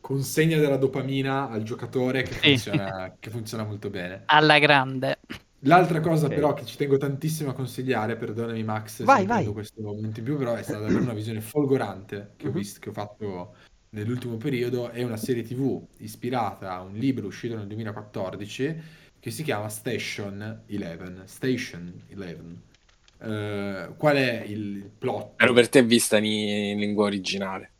consegna della dopamina al giocatore che funziona, che funziona molto bene. alla grande. L'altra cosa Ok. però che ci tengo tantissimo a consigliare, perdonami Max se Vai, prendo vai. questo momento in più, però è stata davvero una visione folgorante che ho Mhm. visto, che ho fatto nell'ultimo periodo, è una serie TV ispirata a un libro uscito nel 2014 che si chiama Station 11. Station 11. Eh, qual è il plot? Però per te vista in, in lingua originale.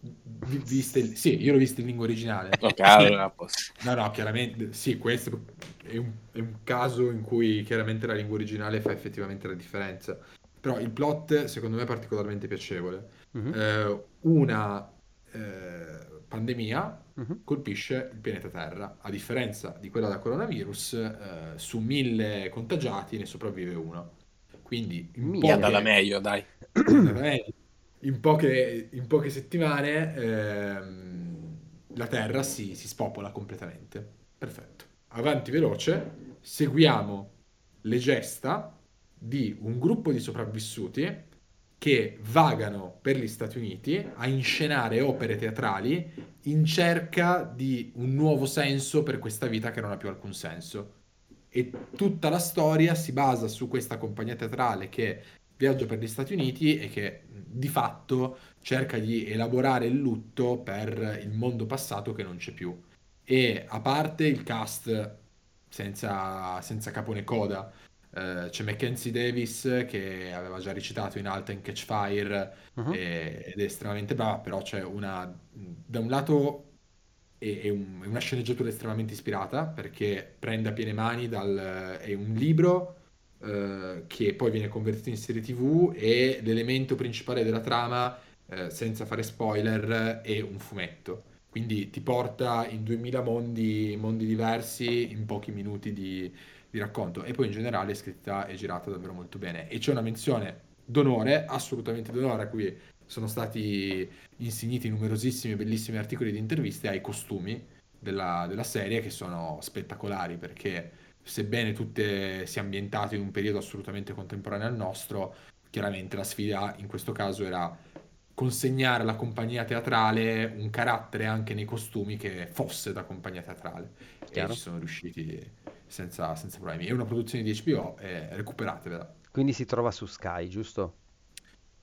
Il- Sì, io l'ho visto in lingua originale. Ok, allora a posto. No, no, chiaramente, sì, questo è un, è un caso in cui chiaramente la lingua originale fa effettivamente la differenza. Però il plot, secondo me, è particolarmente piacevole. Mhm. Eh, una eh, pandemia Mhm. colpisce il pianeta Terra. A differenza di quella da coronavirus, eh, su mille contagiati ne sopravvive uno. Quindi in Mia. Poche- andata meglio, dai. In poche, in poche settimane ehm, la Terra si, si spopola completamente. Perfetto. Avanti veloce, seguiamo le gesta di un gruppo di sopravvissuti che vagano per gli Stati Uniti a inscenare opere teatrali in cerca di un nuovo senso per questa vita che non ha più alcun senso. E tutta la storia si basa su questa compagnia teatrale che viaggia per gli Stati Uniti e che di fatto cerca di elaborare il lutto per il mondo passato che non c'è più. E a parte il cast senza, senza capo né coda, eh, c'è Mackenzie Davis che aveva già recitato in Alta in Catch Fire Mhm. e- ed è estremamente brava, però c'è una... Da un lato è, è un- è una sceneggiatura estremamente ispirata perché prende a piene mani dal... è un libro eh, che poi viene convertito in serie TV e l'elemento principale della trama, eh, senza fare spoiler, è un fumetto. Quindi ti porta in 2000 mondi, mondi diversi in pochi minuti di, di racconto. E poi in generale è scritta e girata davvero molto bene. E c'è una menzione d'onore, assolutamente d'onore, a cui sono stati insigniti numerosissimi e bellissimi articoli di interviste ai costumi della, della serie che sono spettacolari perché sebbene tutte sia ambientate in un periodo assolutamente contemporaneo al nostro, chiaramente la sfida in questo caso era consegnare alla compagnia teatrale un carattere anche nei costumi che fosse da compagnia teatrale Chiaro. e ci sono riusciti senza, senza problemi. È una produzione di HBO e recuperatevela. Quindi si trova su Sky, giusto?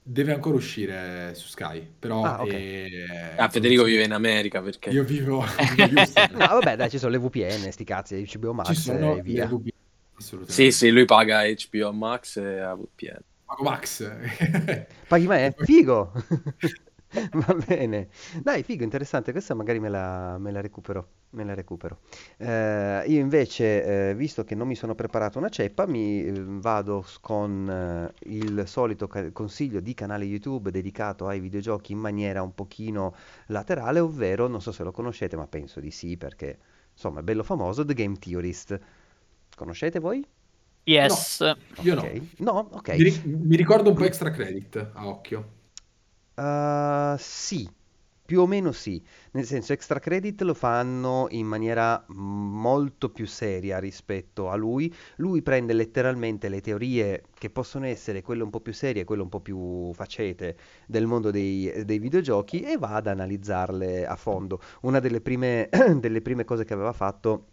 Deve ancora uscire su Sky, però Ah, ok. è- Ah, Federico vive in America perché... Io vivo. No, vabbè, dai, ci sono le VPN, sti cazzi, HBO Max Ci sono e via. le VPN, assolutamente. Sì, sì, lui paga HBO Max e a VPN. Pago Max. Paghi me? Figo! Va bene. Dai, figo, interessante. Questa magari me la, me la recupero. Me la recupero. Eh, io invece, eh, visto che non mi sono preparato una ceppa, mi eh, vado con eh, il solito ca- consiglio di canale YouTube dedicato ai videogiochi in maniera un pochino laterale, ovvero, non so se lo conoscete, ma penso di sì, perché insomma è bello famoso, The Game Theorist. Conoscete voi? Yes. Io no. Ok. No? Ok. Mi ricordo un po' extra credit a occhio. Uh, sì, Più o meno sì, nel senso extra credit lo fanno in maniera molto più seria rispetto a lui. Lui prende letteralmente le teorie che possono essere quelle un po' più serie quelle un po' più facete del mondo dei, dei videogiochi e va ad analizzarle a fondo. Una delle prime, delle prime cose che aveva fatto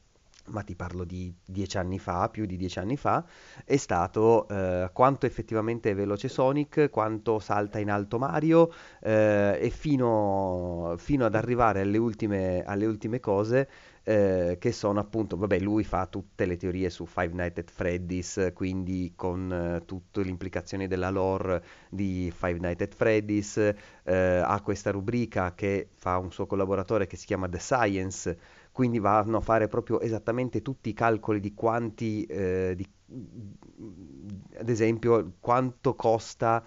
ma ti parlo di dieci anni fa, più di dieci anni fa, è stato eh, quanto effettivamente è veloce Sonic, quanto salta in alto Mario eh, e fino, fino ad arrivare alle ultime, alle ultime cose eh, che sono appunto, vabbè, lui fa tutte le teorie su Five Nights at Freddy's, quindi con eh, tutte le implicazioni della lore di Five Nights at Freddy's, eh, ha questa rubrica che fa un suo collaboratore che si chiama The Science, quindi vanno a fare proprio esattamente tutti i calcoli di quanti, eh, di, ad esempio, quanto costa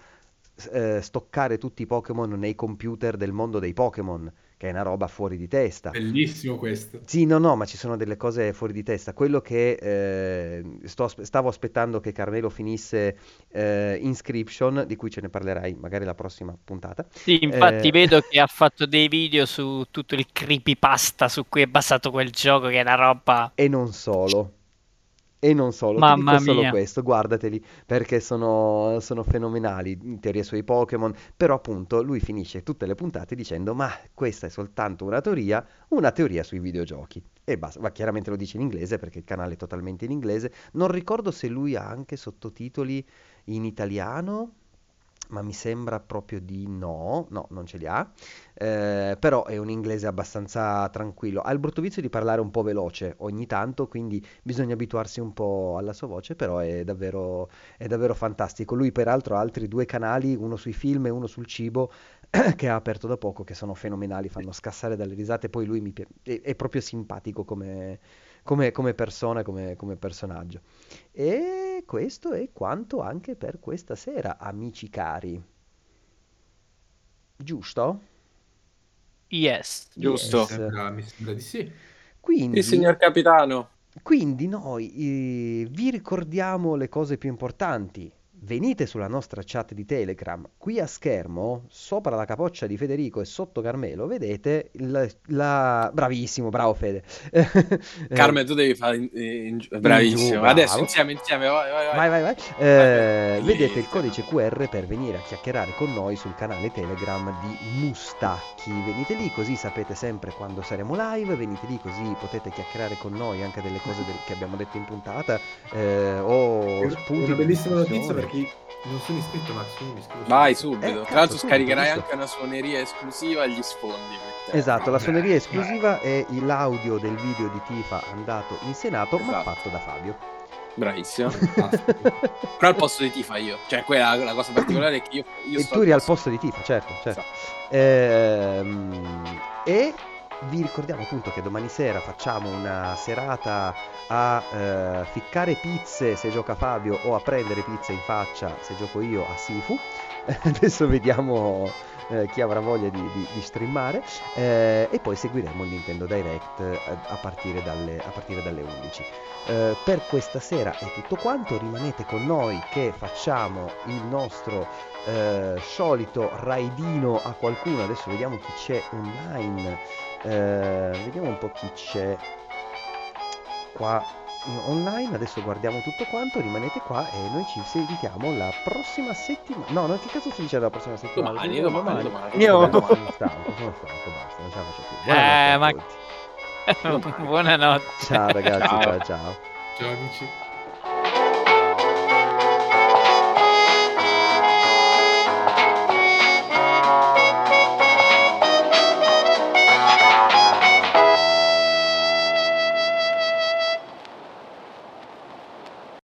eh, stoccare tutti i Pokémon nei computer del mondo dei Pokémon che è una roba fuori di testa. Bellissimo questo. Sì, no, no, ma ci sono delle cose fuori di testa. Quello che eh, sto, stavo aspettando che Carmelo finisse eh, Inscription, di cui ce ne parlerai magari la prossima puntata. Sì, infatti Eh, vedo che ha fatto dei video su tutto il creepypasta su cui è basato quel gioco, che è una roba... E non solo. E non solo, Mamma dico solo mia. questo, guardateli perché sono, sono fenomenali, in teoria sui Pokémon, però appunto lui finisce tutte le puntate dicendo ma questa è soltanto una teoria, una teoria sui videogiochi. E basta, ma chiaramente lo dice in inglese perché il canale è totalmente in inglese, non ricordo se lui ha anche sottotitoli in italiano, ma mi sembra proprio di no, no, non ce li ha, Eh, però è un inglese abbastanza tranquillo. Ha il brutto vizio di parlare un po' veloce ogni tanto, quindi bisogna abituarsi un po' alla sua voce, però è davvero, è davvero fantastico. Lui peraltro ha altri due canali, uno sui film e uno sul cibo, che ha aperto da poco, che sono fenomenali, fanno scassare dalle risate, poi lui mi pi- è, è proprio simpatico come, come- come persona, come, come personaggio. E questo è quanto anche per questa sera, amici cari. Giusto? Yes. Giusto. Mi Yes. sembra, mi sembra di sì. Quindi, Sì, signor capitano. quindi noi eh, vi ricordiamo le cose più importanti. Venite sulla nostra chat di Telegram, qui a schermo, sopra la capoccia di Federico e sotto Carmelo, vedete la... la- Bravissimo, bravo Fede. Carmen, tu devi fare in- in- bravissimo. bravo. Adesso insieme, insieme, vai, vai, vai. Vai, vai, vai. Eh, Vai, vedete il codice QR per venire a chiacchierare con noi sul canale Telegram di Mustacchi. Venite lì così sapete sempre quando saremo live, venite lì così potete chiacchierare con noi anche delle cose del- che abbiamo detto in puntata eh, o spunti Una bellissima notizia discussione. Chi non sono iscritto, Max, quindi mi iscrivo Vai subito. Eh, cazzo, Tra l'altro, subito, scaricherai anche una suoneria esclusiva agli sfondi. Esatto, la suoneria Beh, esclusiva è l'audio del video di Tifa andato in Senato, ma Esatto. fatto da Fabio. Bravissimo. Però al posto di Tifa io. Cioè, quella la cosa particolare è che io, io e sto tu eri al posto di Tifa, certo, certo. Ehm, e vi ricordiamo appunto che domani sera facciamo una serata a eh, ficcare pizze se gioca Fabio o a prendere pizze in faccia se gioco io a Sifu. Adesso vediamo eh, chi avrà voglia di, di- di streamare Eh, e poi seguiremo il Nintendo Direct eh, a partire dalle, a partire dalle 11. Eh, per questa sera è tutto quanto, rimanete con noi che facciamo il nostro eh, solito raidino a qualcuno. Adesso vediamo chi c'è online. Eh, vediamo un po' chi c'è qua online. Adesso guardiamo tutto quanto. Rimanete qua e noi ci sentiamo la prossima settimana. No, no, che cazzo si dice la prossima settimana? Domani, domani, domani. Io- Vabbè, domani stanco, sono stanco, basta, non ce la faccio più. Eh, Buonanotte a ma-. Buonanotte. Ciao ragazzi, ciao ciao. Ciao amici.